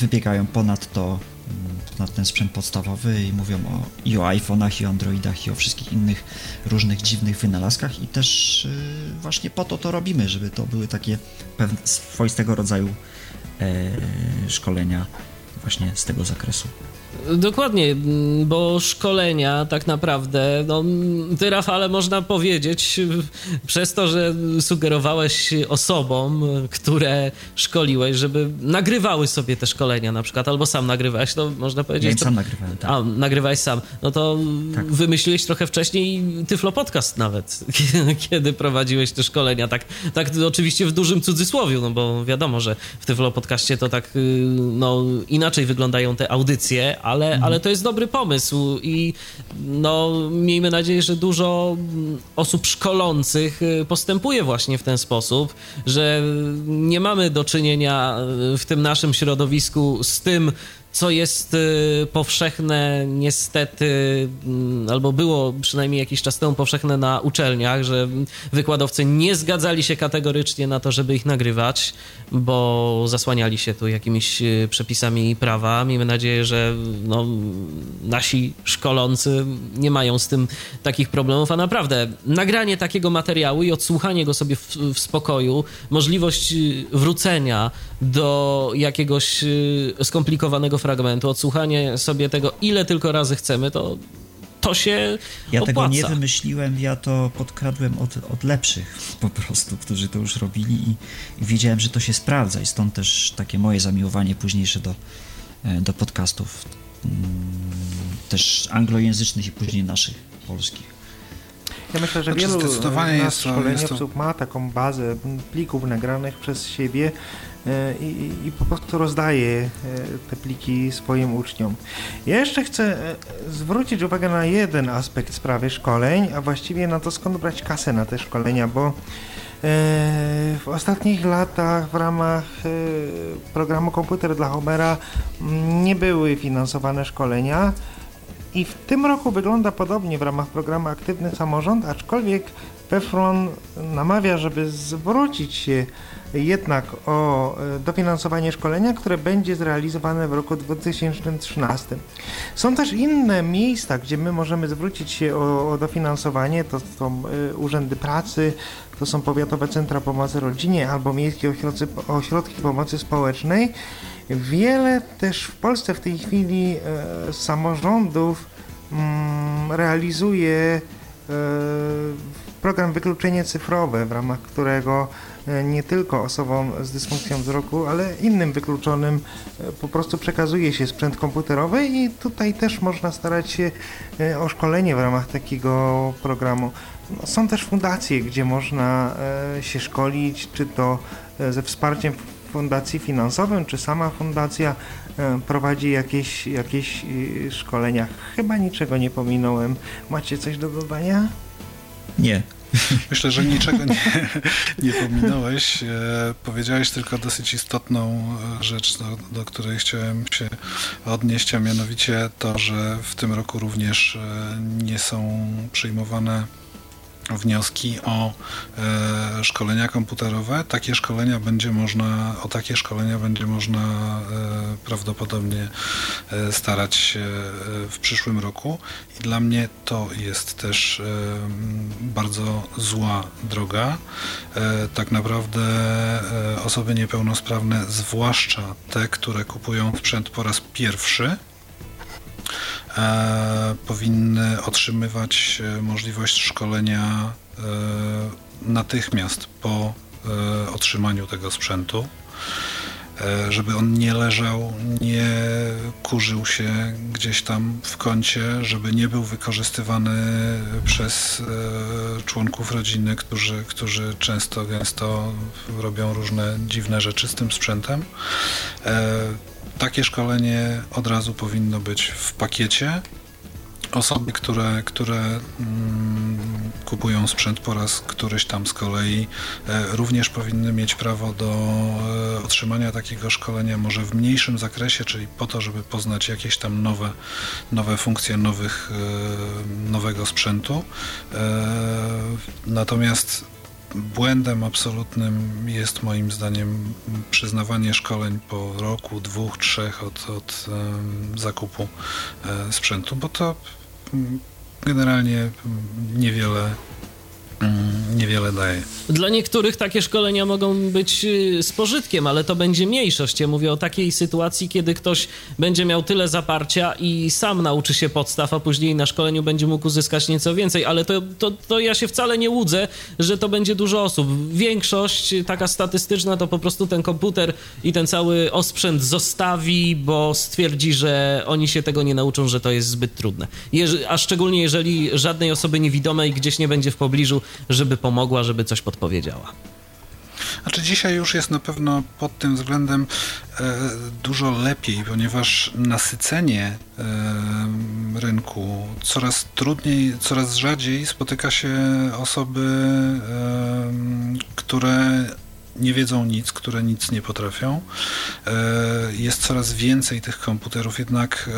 wybiegają ponad to, mm, ponad ten sprzęt podstawowy i mówią o, i o iPhone'ach, i o Androidach, i o wszystkich innych różnych dziwnych wynalazkach i też e, właśnie po to to robimy, żeby to były takie pewne swoistego rodzaju e, szkolenia właśnie z tego zakresu. Dokładnie, bo szkolenia tak naprawdę, no, ty Rafale można powiedzieć, (laughs) przez to, że sugerowałeś osobom, które szkoliłeś, żeby nagrywały sobie te szkolenia na przykład, albo sam nagrywałeś, to można powiedzieć... Ja to... sam nagrywałem, tak. A, nagrywałeś sam. No to tak. wymyśliłeś trochę wcześniej Tyflo Podcast nawet, (laughs) kiedy prowadziłeś te szkolenia, tak, tak oczywiście w dużym cudzysłowiu, no bo wiadomo, że w Tyflo Podcaście to tak, y, no, inaczej wyglądają te audycje, ale, mhm. ale to jest dobry pomysł i no, miejmy nadzieję, że dużo osób szkolących y, postępuje właśnie w ten sposób, że nie mamy do czynienia y, w tym naszym środowisku z tym, co jest y, powszechne niestety, mm, albo było przynajmniej jakiś czas temu powszechne na uczelniach, że wykładowcy nie zgadzali się kategorycznie na to, żeby ich nagrywać, bo zasłaniali się tu jakimiś y, przepisami prawa. Miejmy nadzieję, że no, nasi szkolący nie mają z tym takich problemów, a naprawdę nagranie takiego materiału i odsłuchanie go sobie w, w spokoju, możliwość y, wrócenia do jakiegoś skomplikowanego fragmentu, odsłuchanie sobie tego ile tylko razy chcemy, to to się Ja opłaca. tego nie wymyśliłem, ja to podkradłem od, od lepszych po prostu, którzy to już robili i, i wiedziałem, że to się sprawdza i stąd też takie moje zamiłowanie późniejsze do, e, do podcastów mm, też anglojęzycznych i później naszych polskich. Ja myślę, że znaczy, wielu zdecydowanie jest szkoleniowców jest to... ma taką bazę plików nagranych przez siebie i, i, po prostu rozdaje e, te pliki swoim uczniom. Ja jeszcze chcę e, zwrócić uwagę na jeden aspekt sprawy szkoleń, a właściwie na to skąd brać kasę na te szkolenia, bo w ostatnich latach w ramach programu Komputer dla Homera nie były finansowane szkolenia. I w tym roku wygląda podobnie w ramach programu Aktywny Samorząd, aczkolwiek PEFRON namawia, żeby zwrócić się jednak o e, dofinansowanie szkolenia, które będzie zrealizowane w roku 2013. Są też inne miejsca, gdzie my możemy zwrócić się o, o dofinansowanie, to są e, urzędy pracy, to są powiatowe centra pomocy rodzinie albo miejskie ośrodki, ośrodki pomocy społecznej. Wiele też w Polsce w tej chwili e, samorządów mm, realizuje e, program wykluczenie cyfrowe, w ramach którego nie tylko osobom z dysfunkcją wzroku, ale innym wykluczonym e, po prostu przekazuje się sprzęt komputerowy i tutaj też można starać się e, o szkolenie w ramach takiego programu. No, są też fundacje, gdzie można się szkolić, czy to ze wsparciem fundacji finansowym, czy sama fundacja e, prowadzi jakieś, jakieś e, szkolenia. Chyba niczego nie pominąłem. Macie coś do dodania? Nie. (laughs) Myślę, że niczego nie, (laughs) nie pominąłeś. E, powiedziałeś tylko dosyć istotną rzecz, do, do, której chciałem się odnieść, a mianowicie to, że w tym roku również nie są przyjmowane wnioski o e, szkolenia komputerowe. Takie szkolenia będzie można, o takie szkolenia będzie można e, prawdopodobnie e, starać się e, w przyszłym roku. I dla mnie to jest też e, bardzo zła droga. E, tak naprawdę osoby niepełnosprawne, zwłaszcza te, które kupują sprzęt po raz pierwszy, powinny otrzymywać e, możliwość szkolenia e, natychmiast po otrzymaniu tego sprzętu, żeby on nie leżał, nie kurzył się gdzieś tam w kącie, żeby nie był wykorzystywany przez członków rodziny, którzy, którzy często, gęsto robią różne dziwne rzeczy z tym sprzętem takie szkolenie od razu powinno być w pakiecie. Osoby, które, które mm, kupują sprzęt po raz któryś tam z kolei, e, również powinny mieć prawo do e, otrzymania takiego szkolenia, może w mniejszym zakresie, czyli po to, żeby poznać jakieś tam nowe, nowe funkcje nowych, e, nowego sprzętu. Natomiast błędem absolutnym jest moim zdaniem przyznawanie szkoleń po roku, dwóch, trzech od, od zakupu sprzętu, bo to generalnie niewiele niewiele daje. Dla niektórych takie szkolenia mogą być y, z pożytkiem, ale to będzie mniejszość. Ja mówię o takiej sytuacji, kiedy ktoś będzie miał tyle zaparcia i sam nauczy się podstaw, a później na szkoleniu będzie mógł uzyskać nieco więcej, ale to, to, to ja się wcale nie łudzę, że to będzie dużo osób. Większość taka statystyczna to po prostu ten komputer i ten cały osprzęt zostawi, bo stwierdzi, że oni się tego nie nauczą, że to jest zbyt trudne. a szczególnie jeżeli żadnej osoby niewidomej gdzieś nie będzie w pobliżu, żeby pomogła, żeby coś podpowiedziała. Znaczy dzisiaj już jest na pewno pod tym względem e, dużo lepiej, ponieważ nasycenie e, rynku coraz trudniej, coraz rzadziej spotyka się osoby, e, które nie wiedzą nic, które nic nie potrafią. Jest coraz więcej tych komputerów, jednak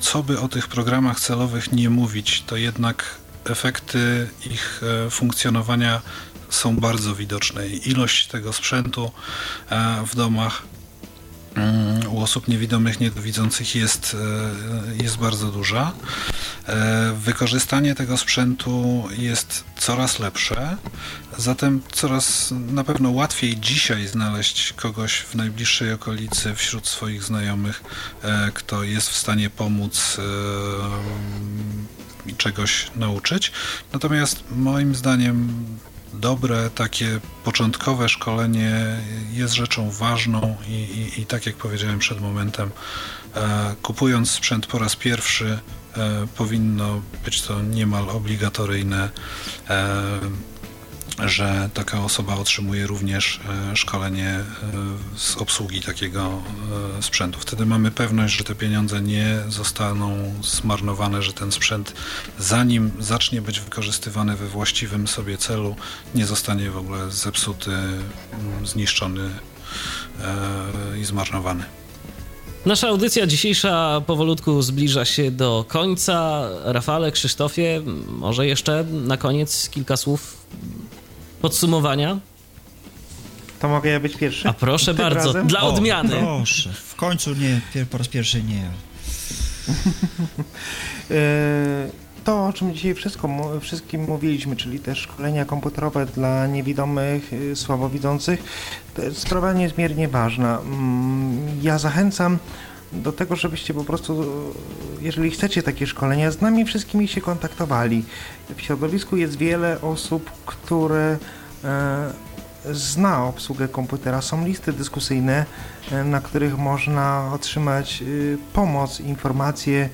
co by o tych programach celowych nie mówić, to jednak efekty ich e, funkcjonowania są bardzo widoczne. Ilość tego sprzętu e, w domach mm, u osób niewidomych, niedowidzących jest, e, jest bardzo duża. Wykorzystanie tego sprzętu jest coraz lepsze, zatem coraz na pewno łatwiej dzisiaj znaleźć kogoś w najbliższej okolicy wśród swoich znajomych, kto jest w stanie pomóc czegoś nauczyć. Natomiast moim zdaniem dobre, takie początkowe szkolenie jest rzeczą ważną i, i, i tak jak powiedziałem przed momentem, e, kupując sprzęt po raz pierwszy, e, powinno być to niemal obligatoryjne. E, że taka osoba otrzymuje również e, szkolenie e, z obsługi takiego e, sprzętu. Wtedy mamy pewność, że te pieniądze nie zostaną zmarnowane, że ten sprzęt zanim zacznie być wykorzystywany we właściwym sobie celu, nie zostanie w ogóle zepsuty, mm, zniszczony i zmarnowany. Nasza audycja dzisiejsza powolutku zbliża się do końca. Rafale, Krzysztofie, może jeszcze na koniec kilka słów podsumowania? To mogę ja być pierwszy? A proszę Tym bardzo, razem? dla odmiany. O, proszę, w końcu nie, po raz pierwszy nie. (laughs) E, to, o czym dzisiaj wszystko, wszystkim mówiliśmy, czyli te szkolenia komputerowe dla niewidomych, y, słabowidzących, to jest sprawa niezmiernie ważna. Mm, ja zachęcam do tego, żebyście po prostu, jeżeli chcecie takie szkolenia, z nami wszystkimi się kontaktowali. W środowisku jest wiele osób, które e, zna obsługę komputera. Są listy dyskusyjne, e, na których można otrzymać e, pomoc, informacje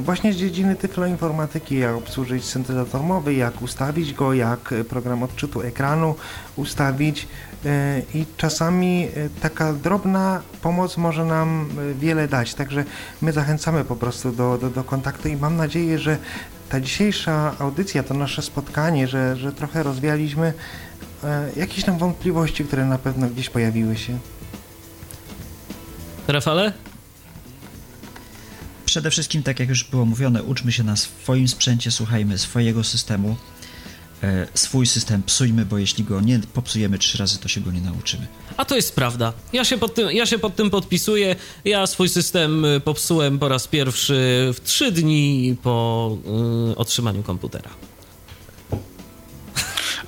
właśnie z dziedziny tyfloinformatyki, jak obsłużyć syntezator mowy, jak ustawić go, jak program odczytu ekranu ustawić. E, i czasami e, taka drobna pomoc może nam e, wiele dać. Także my zachęcamy po prostu do, do, do kontaktu i mam nadzieję, że ta dzisiejsza audycja, to nasze spotkanie, że, że trochę rozwialiśmy jakieś tam wątpliwości, które na pewno gdzieś pojawiły się. Rafale? Przede wszystkim, tak jak już było mówione, uczmy się na swoim sprzęcie, słuchajmy swojego systemu. E, swój system psujmy, bo jeśli go nie popsujemy trzy razy, to się go nie nauczymy. A to jest prawda. Ja się pod tym, ja się pod tym podpisuję. Ja swój system y, popsułem po raz pierwszy w trzy dni po y, otrzymaniu komputera.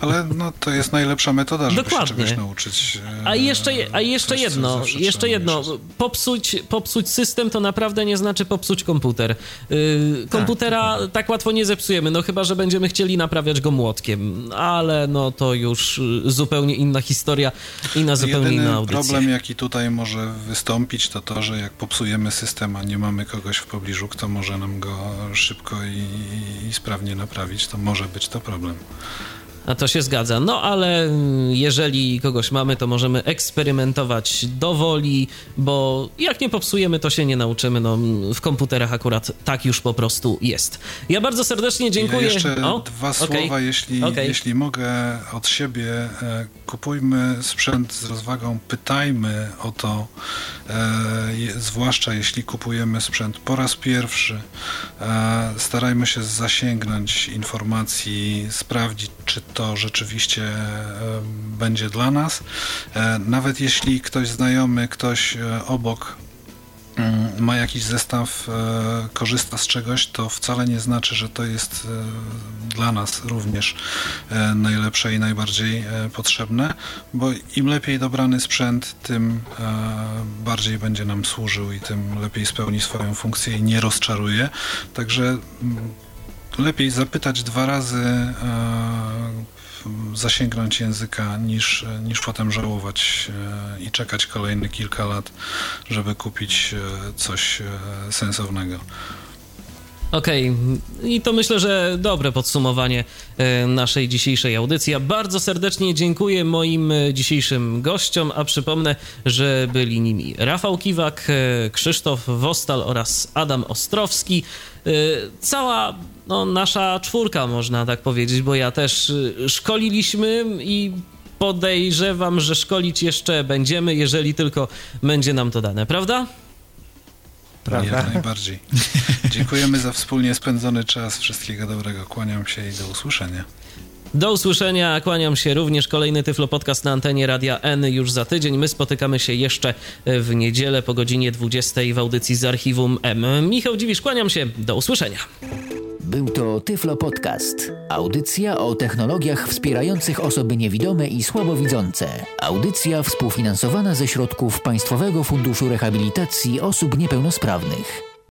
Ale no, to jest najlepsza metoda, żeby Dokładnie. się czegoś nauczyć. A jeszcze, a jeszcze coś, jedno, jeszcze jedno. Popsuć, popsuć system to naprawdę nie znaczy popsuć komputer. Yy, komputera tak, tak, łatwo nie zepsujemy, no chyba, że będziemy chcieli naprawiać go młotkiem, ale no to już y, zupełnie inna historia i na zupełnie Jedyny inna audycja. problem, jaki tutaj może wystąpić, to to, że jak popsujemy system, a nie mamy kogoś w pobliżu, kto może nam go szybko i, i sprawnie naprawić, to może być to problem. A to się zgadza. No ale jeżeli kogoś mamy, to możemy eksperymentować do woli, bo jak nie popsujemy, to się nie nauczymy. No, w komputerach akurat tak już po prostu jest. Ja bardzo serdecznie dziękuję. Ja jeszcze o? dwa okay. słowa, jeśli, okay. jeśli mogę od siebie. E, kupujmy sprzęt z rozwagą, pytajmy o to, e, zwłaszcza jeśli kupujemy sprzęt po raz pierwszy. E, starajmy się zasięgnąć informacji, sprawdzić, czy to rzeczywiście e, będzie dla nas. E, nawet jeśli ktoś znajomy, ktoś e, obok mm, ma jakiś zestaw, korzysta z czegoś, to wcale nie znaczy, że to jest dla nas również najlepsze i najbardziej potrzebne, bo im lepiej dobrany sprzęt, tym bardziej będzie nam służył i tym lepiej spełni swoją funkcję i nie rozczaruje. Także mm, lepiej zapytać dwa razy, e, zasięgnąć języka, niż, niż potem żałować e, i czekać kolejne kilka lat, żeby kupić e, coś sensownego. Okej, okay. i to myślę, że dobre podsumowanie naszej dzisiejszej audycji. Ja bardzo serdecznie dziękuję moim dzisiejszym gościom, a przypomnę, że byli nimi Rafał Kiwak, Krzysztof Wostal oraz Adam Ostrowski. Cała no, nasza czwórka, można tak powiedzieć, bo ja też y, szkoliliśmy i podejrzewam, że szkolić jeszcze będziemy, jeżeli tylko będzie nam to dane, prawda? Prawda? Jak najbardziej. Dziękujemy za wspólnie spędzony czas. Wszystkiego dobrego. Kłaniam się i do usłyszenia. Do usłyszenia, kłaniam się również. Kolejny Tyflo Podcast na antenie Radia N już za tydzień. My spotykamy się jeszcze w niedzielę po godzinie 20 w audycji z Archiwum M. Michał Dziwisz, kłaniam się. Do usłyszenia. Był to Tyflo Podcast. Audycja o technologiach wspierających osoby niewidome i słabowidzące. Audycja współfinansowana ze środków Państwowego Funduszu Rehabilitacji Osób Niepełnosprawnych.